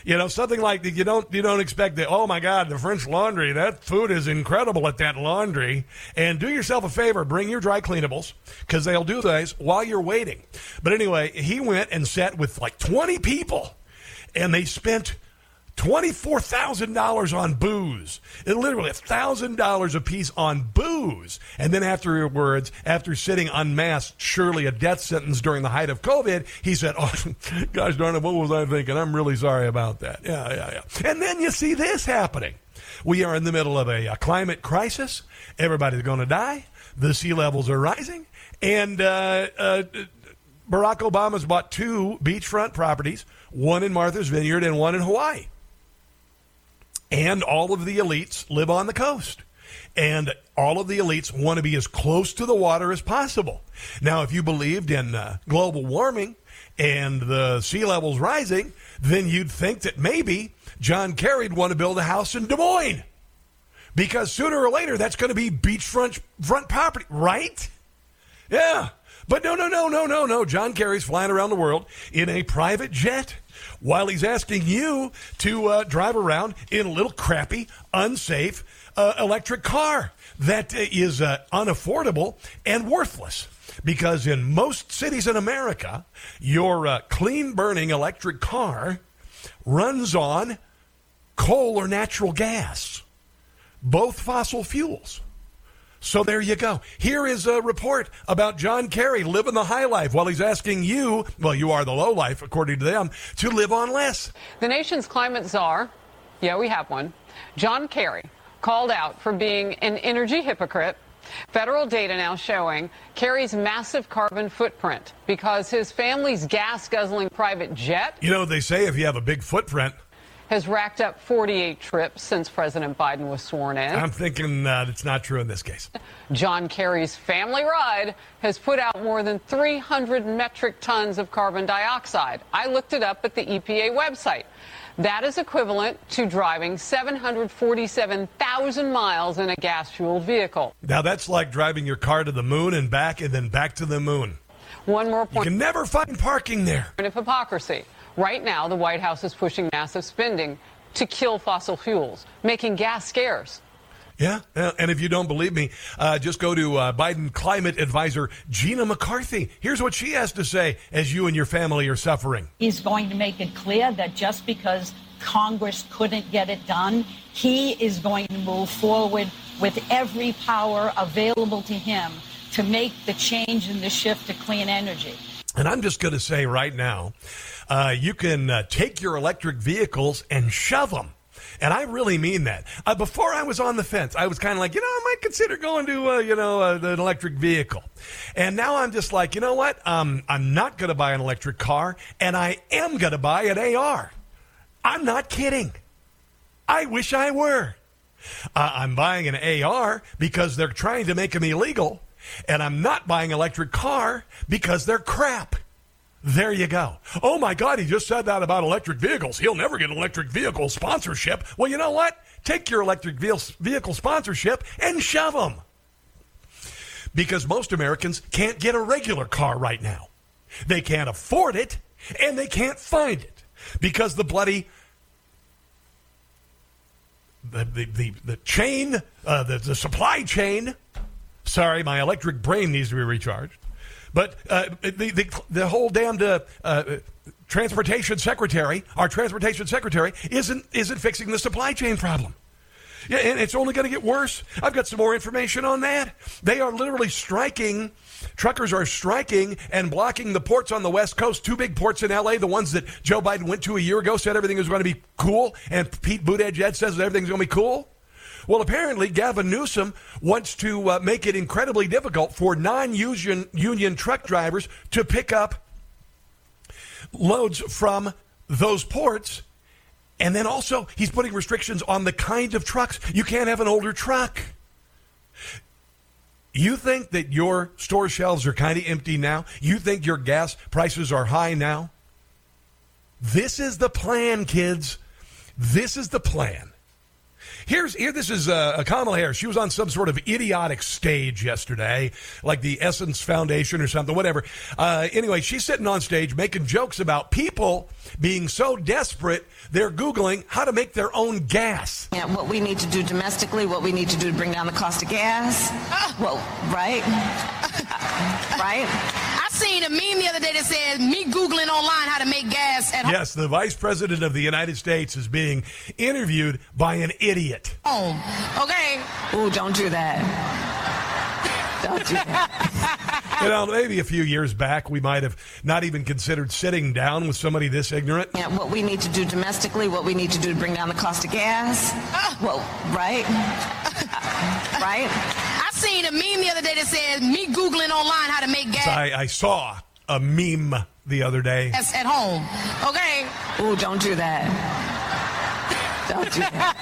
You know, something like that. You don't you don't expect that. Oh my God, the French Laundry. That food is incredible at that laundry. And do yourself a favor, bring your dry cleanables because they'll do those while you're waiting. But anyway, he went and sat with like 20 people, and they spent $24,000 on booze. It literally $1,000 a piece on booze. And then afterwards, after sitting unmasked, surely a death sentence during the height of COVID, he said, Oh, gosh darn it, what was I thinking? I'm really sorry about that. Yeah, yeah, yeah. And then you see this happening. We are in the middle of a, a climate crisis. Everybody's going to die. The sea levels are rising. And uh, uh, Barack Obama's bought two beachfront properties, one in Martha's Vineyard and one in Hawaii. And all of the elites live on the coast. And all of the elites want to be as close to the water as possible. Now, if you believed in uh, global warming and the sea levels rising, then you'd think that maybe John Kerry'd want to build a house in Des Moines. Because sooner or later, that's going to be beachfront front property, right? Yeah. But no, no, no, no, no, no. John Kerry's flying around the world in a private jet while he's asking you to uh, drive around in a little crappy, unsafe uh, electric car that is uh, unaffordable and worthless. Because in most cities in America, your uh, clean burning electric car runs on coal or natural gas, both fossil fuels. So there you go. Here is a report about John Kerry living the high life while he's asking you, well, you are the low life, according to them, to live on less. The nation's climate czar, yeah, we have one, John Kerry, called out for being an energy hypocrite. Federal data now showing Kerry's massive carbon footprint because his family's gas guzzling private jet You know, they say if you have a big footprint, has racked up 48 trips since President Biden was sworn in. I'm thinking uh, it's not true in this case. John Kerry's family ride has put out more than 300 metric tons of carbon dioxide. I looked it up at the EPA website. That is equivalent to driving 747,000 miles in a gas fueled vehicle. Now, that's like driving your car to the moon and back and then back to the moon. One more point. You can never find parking there. of hypocrisy. Right now, the White House is pushing massive spending to kill fossil fuels, making gas scarce. Yeah, and if you don't believe me, uh, just go to uh, Biden climate advisor Gina McCarthy. Here's what she has to say as you and your family are suffering. He's going to make it clear that just because Congress couldn't get it done, he is going to move forward with every power available to him to make the change and the shift to clean energy. And I'm just going to say right now, uh, you can uh, take your electric vehicles and shove them. And I really mean that. Uh, before I was on the fence, I was kind of like, you know, I might consider going to, uh, you know, uh, an electric vehicle. And now I'm just like, you know what? Um, I'm not going to buy an electric car, and I am going to buy an AR. I'm not kidding. I wish I were. Uh, I'm buying an AR because they're trying to make them illegal, and I'm not buying an electric car because they're crap. There you go. Oh my God, he just said that about electric vehicles. He'll never get an electric vehicle sponsorship. Well, you know what? Take your electric vehicle sponsorship and shove them. Because most Americans can't get a regular car right now. They can't afford it, and they can't find it because the bloody the the the, the chain, uh, the, the supply chain. Sorry, my electric brain needs to be recharged. But uh, the, the the whole damned uh, uh, transportation secretary, our transportation secretary, isn't isn't fixing the supply chain problem. Yeah, and it's only going to get worse. I've got some more information on that. They are literally striking. Truckers are striking and blocking the ports on the West Coast. Two big ports in LA, the ones that Joe Biden went to a year ago, said everything was going to be cool, and Pete Buttigieg says everything's going to be cool. Well, apparently, Gavin Newsom wants to uh, make it incredibly difficult for non-union union truck drivers to pick up loads from those ports. And then also, he's putting restrictions on the kind of trucks. You can't have an older truck. You think that your store shelves are kind of empty now? You think your gas prices are high now? This is the plan, kids. This is the plan. Here's here. This is uh, Kamala Harris. She was on some sort of idiotic stage yesterday, like the Essence Foundation or something, whatever. Uh, anyway, she's sitting on stage making jokes about people being so desperate they're googling how to make their own gas. Yeah, what we need to do domestically, what we need to do to bring down the cost of gas. Well, right? right? Seen a meme the other day that said me Googling online how to make gas at home. Yes, the Vice President of the United States is being interviewed by an idiot. home. Okay. Ooh, don't do that. Don't do that. You know, maybe a few years back, we might have not even considered sitting down with somebody this ignorant. Yeah, what we need to do domestically, what we need to do to bring down the cost of gas. Well, right? right? I seen a meme the other day that said me Googling online how to make gas I, I saw a meme the other day. at home. Okay. Ooh, don't do that. Don't do that.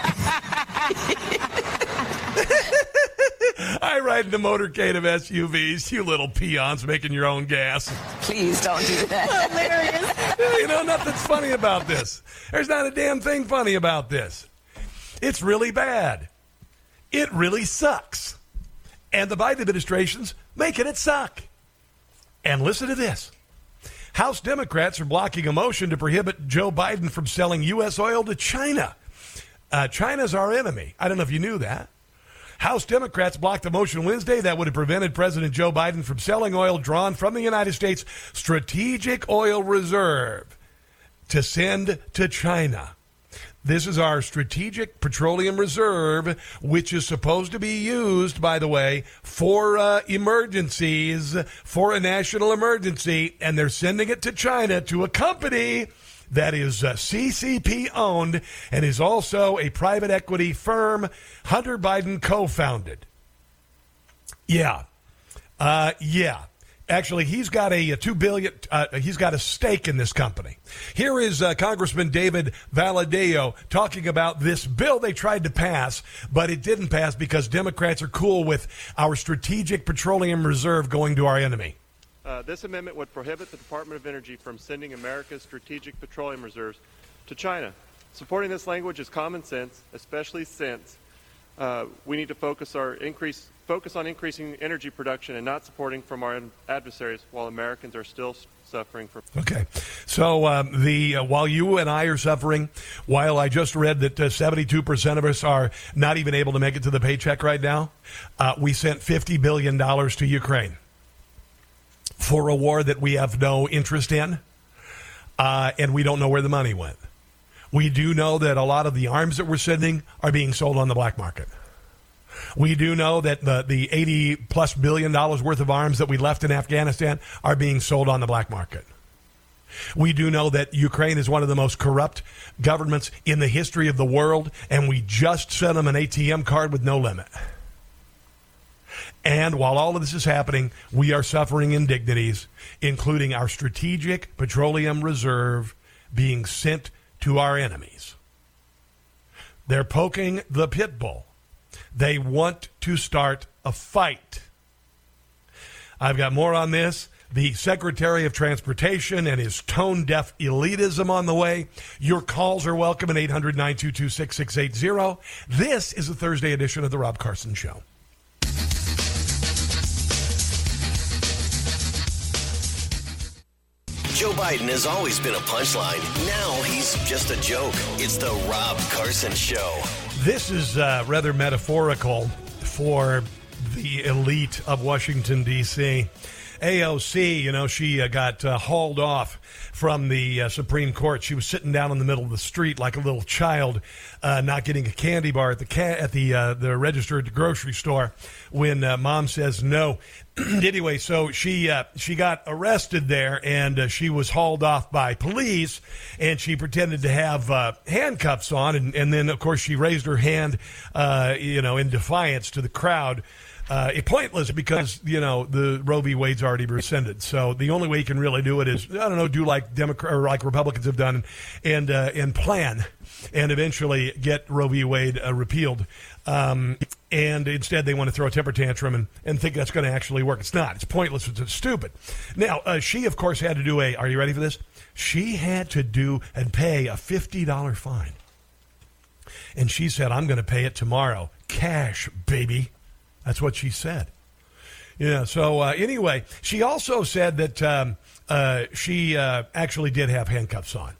I ride in the motorcade of SUVs, you little peons making your own gas. Please don't do that. Hilarious. you know, nothing's funny about this. There's not a damn thing funny about this. It's really bad. It really sucks. And the Biden administration's making it suck. And listen to this. House Democrats are blocking a motion to prohibit Joe Biden from selling U.S. oil to China. Uh, China's our enemy. I don't know if you knew that. House Democrats blocked the motion Wednesday that would have prevented President Joe Biden from selling oil drawn from the United States Strategic Oil Reserve to send to China. This is our strategic petroleum reserve, which is supposed to be used, by the way, for uh, emergencies, for a national emergency, and they're sending it to China to a company that is uh, CCP owned and is also a private equity firm Hunter Biden co founded. Yeah. Uh, yeah. Actually, he's got a, a two billion. Uh, he's got a stake in this company. Here is uh, Congressman David Valadao talking about this bill they tried to pass, but it didn't pass because Democrats are cool with our strategic petroleum reserve going to our enemy. Uh, this amendment would prohibit the Department of Energy from sending America's strategic petroleum reserves to China. Supporting this language is common sense, especially since uh, we need to focus our increase focus on increasing energy production and not supporting from our adversaries while Americans are still suffering from. Okay, so um, the uh, while you and I are suffering, while I just read that seventy-two percent of us are not even able to make it to the paycheck right now, uh, we sent fifty billion dollars to Ukraine for a war that we have no interest in, uh, and we don't know where the money went. We do know that a lot of the arms that we're sending are being sold on the black market. We do know that the, the 80 plus billion dollars worth of arms that we left in Afghanistan are being sold on the black market. We do know that Ukraine is one of the most corrupt governments in the history of the world, and we just sent them an ATM card with no limit. And while all of this is happening, we are suffering indignities, including our strategic petroleum reserve being sent to our enemies. They're poking the pit bull. They want to start a fight. I've got more on this. The Secretary of Transportation and his tone deaf elitism on the way. Your calls are welcome at 800 922 6680. This is the Thursday edition of The Rob Carson Show. Joe Biden has always been a punchline. Now he's just a joke. It's the Rob Carson Show. This is uh, rather metaphorical for the elite of Washington, D.C. AOC, you know, she uh, got uh, hauled off from the uh, Supreme Court. She was sitting down in the middle of the street like a little child, uh, not getting a candy bar at the ca- at the uh, the registered grocery store when uh, mom says no. anyway, so she she got arrested there, and she was hauled off by police, and she pretended to have handcuffs on, and, and then of course she raised her hand, you know, in defiance to the crowd uh, it pointless because you know the Roe v. Wade's already rescinded. So the only way you can really do it is I don't know, do like Democrat or like Republicans have done, and uh, and plan, and eventually get Roe v. Wade uh, repealed. Um, and instead, they want to throw a temper tantrum and, and think that's going to actually work. It's not. It's pointless. It's stupid. Now, uh, she of course had to do a. Are you ready for this? She had to do and pay a fifty dollar fine. And she said, "I'm going to pay it tomorrow, cash, baby." That's what she said. Yeah. So uh, anyway, she also said that um, uh, she uh, actually did have handcuffs on.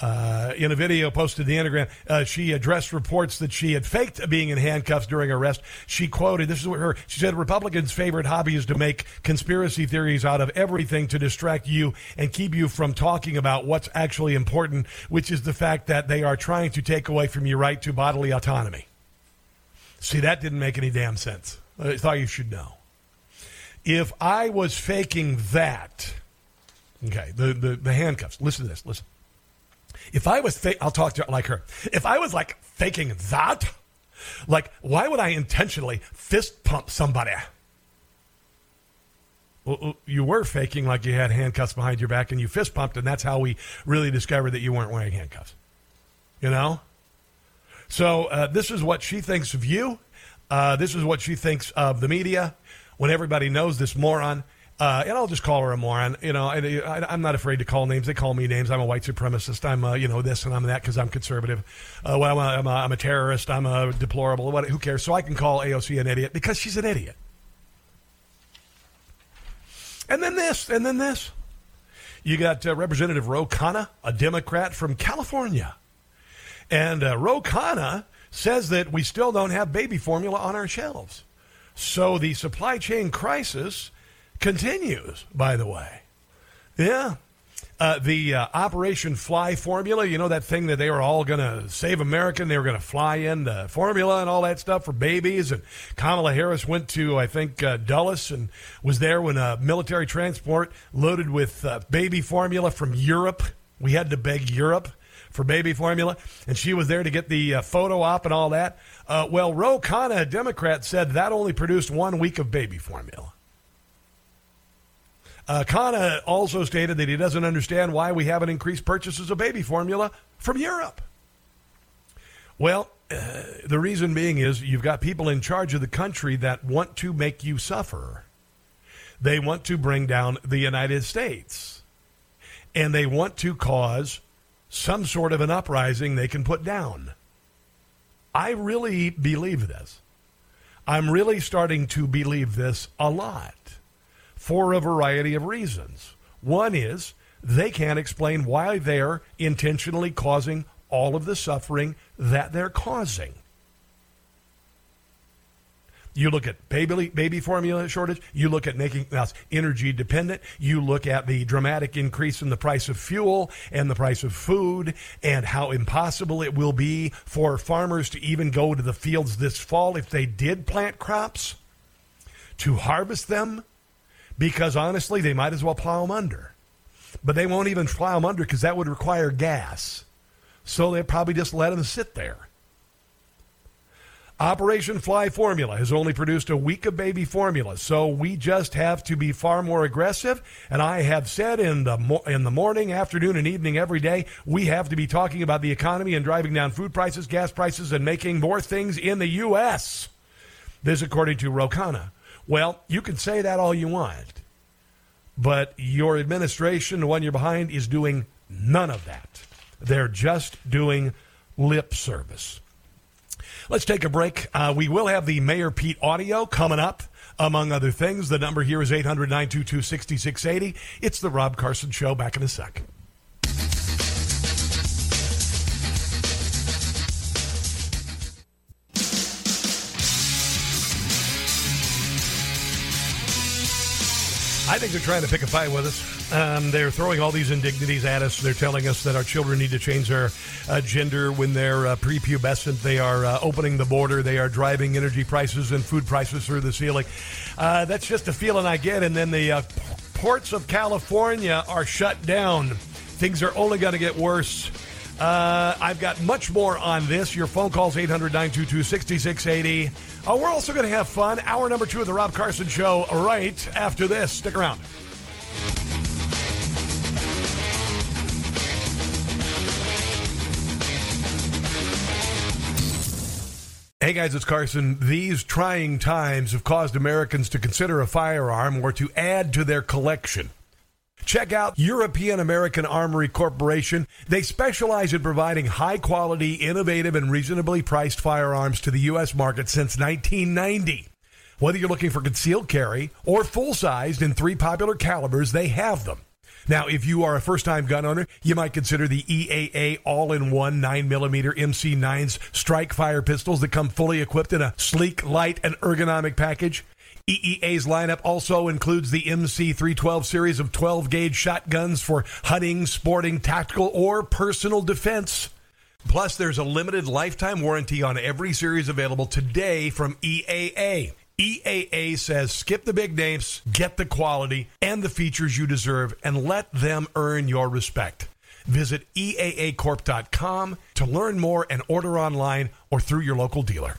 Uh, in a video posted to the Instagram, uh, she addressed reports that she had faked being in handcuffs during arrest. She quoted, "This is what her." She said, "Republicans' favorite hobby is to make conspiracy theories out of everything to distract you and keep you from talking about what's actually important, which is the fact that they are trying to take away from your right to bodily autonomy." See, that didn't make any damn sense. I thought you should know. If I was faking that, okay, the, the, the handcuffs, listen to this, listen. If I was fake, I'll talk to her like her. If I was like faking that, like, why would I intentionally fist pump somebody? Well, you were faking like you had handcuffs behind your back and you fist pumped, and that's how we really discovered that you weren't wearing handcuffs. You know? So uh, this is what she thinks of you. Uh, this is what she thinks of the media. When everybody knows this moron, uh, and I'll just call her a moron. You know, I, am not afraid to call names. They call me names. I'm a white supremacist. I'm, a, you know, this and I'm that because I'm conservative. Uh, well, I'm a, I'm a, terrorist. I'm a deplorable. What, who cares? So I can call AOC an idiot because she's an idiot. And then this, and then this. You got uh, Representative Ro Khanna, a Democrat from California. And uh, Ro Khanna says that we still don't have baby formula on our shelves. So the supply chain crisis continues, by the way. Yeah. Uh, the uh, Operation Fly formula, you know, that thing that they were all going to save America and they were going to fly in the formula and all that stuff for babies. And Kamala Harris went to, I think, uh, Dulles and was there when a military transport loaded with uh, baby formula from Europe. We had to beg Europe for baby formula, and she was there to get the uh, photo op and all that. Uh, well, Ro Khanna, a Democrat, said that only produced one week of baby formula. Uh, Khanna also stated that he doesn't understand why we haven't increased purchases of baby formula from Europe. Well, uh, the reason being is you've got people in charge of the country that want to make you suffer. They want to bring down the United States. And they want to cause some sort of an uprising they can put down. I really believe this. I'm really starting to believe this a lot for a variety of reasons. One is they can't explain why they're intentionally causing all of the suffering that they're causing. You look at baby, baby formula shortage. You look at making us energy dependent. You look at the dramatic increase in the price of fuel and the price of food and how impossible it will be for farmers to even go to the fields this fall if they did plant crops to harvest them because honestly, they might as well plow them under. But they won't even plow them under because that would require gas. So they probably just let them sit there. Operation Fly Formula has only produced a week of baby formula, so we just have to be far more aggressive. And I have said in the mo- in the morning, afternoon, and evening every day, we have to be talking about the economy and driving down food prices, gas prices, and making more things in the U.S. This, according to Ro Khanna. Well, you can say that all you want, but your administration, the one you're behind, is doing none of that. They're just doing lip service. Let's take a break. Uh, we will have the Mayor Pete audio coming up, among other things. The number here is 800 922 6680. It's the Rob Carson Show. Back in a sec. I think they're trying to pick a fight with us. Um, they're throwing all these indignities at us. They're telling us that our children need to change their uh, gender when they're uh, prepubescent. They are uh, opening the border. They are driving energy prices and food prices through the ceiling. Uh, that's just a feeling I get. And then the uh, ports of California are shut down. Things are only going to get worse. Uh, I've got much more on this. Your phone calls 800 922 6680. Uh, we're also going to have fun. Hour number two of the Rob Carson Show right after this. Stick around. Hey guys, it's Carson. These trying times have caused Americans to consider a firearm or to add to their collection. Check out European American Armory Corporation. They specialize in providing high quality, innovative, and reasonably priced firearms to the U.S. market since 1990. Whether you're looking for concealed carry or full sized in three popular calibers, they have them. Now, if you are a first time gun owner, you might consider the EAA all in one 9mm MC9s strike fire pistols that come fully equipped in a sleek, light, and ergonomic package. EAA's lineup also includes the MC312 series of 12 gauge shotguns for hunting, sporting, tactical, or personal defense. Plus, there's a limited lifetime warranty on every series available today from EAA. EAA says skip the big names, get the quality and the features you deserve, and let them earn your respect. Visit EAAcorp.com to learn more and order online or through your local dealer.